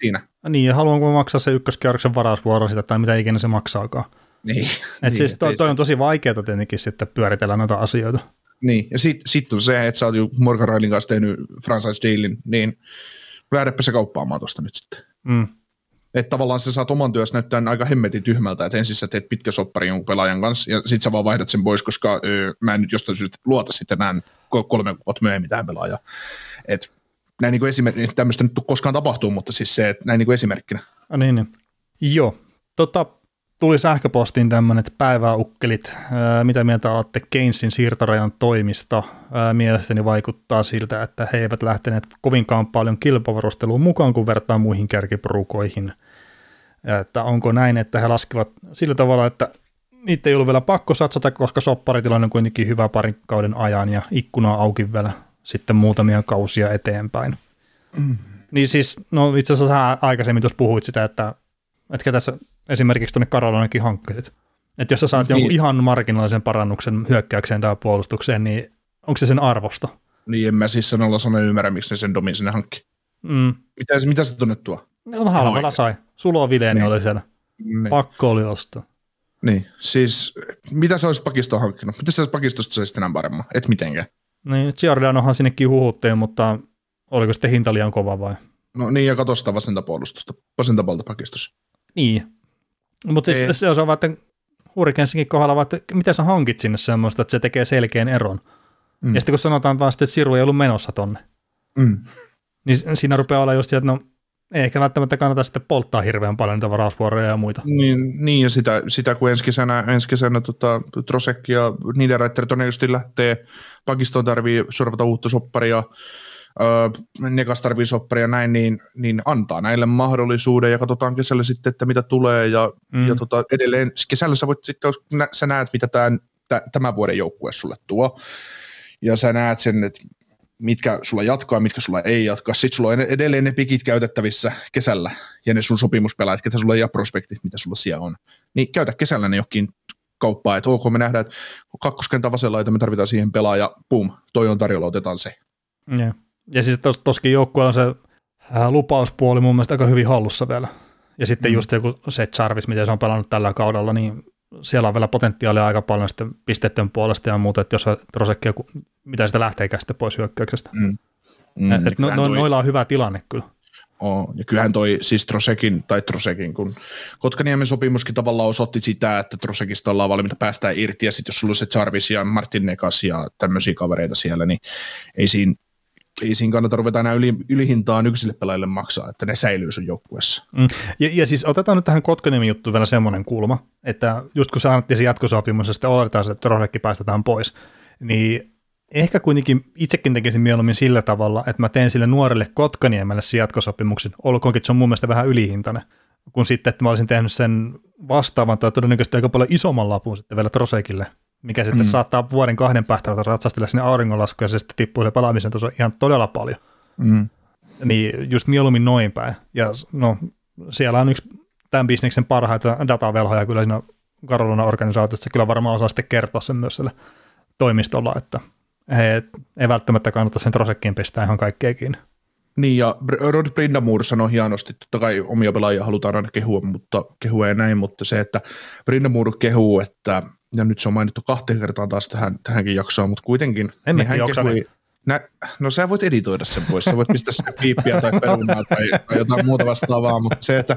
siinä. niin, ja haluanko maksaa se ykköskierroksen varausvuoro sitä, tai mitä ikinä se maksaakaan. Niin, Et niin, siis toi, toi on tosi vaikeaa tietenkin sitten pyöritellä noita asioita. Niin, ja sitten sit on se, että sä oot Morgan Railin kanssa tehnyt franchise dealin, niin lähdepä se kauppaamaan tuosta nyt sitten. Mm. Että tavallaan sä saat oman työssä näyttää aika hemmetin tyhmältä, että ensin sä teet pitkä soppari jonkun pelaajan kanssa, ja sit sä vaan vaihdat sen pois, koska öö, mä en nyt jostain syystä luota sitten ko- kolme vuotta myöhemmin tähän pelaajaan. Et näin niin kuin esimerkki, tämmöistä nyt koskaan tapahtuu, mutta siis se, että näin niin kuin esimerkkinä. Ah, niin, niin. Joo. Tota, tuli sähköpostiin tämmöinen, että päivää ukkelit. Ää, mitä mieltä olette Keynesin siirtorajan toimista? Mielestäni vaikuttaa siltä, että he eivät lähteneet kovinkaan paljon kilpavarusteluun mukaan, kun vertaa muihin kärkiporukoihin. Että onko näin, että he laskivat sillä tavalla, että niitä ei ollut vielä pakko satsata, koska sopparitilanne on kuitenkin hyvä parin kauden ajan ja ikkuna on auki vielä sitten muutamia kausia eteenpäin. Mm. Niin siis, no itse asiassa aikaisemmin tuossa puhuit sitä, että etkä tässä esimerkiksi tuonne Karolanakin hankkisit. Että jos sä saat Niin. jonkun ihan marginaalisen parannuksen hyökkäykseen tai puolustukseen, niin onko se sen arvosta? Niin en mä siis sanalla sano ymmärrä, miksi ne sen domin sinne hankki. Mm. Mitä, se- mitä se tunnet tuo? No, halvalla sai. Sulo Vileeni Niin. oli siellä. Niin. Pakko oli ostaa. niin. Siis mitä sä olisit pakistoon hankkinut? Mitä sä pakistosta saisit enää paremman? Et mitenkään. Niin, Giordanohan sinnekin huhuttiin, mutta oliko sitten hinta liian kova vai? No niin, ja katso sitä vasenta puolustusta, vasenta pakistossa. Niin. Mutta siis se on vaan, että Hurricanesinkin kohdalla, vaan, että mitä sä hankit sinne semmoista, että se tekee selkeän eron. Mm. Ja sitten kun sanotaan vaan, sitten, että Siru ei ollut menossa tonne, Mm. niin siinä rupeaa olla just että no ei ehkä välttämättä kannata sitten polttaa hirveän paljon niitä varausvuoroja ja muita. Niin, niin, ja sitä, sitä kun ensi kesänä, ensi kesänä tota, Trosek ja Niederreiter todennäköisesti lähtee, pakistoon tarvii sorvata uutta sopparia, öö, sopparia näin, niin, niin antaa näille mahdollisuuden ja katsotaan kesällä sitten, että mitä tulee ja, Mm. ja tota, edelleen kesällä sä voit sitten, nä, sä näet, mitä tämän, tä, tämän vuoden joukkue sulle tuo ja sä näet sen, että mitkä sulla jatkaa, mitkä sulla ei jatkaa. Sitten sulla on edelleen ne pikit käytettävissä kesällä ja ne sun sopimuspelaajat, ketä sulla ja prospektit, mitä sulla siellä on. Niin käytä kesällä ne jokin kauppaa, että ok, me nähdään, että kakkoskentän vasella me tarvitaan siihen pelaaja, pum, toi on tarjolla, otetaan se. Ja, ja siis tos, toskin joukkueella on se ää, lupauspuoli mun mielestä aika hyvin hallussa vielä. Ja sitten Mm. just joku se Jarvis, miten se on pelannut tällä kaudella, niin siellä on vielä potentiaalia aika paljon sitten pisteiden puolesta ja muuta, että jos Rosekki joku, mitä sitä lähteekään sitten pois hyökkäyksestä. Mm. Mm, et no, no, toi- noilla on hyvä tilanne kyllä. Oo, ja kyllähän toi siis Trosekin, tai Trosekin, kun Kotkaniemen sopimuskin tavallaan osoitti sitä, että Trosekista ollaan valmiita päästää irti, ja sitten jos sulla on se Jarvis ja Martin Nekas ja tämmöisiä kavereita siellä, niin ei siinä, ei siinä kannata ruveta enää yli, ylihintaan yksille pelaajille maksaa, että ne säilyy sun joukkueessa. Mm. Ja, ja siis otetaan nyt tähän Kotkaniemen juttuun vielä semmoinen kulma, että just kun sä annettiin se jatkosopimus ja sitten oletetaan, että Rosekki päästetään pois, niin ehkä kuitenkin itsekin tekisin mieluummin sillä tavalla, että mä teen sille nuorelle Kotkaniemelle sen jatkosopimuksen, olkoonkin, että se on mun mielestä vähän ylihintainen, kun sitten, että mä olisin tehnyt sen vastaavan tai todennäköisesti aika paljon isomman lapun sitten vielä Trosekille, mikä sitten Mm. saattaa vuoden kahden päästä ruveta ratsastella sinne auringonlaskuun ja se sitten tippuu se pelaamisen taso ihan todella paljon. Mm. Niin just mieluummin noin päin. Ja no, siellä on yksi tämän bisneksen parhaita datavelhoja kyllä siinä Karolina organisaatiossa. Kyllä varmaan osaa sitten kertoa sen myös sille toimistolla, että he ei välttämättä kannata sen Trosekkiin pistää ihan kaikkea kiinni. Niin, ja Rod Brindamur sanoi hienosti, totta kai omia pelaajia halutaan aina kehua, mutta kehua ja näin, mutta se, että Brindamur kehuu, että, ja nyt se on mainittu kahteen kertaan taas tähän, tähänkin jaksoon, mutta kuitenkin, En niin tiedä, kehui, nä, no sä voit editoida sen pois, sä voit pistää sen piippiä tai perunaa tai, tai jotain muuta vastaavaa, mutta se, että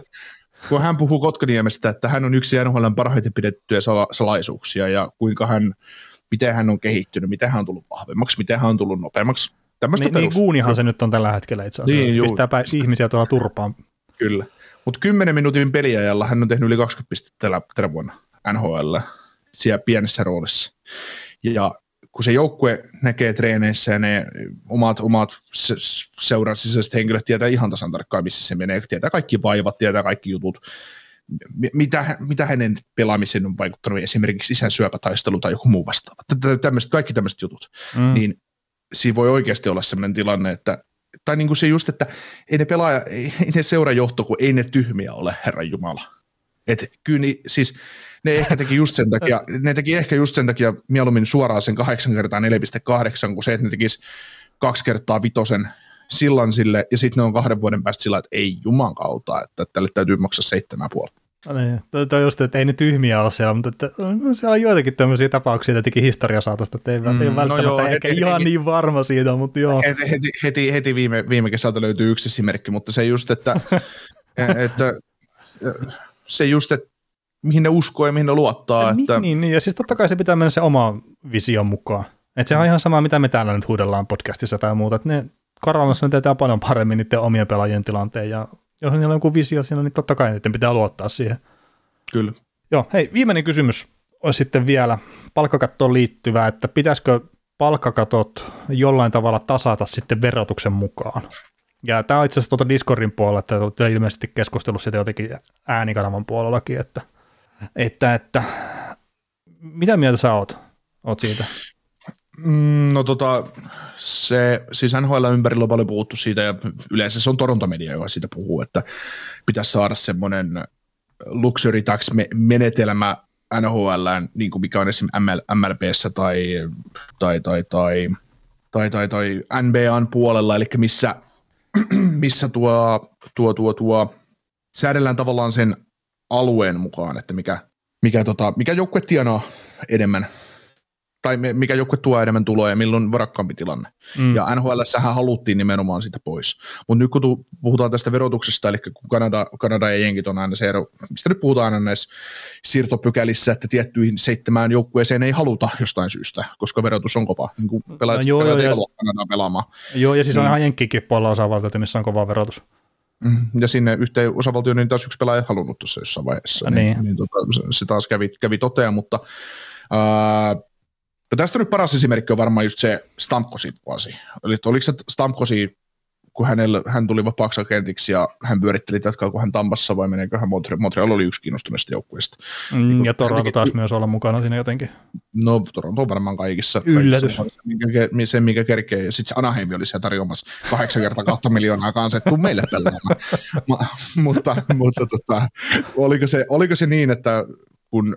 kun hän puhuu Kotkaniemestä, että hän on yksi NHLn parhaiten pidettyjä sala, salaisuuksia ja kuinka hän, miten hän on kehittynyt, miten hän on tullut vahvemmaksi, miten hän on tullut nopeammaksi. Tämmöistä Niin, niin Guunihan se nyt on tällä hetkellä itse asiassa. Niin, pistää pä- ihmisiä tuolla turpaan. Kyllä. Mutta 10 minuutin peliajalla hän on tehnyt yli 20 pistettä tänä, tänä vuonna NHL siellä pienessä roolissa. Ja kun se joukkue näkee treeneissä ja ne omat, omat se, seuran sisäiset henkilöt tietää ihan tasan tarkkaan, missä se menee, tietää kaikki vaivat, tietää kaikki jutut, Mi- mitä, mitä hänen pelaamiseen on vaikuttanut esimerkiksi isän syöpätaistelu tai joku muu vastaava. Tä- tä- Tämmöiset, kaikki tämmöiset jutut Mm. niin siinä voi oikeasti olla sellainen tilanne, että tai niin kuin se just, että ei ne pelaaja, ei, ei ne seurajohto, kun ei ne tyhmiä ole, Herran Jumala. Et kyllä niin, siis ne ehkä teki just sen takia, ne teki ehkä just sen takia mieluummin suoraan sen 8 kertaa 4,8, kuin se, että ne tekisi kaksi kertaa vitosen sillan sille, ja sitten ne on kahden vuoden päästä sillä, että ei juman kautta, että tälle täytyy maksaa seitsemän puolta. No niin, toi, just, että ei ne tyhmiä ole siellä, mutta että, no, siellä on joitakin tämmöisiä tapauksia, että teki historiasaatosta, että ei, mm, ei välttämättä no joo, ehkä heti, ihan heti, niin varma siitä, mutta joo. Heti, heti, heti, heti viime, viime kesältä löytyy yksi esimerkki, mutta se just, että, että se just, että mihin ne uskoo ja mihin ne luottaa. Niin, että... niin, niin, ja siis totta kai se pitää mennä se oma vision mukaan. Että se on ihan sama, mitä me täällä nyt huudellaan podcastissa tai muuta, että ne Karolassa ne tietää paljon paremmin niiden omien pelaajien tilanteen, ja jos niillä on joku visio siinä, niin totta kai niiden pitää luottaa siihen. Kyllä. Joo, hei, viimeinen kysymys olisi sitten vielä palkkakattoon liittyvä, että pitäisikö palkkakatot jollain tavalla tasata sitten verotuksen mukaan? Ja tämä on itse asiassa tuota Discordin puolella, että ilmeisesti keskustellut siitä jotenkin äänikanavan puolellakin, että, että, että mitä mieltä sä oot, oot siitä? Mm, no tota, se, siis NHL ympärillä on paljon puhuttu siitä ja yleensä se on Toronto-media, joka siitä puhuu, että pitäisi saada semmoinen luxury tax menetelmä NHL, niin kuin mikä on esimerkiksi ML, MLBssä tai, tai, tai, tai, tai, tai, tai NBAn puolella, eli missä, missä tuo, tuo, tuo, tuo säädellään tavallaan sen alueen mukaan, että mikä, mikä, tota, mikä joukkue tienaa enemmän tai mikä joukkue tuo enemmän tuloja ja milloin varakkaampi tilanne. Mm. Ja NHL haluttiin nimenomaan sitä pois. Mutta nyt kun tu, puhutaan tästä verotuksesta, eli kun Kanada, Kanada ja Jenkit on aina se ero, mistä nyt puhutaan aina näissä siirtopykälissä, että tiettyihin seitsemään joukkueeseen ei haluta jostain syystä, koska verotus on kova. Niin kuin pelaajat, no, joo, pelaajat joo, ei halua Kanadaa pelaamaan. Joo, ja siis on mm. ihan Jenkkikin puolella osavaltioita, missä on kova verotus. Mm, ja sinne yhteen osavaltioon niin taas yksi pelaaja halunnut tuossa jossain vaiheessa. Ja niin. niin, niin tota, se taas kävi, kävi totea, mutta ää, No tästä nyt paras esimerkki on varmaan just se Stamkosin vuosi. Eli oliko se Stamkosi, kun hänellä, hän tuli vapaaksi agentiksi ja hän pyöritteli, että kun hän Tampassa vai meneekö hän Montreal, Montreal oli yksi kiinnostuneista joukkueista. Mm, niin, ja Toronto teki, taas myös olla mukana siinä jotenkin. No Toronto on varmaan kaikissa. Yllätys. Kaikissa, se, mikä kerkee. Ja sitten Anaheim oli siellä tarjoamassa kahdeksan kertaa kahta miljoonaa kanssa, että tuu meille pelaamaan. mutta mutta tota, oliko, se, oliko se niin, että kun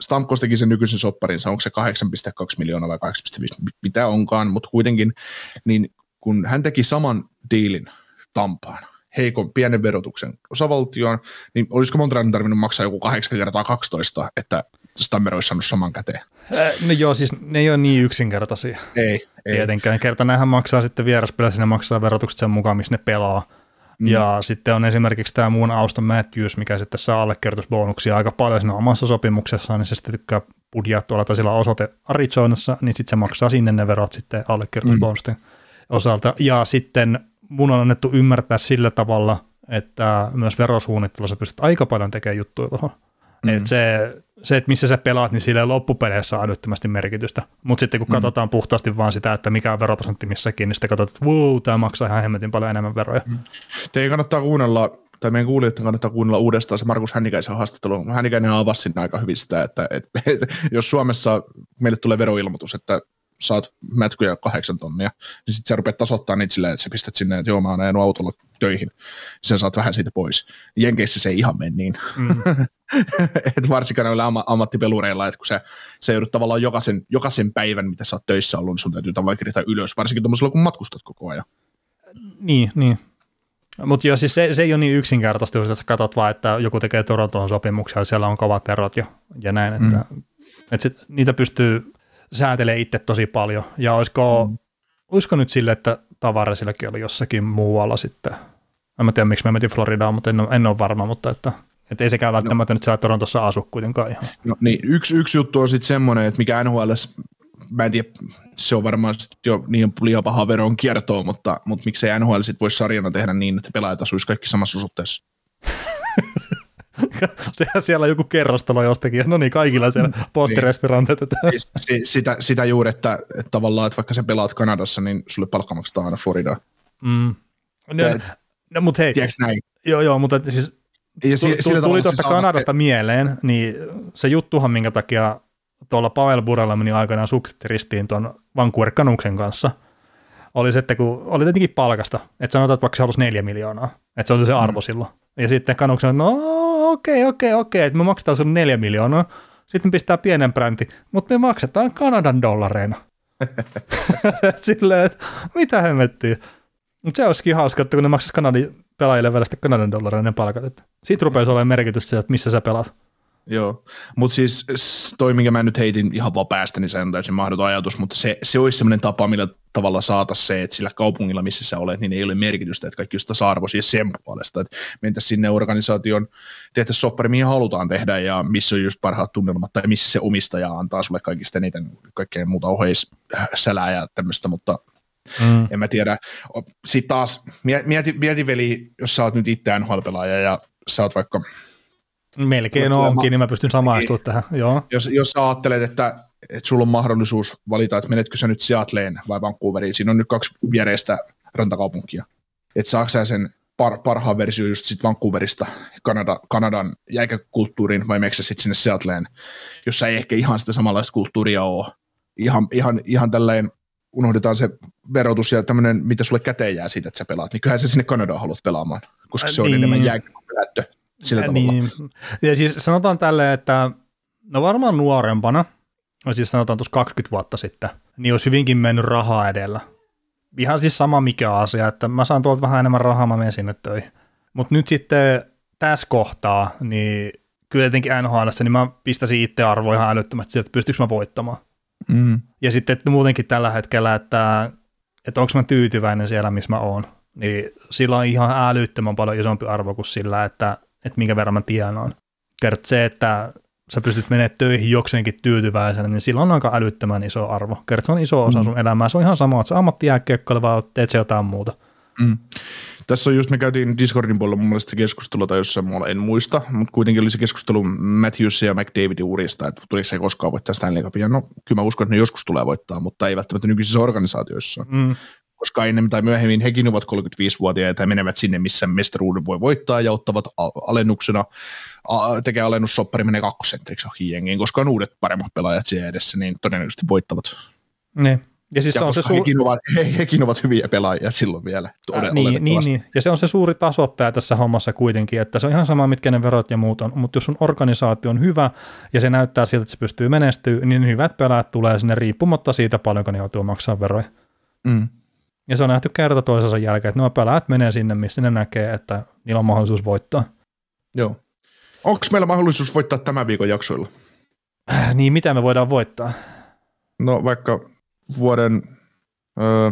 Stamkos teki sen nykyisen sopparinsa, onko se 8,2 miljoonaa vai 8,5, mitä onkaan, mutta kuitenkin, niin kun hän teki saman diilin Tampaan, heikon pienen verotuksen osavaltioon, niin olisiko Montrealin tarvinnut maksaa joku 8 kertaa 12, että Stammer olisi saanut saman käteen? no joo, siis ne ei ole niin yksinkertaisia. Ei, ei. Tietenkään. Kerta nämähän maksaa sitten vieraspelissä, ne maksaa verotukset sen mukaan, missä ne pelaa. Mm. Ja sitten on esimerkiksi tämä muun Auston Matthews, mikä sitten saa allekirjoitusbonuksia aika paljon siinä omassa sopimuksessaan, niin se sitten tykkää budjaa tuolla tai sillä osoite Arizonassa, niin sitten se maksaa sinne ne verot sitten allekirjoitusbonusten mm. Osalta. Ja sitten mun on annettu ymmärtää sillä tavalla, että myös verosuunnittelussa pystyt aika paljon tekemään juttuja tuohon. Mm. Et se, se, että missä sä pelaat, niin sillä loppupeleissä on älyttömästi merkitystä. Mutta sitten kun mm. katsotaan puhtaasti vaan sitä, että mikä on veroprosentti missäkin, niin sitten katsotaan, että wow, tämä maksaa ihan hemmetin paljon enemmän veroja. Mm. Teidän kannattaa kuunnella, tai meidän kuulijoiden kannattaa kuunnella uudestaan se Markus Hännikäisen haastattelu. Hännikäinen avasi sinne aika hyvin sitä, että, että, että jos Suomessa meille tulee veroilmoitus, että saat mätkyjä kahdeksan tonnia, niin sitten sä rupeat tasoittamaan niitä silleen, että sä pistät sinne, että joo, mä oon ajanut autolla töihin, niin sen saat vähän siitä pois. Jenkeissä se ei ihan mene niin. Mm. et varsinkaan noilla am- ammattipelureilla, että kun sä, sä joudut tavallaan jokaisen, jokaisen päivän, mitä sä oot töissä ollut, niin sun täytyy tavallaan kirjata ylös, varsinkin tuollaisella, kun matkustat koko ajan. Niin, niin. Mutta joo, siis se, se ei ole niin yksinkertaisesti, jos katsot vaan, että joku tekee Torontoon sopimuksia ja siellä on kovat verot jo ja näin, että, mm. että sit, niitä pystyy säätelee itse tosi paljon. Ja olisiko, mm. olisiko nyt sille, että Tavaresilläkin oli jossakin muualla sitten. En mä tiedä, miksi mä metin Floridaan, mutta en, en ole varma, mutta että, että ei sekään välttämättä no. nyt siellä Torontossa asu kuitenkaan ihan. No niin, yksi, yksi juttu on sitten semmoinen, että mikä NHL, mä en tiedä, se on varmaan jo niin liian paha veron kiertoa, mutta, mutta miksei NHL sitten voisi sarjana tehdä niin, että pelaajat asuisi kaikki samassa osoitteessa. Sehän siellä joku kerrostalo jostakin, no niin, kaikilla siellä mm. postirestorantit. Siis, siis, sitä, sitä juuri, että, että tavallaan, että vaikka sä pelaat Kanadassa, niin sulle palkka maksetaan aina Floridaan. Mm. No, no mutta hei. Tiedätkö näin? Joo, joo, mutta siis ja si- tuli, tuli tuosta siis Kanadasta saa... mieleen, niin se juttuhan, minkä takia tuolla Pavel Burella meni aikanaan sukset ristiin tuon Vancouver Canucksen kanssa, oli se, että kun oli tietenkin palkasta, että sanotaan, että vaikka se halusi neljä miljoonaa, että se oli se arvo mm. silloin. Ja sitten kanuksen, että no okei, okay, okei, okay, okei, okay, että me maksetaan sinulle neljä miljoonaa, sitten pistää pienen brändi, mutta me maksetaan Kanadan dollareina. Silleen, että mitä hemmettiä. Mutta se olisikin hauska, että kun ne maksaisi Kanadin pelaajille sitten Kanadan dollareina ne palkat. Että siitä rupeaisi olemaan merkitystä että missä sä pelaat. Joo, mutta siis toi, minkä mä nyt heitin ihan vaan päästä, niin se on täysin mahdoton ajatus, mutta se, se olisi semmoinen tapa, millä tavalla saata se, että sillä kaupungilla, missä sä olet, niin ei ole merkitystä, että kaikki just tasa-arvoisia sen puolesta, että mentäisiin sinne organisaation, tehtäisiin soppari, mihin halutaan tehdä ja missä on just parhaat tunnelmat tai missä se omistaja antaa sulle kaikista niiden kaikkea muuta oheissälää ja tämmöistä, mutta Mm. En mä tiedä. Sitten taas, mieti, mieti veli, jos sä oot nyt itse NHL-pelaaja ja sä oot vaikka Melkein onkin, niin mä pystyn samaistumaan niin, tähän. Joo. Jos, jos sä ajattelet, että, että sulla on mahdollisuus valita, että menetkö sä nyt Seattleen vai Vancouveriin, siinä on nyt kaksi viereistä rantakaupunkia. Että saako sä sen par, parhaan versio just sit Vancouverista, Kanada, Kanadan jäikäkulttuuriin, vai meneekö sitten sinne Seattleen, jossa ei ehkä ihan sitä samanlaista kulttuuria ole. Ihan, ihan, ihan tälleen unohdetaan se verotus ja tämmöinen, mitä sulle käteen jää siitä, että sä pelaat, niin kyllähän sä sinne Kanadaan haluat pelaamaan, koska se on niin. enemmän jääkäplättö sillä tavalla. Niin. Ja siis sanotaan tälleen, että no varmaan nuorempana, no siis sanotaan tuossa 20 vuotta sitten, niin olisi hyvinkin mennyt rahaa edellä. Ihan siis sama mikä asia, että mä saan tuolta vähän enemmän rahaa, mä menen sinne töihin. Mutta nyt sitten tässä kohtaa, niin kyllä jotenkin NHL, niin mä pistäisin itse arvoa ihan älyttömästi sieltä, että pystyykö mä voittamaan. Mm. Ja sitten että muutenkin tällä hetkellä, että, että onko mä tyytyväinen siellä, missä mä oon, niin sillä on ihan älyttömän paljon isompi arvo kuin sillä, että että minkä verran mä tienaan. Kert se, että sä pystyt menemään töihin jokseenkin tyytyväisenä, niin sillä on aika älyttömän iso arvo. Kert se on iso osa mm. sun elämää. Se on ihan sama, että sä ammattijääkiekkoilla vai teet se jotain muuta. Mm. Tässä on just, me käytiin Discordin puolella mun mielestä keskustelua, tai jossain muualla en muista, mutta kuitenkin oli se keskustelu Matthews ja McDavidin urista, että tuliko se koskaan voittaa Stanley Cupia. No kyllä mä uskon, että ne joskus tulee voittaa, mutta ei välttämättä nykyisissä organisaatioissa. Mm koska ennen tai myöhemmin hekin ovat 35-vuotiaita ja menevät sinne, missä mestaruuden voi voittaa ja ottavat alennuksena, tekee alennussoppari, menee kakkosentriksi jengiin, koska on uudet paremmat pelaajat siellä edessä, niin todennäköisesti voittavat. Niin. Ja, siis ja se on se suur... hekin, ovat, he, hekin ovat hyviä pelaajia silloin vielä. Todella, niin, niin, niin, ja se on se suuri tasoittaja tässä hommassa kuitenkin, että se on ihan sama, mitkä ne verot ja muut on, mutta jos sun organisaatio on hyvä ja se näyttää siltä, että se pystyy menestyä, niin hyvät pelaajat tulee sinne riippumatta siitä, paljonko ne joutuu maksamaan veroja. Mm. Ja se on nähty kerta toisensa jälkeen, että nuo pelaajat menee sinne, missä ne näkee, että niillä on mahdollisuus voittaa. Joo. Onko meillä mahdollisuus voittaa tämän viikon jaksoilla? Äh, niin, mitä me voidaan voittaa? No vaikka vuoden... Öö,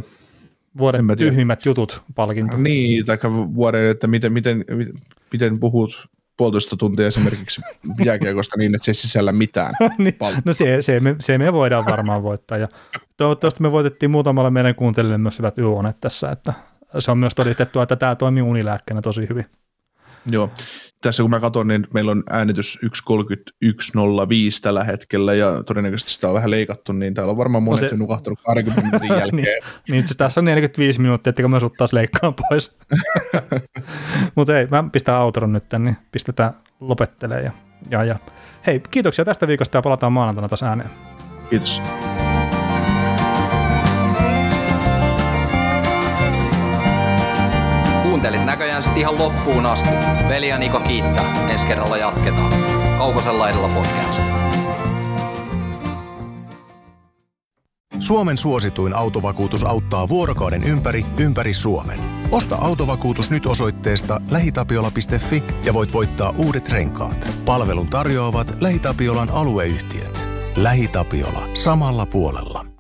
vuoden tyhmimmät jutut palkinto. Niin, tai vuoden, että miten, miten, miten puhut puolitoista tuntia esimerkiksi jääkiekosta niin, että se ei sisällä mitään. niin, no se, se, me, se me voidaan varmaan voittaa. Ja toivottavasti me voitettiin muutamalle meidän kuuntelijoille myös hyvät yöunet tässä, että se on myös todistettu, että tämä toimii unilääkkeenä tosi hyvin. Joo. Tässä kun mä katson, niin meillä on äänitys 1.31.05 tällä hetkellä ja todennäköisesti sitä on vähän leikattu, niin täällä on varmaan monet no se... nukahtanut 20 minuutin jälkeen. niin, niin se tässä on 45 minuuttia, että mä sut taas leikkaan pois. Mutta ei, mä pistän autoron nyt, niin pistetään lopettelee ja, ja, ja. Hei, kiitoksia tästä viikosta ja palataan maanantaina taas ääneen. Kiitos. Kuuntelit näköjään sitten ihan loppuun asti. Veli ja Niko kiittää. Ensi kerralla jatketaan. Kaukosella edellä podcast. Suomen suosituin autovakuutus auttaa vuorokauden ympäri, ympäri Suomen. Osta autovakuutus nyt osoitteesta lähitapiola.fi ja voit voittaa uudet renkaat. Palvelun tarjoavat LähiTapiolan alueyhtiöt. LähiTapiola. Samalla puolella.